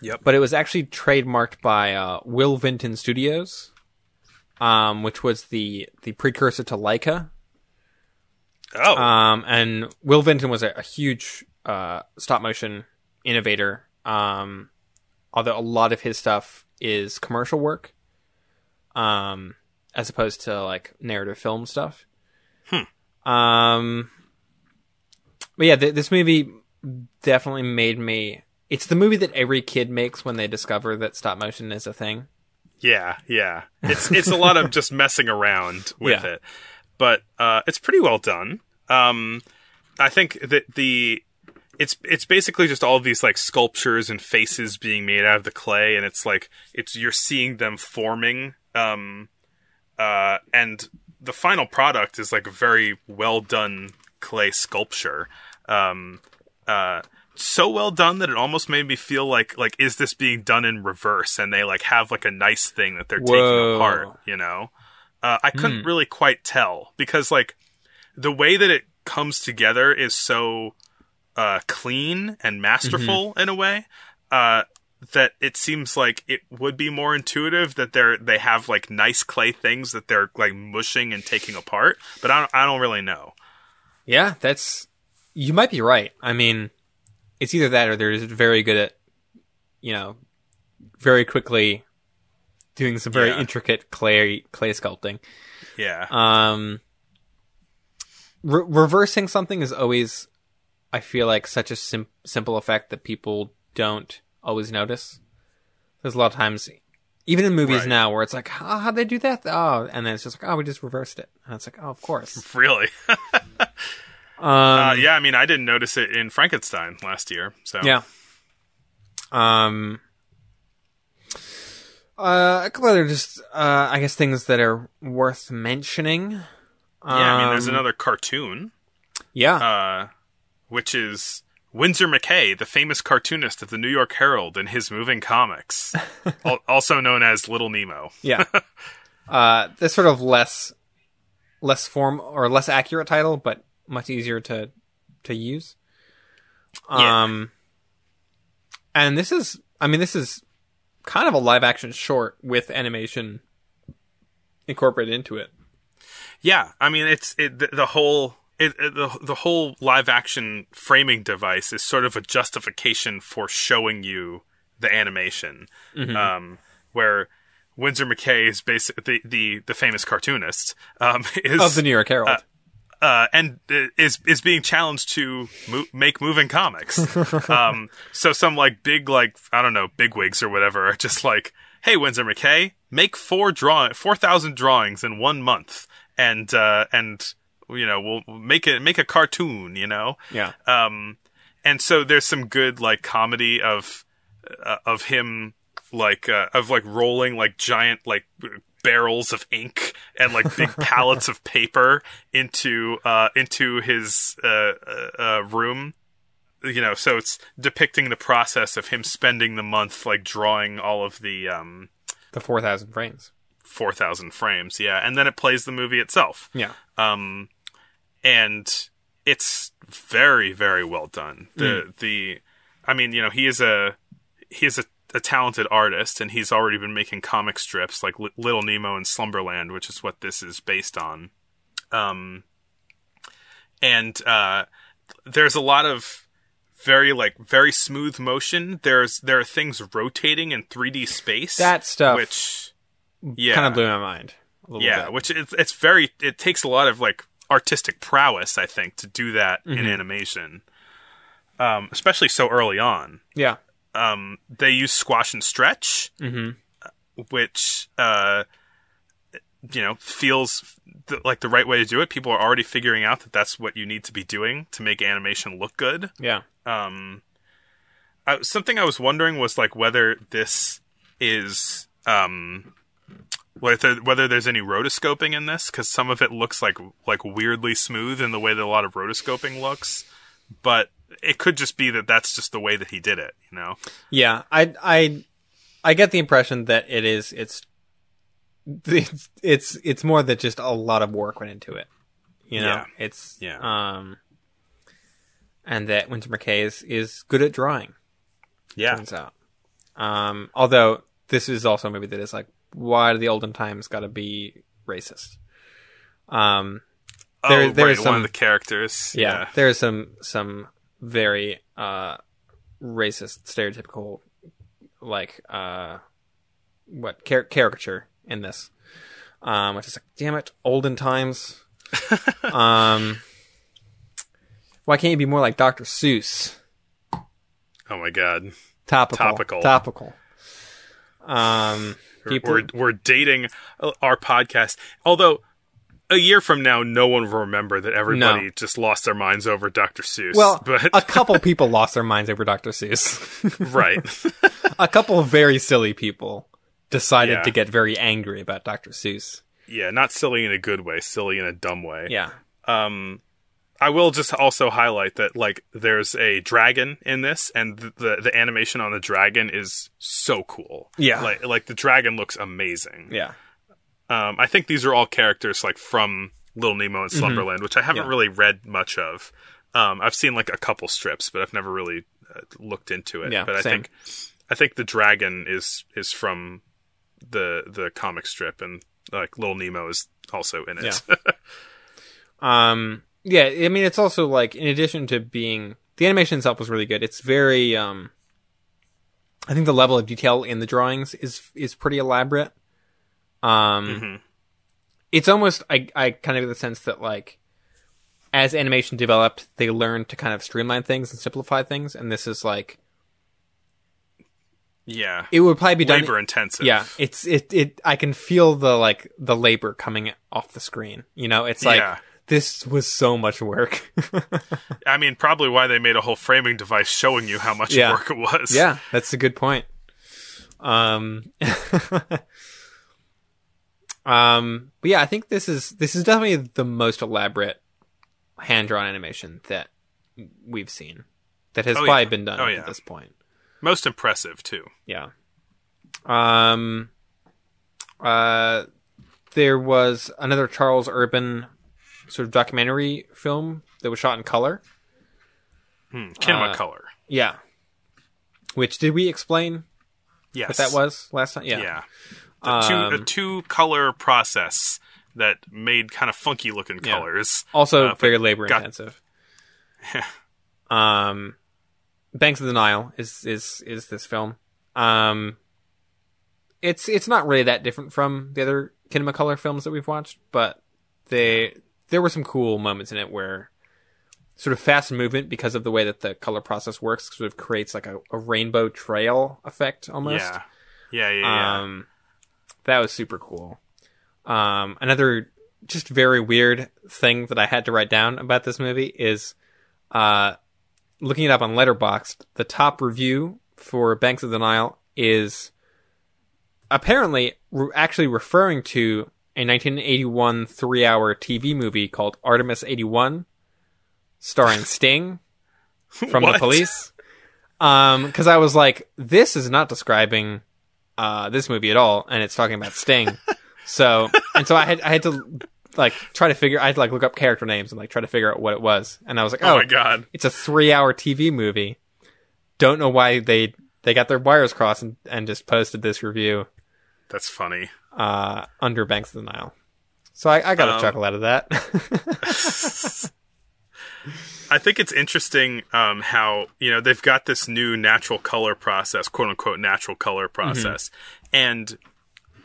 Yep. But it was actually trademarked by uh, Will Vinton Studios, um, which was the the precursor to Laika. oh, Um, and Will Vinton was a, a huge uh, stop motion innovator. Um, although a lot of his stuff is commercial work, um, as opposed to like narrative film stuff. Um, but yeah, th- this movie definitely made me. It's the movie that every kid makes when they discover that stop motion is a thing. Yeah, yeah. It's it's a lot of just [laughs] messing around with Yeah. it, but uh, it's pretty well done. Um, I think that the it's it's basically just all of these like sculptures and faces being made out of the clay, and it's like it's you're seeing them forming. Um, uh, and the final product is like a very well done clay sculpture. Um, uh, so well done that it almost made me feel like like is this being done in reverse? And they like have like a nice thing that they're Whoa. taking apart you know? Uh, i couldn't really quite tell because like the way that it comes together is so uh, clean and masterful in a way uh, that it seems like it would be more intuitive that they're they have like nice clay things that they're like mushing and taking apart. But i don't, I don't really know Yeah, that's you might be right. I mean, it's either that or they're just very good at, you know, very quickly doing some very Yeah. intricate clay clay sculpting. yeah Um, re- reversing something is always, I feel like, such a sim- simple effect that people don't always notice. There's a lot of times, even in movies Right. now, where it's like, oh, how'd they do that? Oh, and then it's just like, oh, we just reversed it. And it's like, oh, of course. [laughs] Really? [laughs] Um, uh, yeah, I mean, I didn't notice it in Frankenstein last year. So Yeah. Um. Uh, a couple other just, uh, I guess things that are worth mentioning. Yeah, I mean, there's Um, another cartoon, Yeah. uh, which is Winsor McCay, the famous cartoonist of the New York Herald and his moving comics, [laughs] al- also known as Little Nemo. Yeah. [laughs] uh, this sort of less, less form or less accurate title, but much easier to to use. Yeah. Um, and this is, I mean, this is kind of a live action short with animation incorporated into it. Yeah, I mean, it's it, the, the whole it, it- the the whole live action framing device is sort of a justification for showing you the animation, um, where Winsor McCay is basic the, the the famous cartoonist um, [laughs] is Of the New York Herald. uh, and uh, is is being challenged to mo- make moving comics. [laughs] um, so some like big like I don't know bigwigs or whatever are just like, hey Winsor McCay, make four draw four thousand drawings in one month, and uh, and you know we'll we'll make it make a cartoon, you know. yeah. Um, and so there's some good like comedy of uh, of him like uh, of like rolling like giant like barrels of ink and like big [laughs] pallets of paper into uh into his uh, uh, uh room you know so it's depicting the process of him spending the month like drawing all of the um The 4,000 frames. 4000 frames yeah and then it plays the movie itself Yeah. um, and it's very very well done. The the, I mean, you know, he is a he is a, a talented artist, and he's already been making comic strips like Li- Little Nemo in Slumberland, which is what this is based on. Um, and uh, there's a lot of very like very smooth motion. There's there are things rotating in 3D space. That stuff which yeah kind of blew my mind. A little yeah, bit. which it's, it's very it takes a lot of like artistic prowess, I think, to do that Mm-hmm. in animation. Um, especially so early on. Yeah. Um, they use squash and stretch, Mhm. which uh, you know feels th- like the right way to do it. People are already figuring out that that's what you need to be doing to make animation look good Yeah. um I, something i was wondering was like whether this is um whether whether there's any rotoscoping in this because some of it looks like like weirdly smooth in the way that a lot of rotoscoping looks but it could just be that that's just the way that he did it you know Yeah, I I I get the impression that it is it's [laughs] it's it's, it's more that just a lot of work went into it. You know, Yeah. it's Yeah. um and that Winsor McCay is is good at drawing, yeah turns out. Um although this is also a movie that is like why do the olden times got to be racist? Um oh there- there right, is one of the characters yeah, yeah there's some some very uh racist stereotypical like uh what car- caricature in this. Um which is like damn it olden times. [laughs] Um why can't you be more like dr seuss? Oh my god. Topical. Topical. topical. Um people we're, we're dating our podcast. Although a year from now no one will remember that everybody No. just lost their minds over dr seuss well but a [laughs] couple people lost their minds over dr seuss [laughs] right a couple of very silly people decided Yeah. to get very angry about Dr. Seuss. yeah not silly in a good way silly in a dumb way Yeah. um i will just also highlight that like there's a dragon in this and the the, the animation on the dragon is so cool Yeah. like like the dragon looks amazing Yeah. Um i think these are all characters like from little nemo in slumberland which i haven't Mm-hmm. Yeah. really read much of um i've seen like a couple strips but i've never really uh, looked into it Yeah, but i same. think i think the dragon is is from the the comic strip and like little nemo is also in it Yeah. [laughs] Um yeah, I mean it's also like in addition to being the animation itself was really good. It's very um I think the level of detail in the drawings is is pretty elaborate. Um Mhm. it's almost I I kind of get the sense that like as animation developed, they learned to kind of streamline things and simplify things, and this is like Yeah. it would probably be done. Labor intensive. Yeah, it's it it. I can feel the like the labor coming off the screen. You know, it's like Yeah. this was so much work. [laughs] I mean, probably why they made a whole framing device showing you how much Yeah. work it was. yeah, that's a good point. Um, [laughs] um, but yeah, I think this is this is definitely the most elaborate hand drawn animation that we've seen that has Oh, probably yeah. been done Oh, at this point. Most impressive too. Yeah. Um. Uh, there was another Charles Urban sort of documentary film that was shot in color. Hmm. Kinema Uh, color. Yeah. Which did we explain Yes. what that was last time? Yeah. Yeah. The two, a Um, two color process that made kind of funky looking Yeah. colors. Also Uh, very labor got- intensive. [laughs] um, Banks of the Nile is is is this film. Um, it's it's not really that different from the other Kinemacolor films that we've watched, but they there were some cool moments in it where sort of fast movement because of the way that the color process works sort of creates like a, a rainbow trail effect almost. Yeah. Yeah, yeah, yeah. Um, that was super cool. Um, another just very weird thing that I had to write down about this movie is, uh, looking it up on Letterboxd, the top review for Banks of the Nile is apparently re- actually referring to a 1981 three-hour TV movie called Artemis 81, starring [laughs] Sting from the police. Um, because I was like, this is not describing uh this movie at all, and it's talking about Sting. so and so I had I had to like try to figure I had to like look up character names and like try to figure out what it was, and I was like, oh oh, my god. it's a three hour TV movie. Don't know why they they got their wires crossed and, and just posted this review That's funny. uh under Banks of the Nile. So I, I got a Um, chuckle out of that. [laughs] [laughs] I think it's interesting um, how you know they've got this new natural color process, quote unquote natural color process, and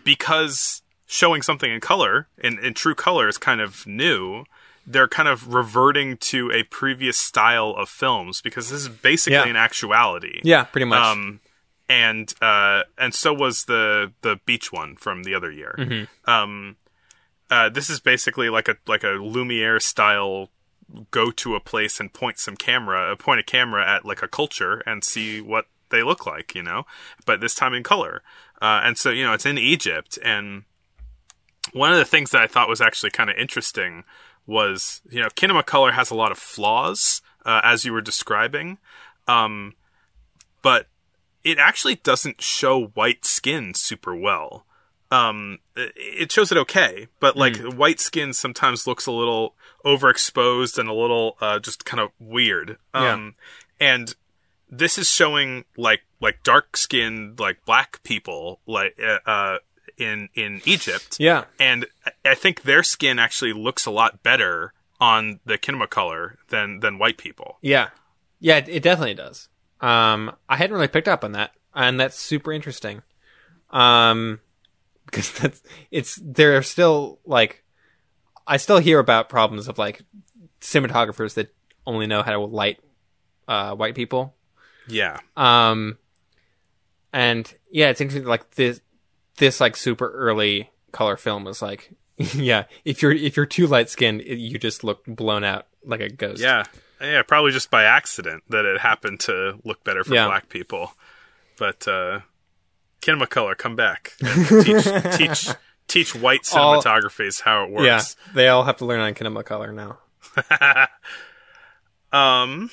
because showing something in color in, in true color is kind of new, they're kind of reverting to a previous style of films because this is basically Yeah. an actuality. yeah, pretty much. Um, and uh, and so was the the beach one from the other year. Mm-hmm. Um, uh, this is basically like a like a Lumiere style go to a place and point some camera, point a camera at like a culture and see what they look like, you know. But this time in color, uh, and so you know it's in Egypt. And one of the things that I thought was actually kind of interesting was you know Kinemacolor has a lot of flaws uh, as you were describing, um, but it actually doesn't show white skin super well. Um, it- shows it okay, but like white skin sometimes looks a little overexposed and a little uh, just kind of weird. Um, and this is showing like like dark skinned like black people like uh, uh, in in Egypt, yeah. and I- think their skin actually looks a lot better on the Kinemacolor than than white people. Yeah. Yeah, it, it definitely does. Um, I hadn't really picked up on that, and that's super interesting. Um, because that's it's there are still like I still hear about problems of like cinematographers that only know how to light uh, white people. Yeah, Um, and yeah, it's interesting. Like this, this like super early color film was like, [laughs] yeah, if you're if you're too light skinned, you just look blown out like a ghost. yeah, yeah. Probably just by accident that it happened to look better for Yeah. black people. But uh, Kinemacolor, come back. [laughs] Teach teach teach white All- cinematography is how it works. Yeah, they all have to learn on Kinemacolor now. [laughs] Um.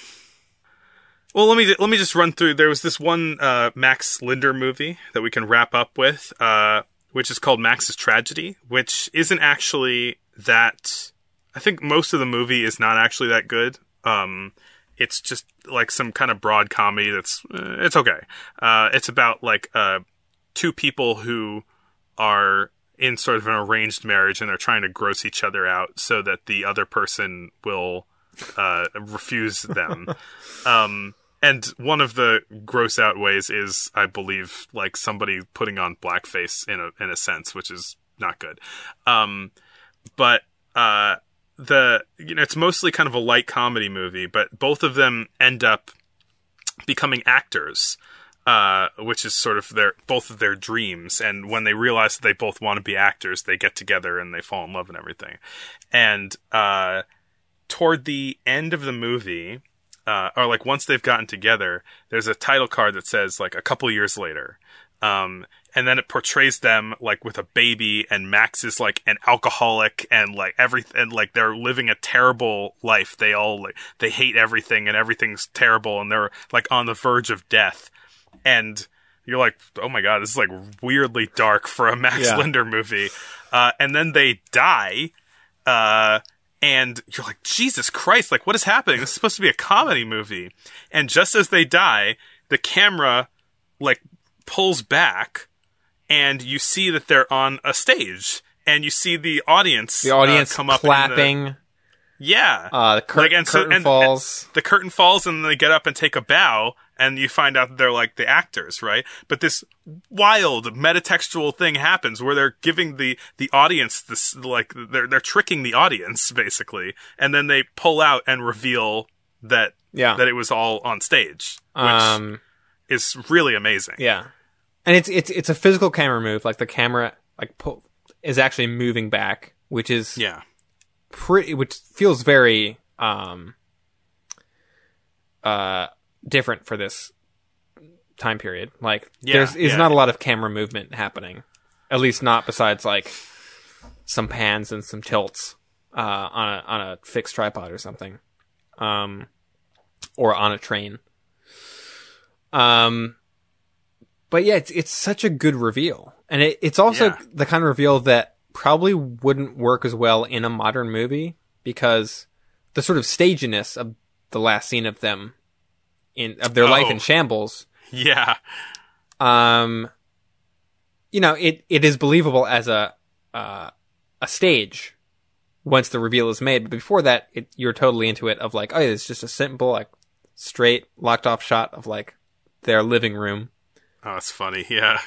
Well, let me let me just run through. There was this one uh, Max Linder movie that we can wrap up with, uh, which is called Max's Tragedy, which isn't actually that. I think most of the movie is not actually that good. Um, it's just like some kind of broad comedy that's uh, it's okay. Uh, it's about like uh, two people who are in sort of an arranged marriage and they're trying to gross each other out so that the other person will uh, refuse them. [laughs] um, and one of the gross out ways is, I believe, like somebody putting on blackface in a in a sense, which is not good. Um, but uh, the you know it's mostly kind of a light comedy movie, but both of them end up becoming actors. Uh, which is sort of their both of their dreams, and when they realize that they both want to be actors, they get together and they fall in love and everything. And uh, toward the end of the movie, uh, or like once they've gotten together, there's a title card that says like a couple years later. Um, and then it portrays them like with a baby and Max is like an alcoholic and like everything, like they're living a terrible life. They all like, they hate everything and everything's terrible and they're like on the verge of death. And you're like, oh my god, this is like weirdly dark for a Max Yeah. Linder movie. Uh, and then they die. Uh, and you're like, Jesus Christ, like what is happening? This is supposed to be a comedy movie. And just as they die, the camera like pulls back and you see that they're on a stage and you see the audience The audience uh, come up clapping. yeah. uh, the cur- Like, and so- curtain and- falls. the curtain falls and they get up and take a bow and you find out that they're like the actors, right? But this wild metatextual thing happens where they're giving the the audience this like they're they're tricking the audience basically, and then they pull out and reveal that yeah. that it was all on stage, which um. is really amazing. Yeah, and it's it's it's a physical camera move. Like the camera like pull, is actually moving back, which is Yeah. pretty, which feels very um uh different for this time period. Like Yeah, there's is yeah. not a lot of camera movement happening, at least not besides like some pans and some tilts uh, on a on a fixed tripod or something, um, or on a train. Um, but yeah, it's it's such a good reveal, and it, it's also Yeah. the kind of reveal that probably wouldn't work as well in a modern movie because the sort of staginess of the last scene of them in of their life Oh. in shambles Yeah. um you know it it is believable as a uh, a stage once the reveal is made but before that it, you're totally into it of like oh it's just a simple like straight locked off shot of like their living room Oh, it's funny. [laughs] Yeah.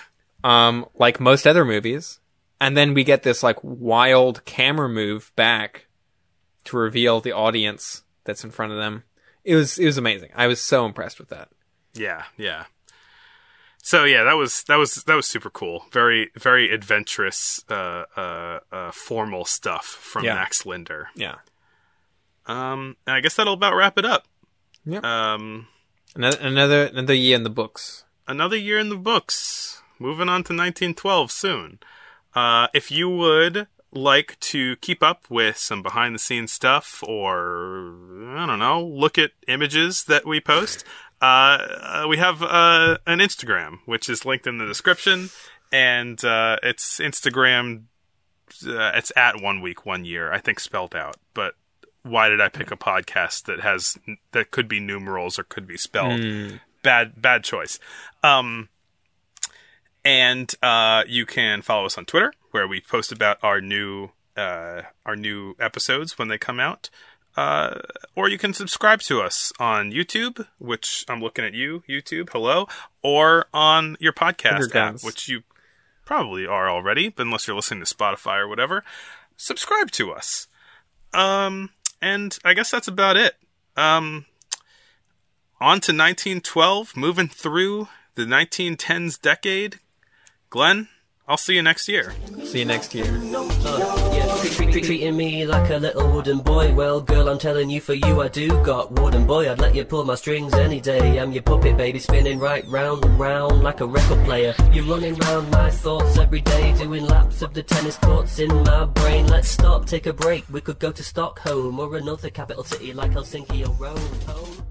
um like most other movies and then we get this like wild camera move back to reveal the audience that's in front of them it was it was amazing i was so impressed with that Yeah, yeah. So yeah, that was that was that was super cool. Very very adventurous, uh, uh, uh, formal stuff from Yeah. Max Linder. yeah Um, and I guess that'll about wrap it up. Yeah. Um, another another another year in the books another year in the books. Moving on to 1912 soon. Uh, if you would like to keep up with some behind the scenes stuff or, I don't know, look at images that we post, uh, uh, we have uh, an Instagram, which is linked in the description. And uh, it's Instagram, uh, it's at one week, one year, I think spelled out. But why did I pick a podcast that has, that could be numerals or could be spelled? bad bad choice. Um, and uh, you can follow us on Twitter, where we post about our new uh, our new episodes when they come out. Uh, or you can subscribe to us on YouTube, which I'm looking at you, YouTube, hello, or on your podcast app, which you probably are already, but unless you're listening to Spotify or whatever, subscribe to us. Um, and I guess that's about it. Um, on to 1912, moving through the 1910s decade. Glenn, I'll see you next year. see you next year Uh, yeah, treat, treat, treat, treating me like a little wooden boy. Well, girl, I'm telling you, for you I do got wooden boy. I'd let you pull my strings any day. I'm your puppet, baby, spinning right round and round like a record player. You're running round my thoughts every day, doing laps of the tennis courts in my brain. Let's stop, take a break. We could go to Stockholm or another capital city like Helsinki or Rome. Home.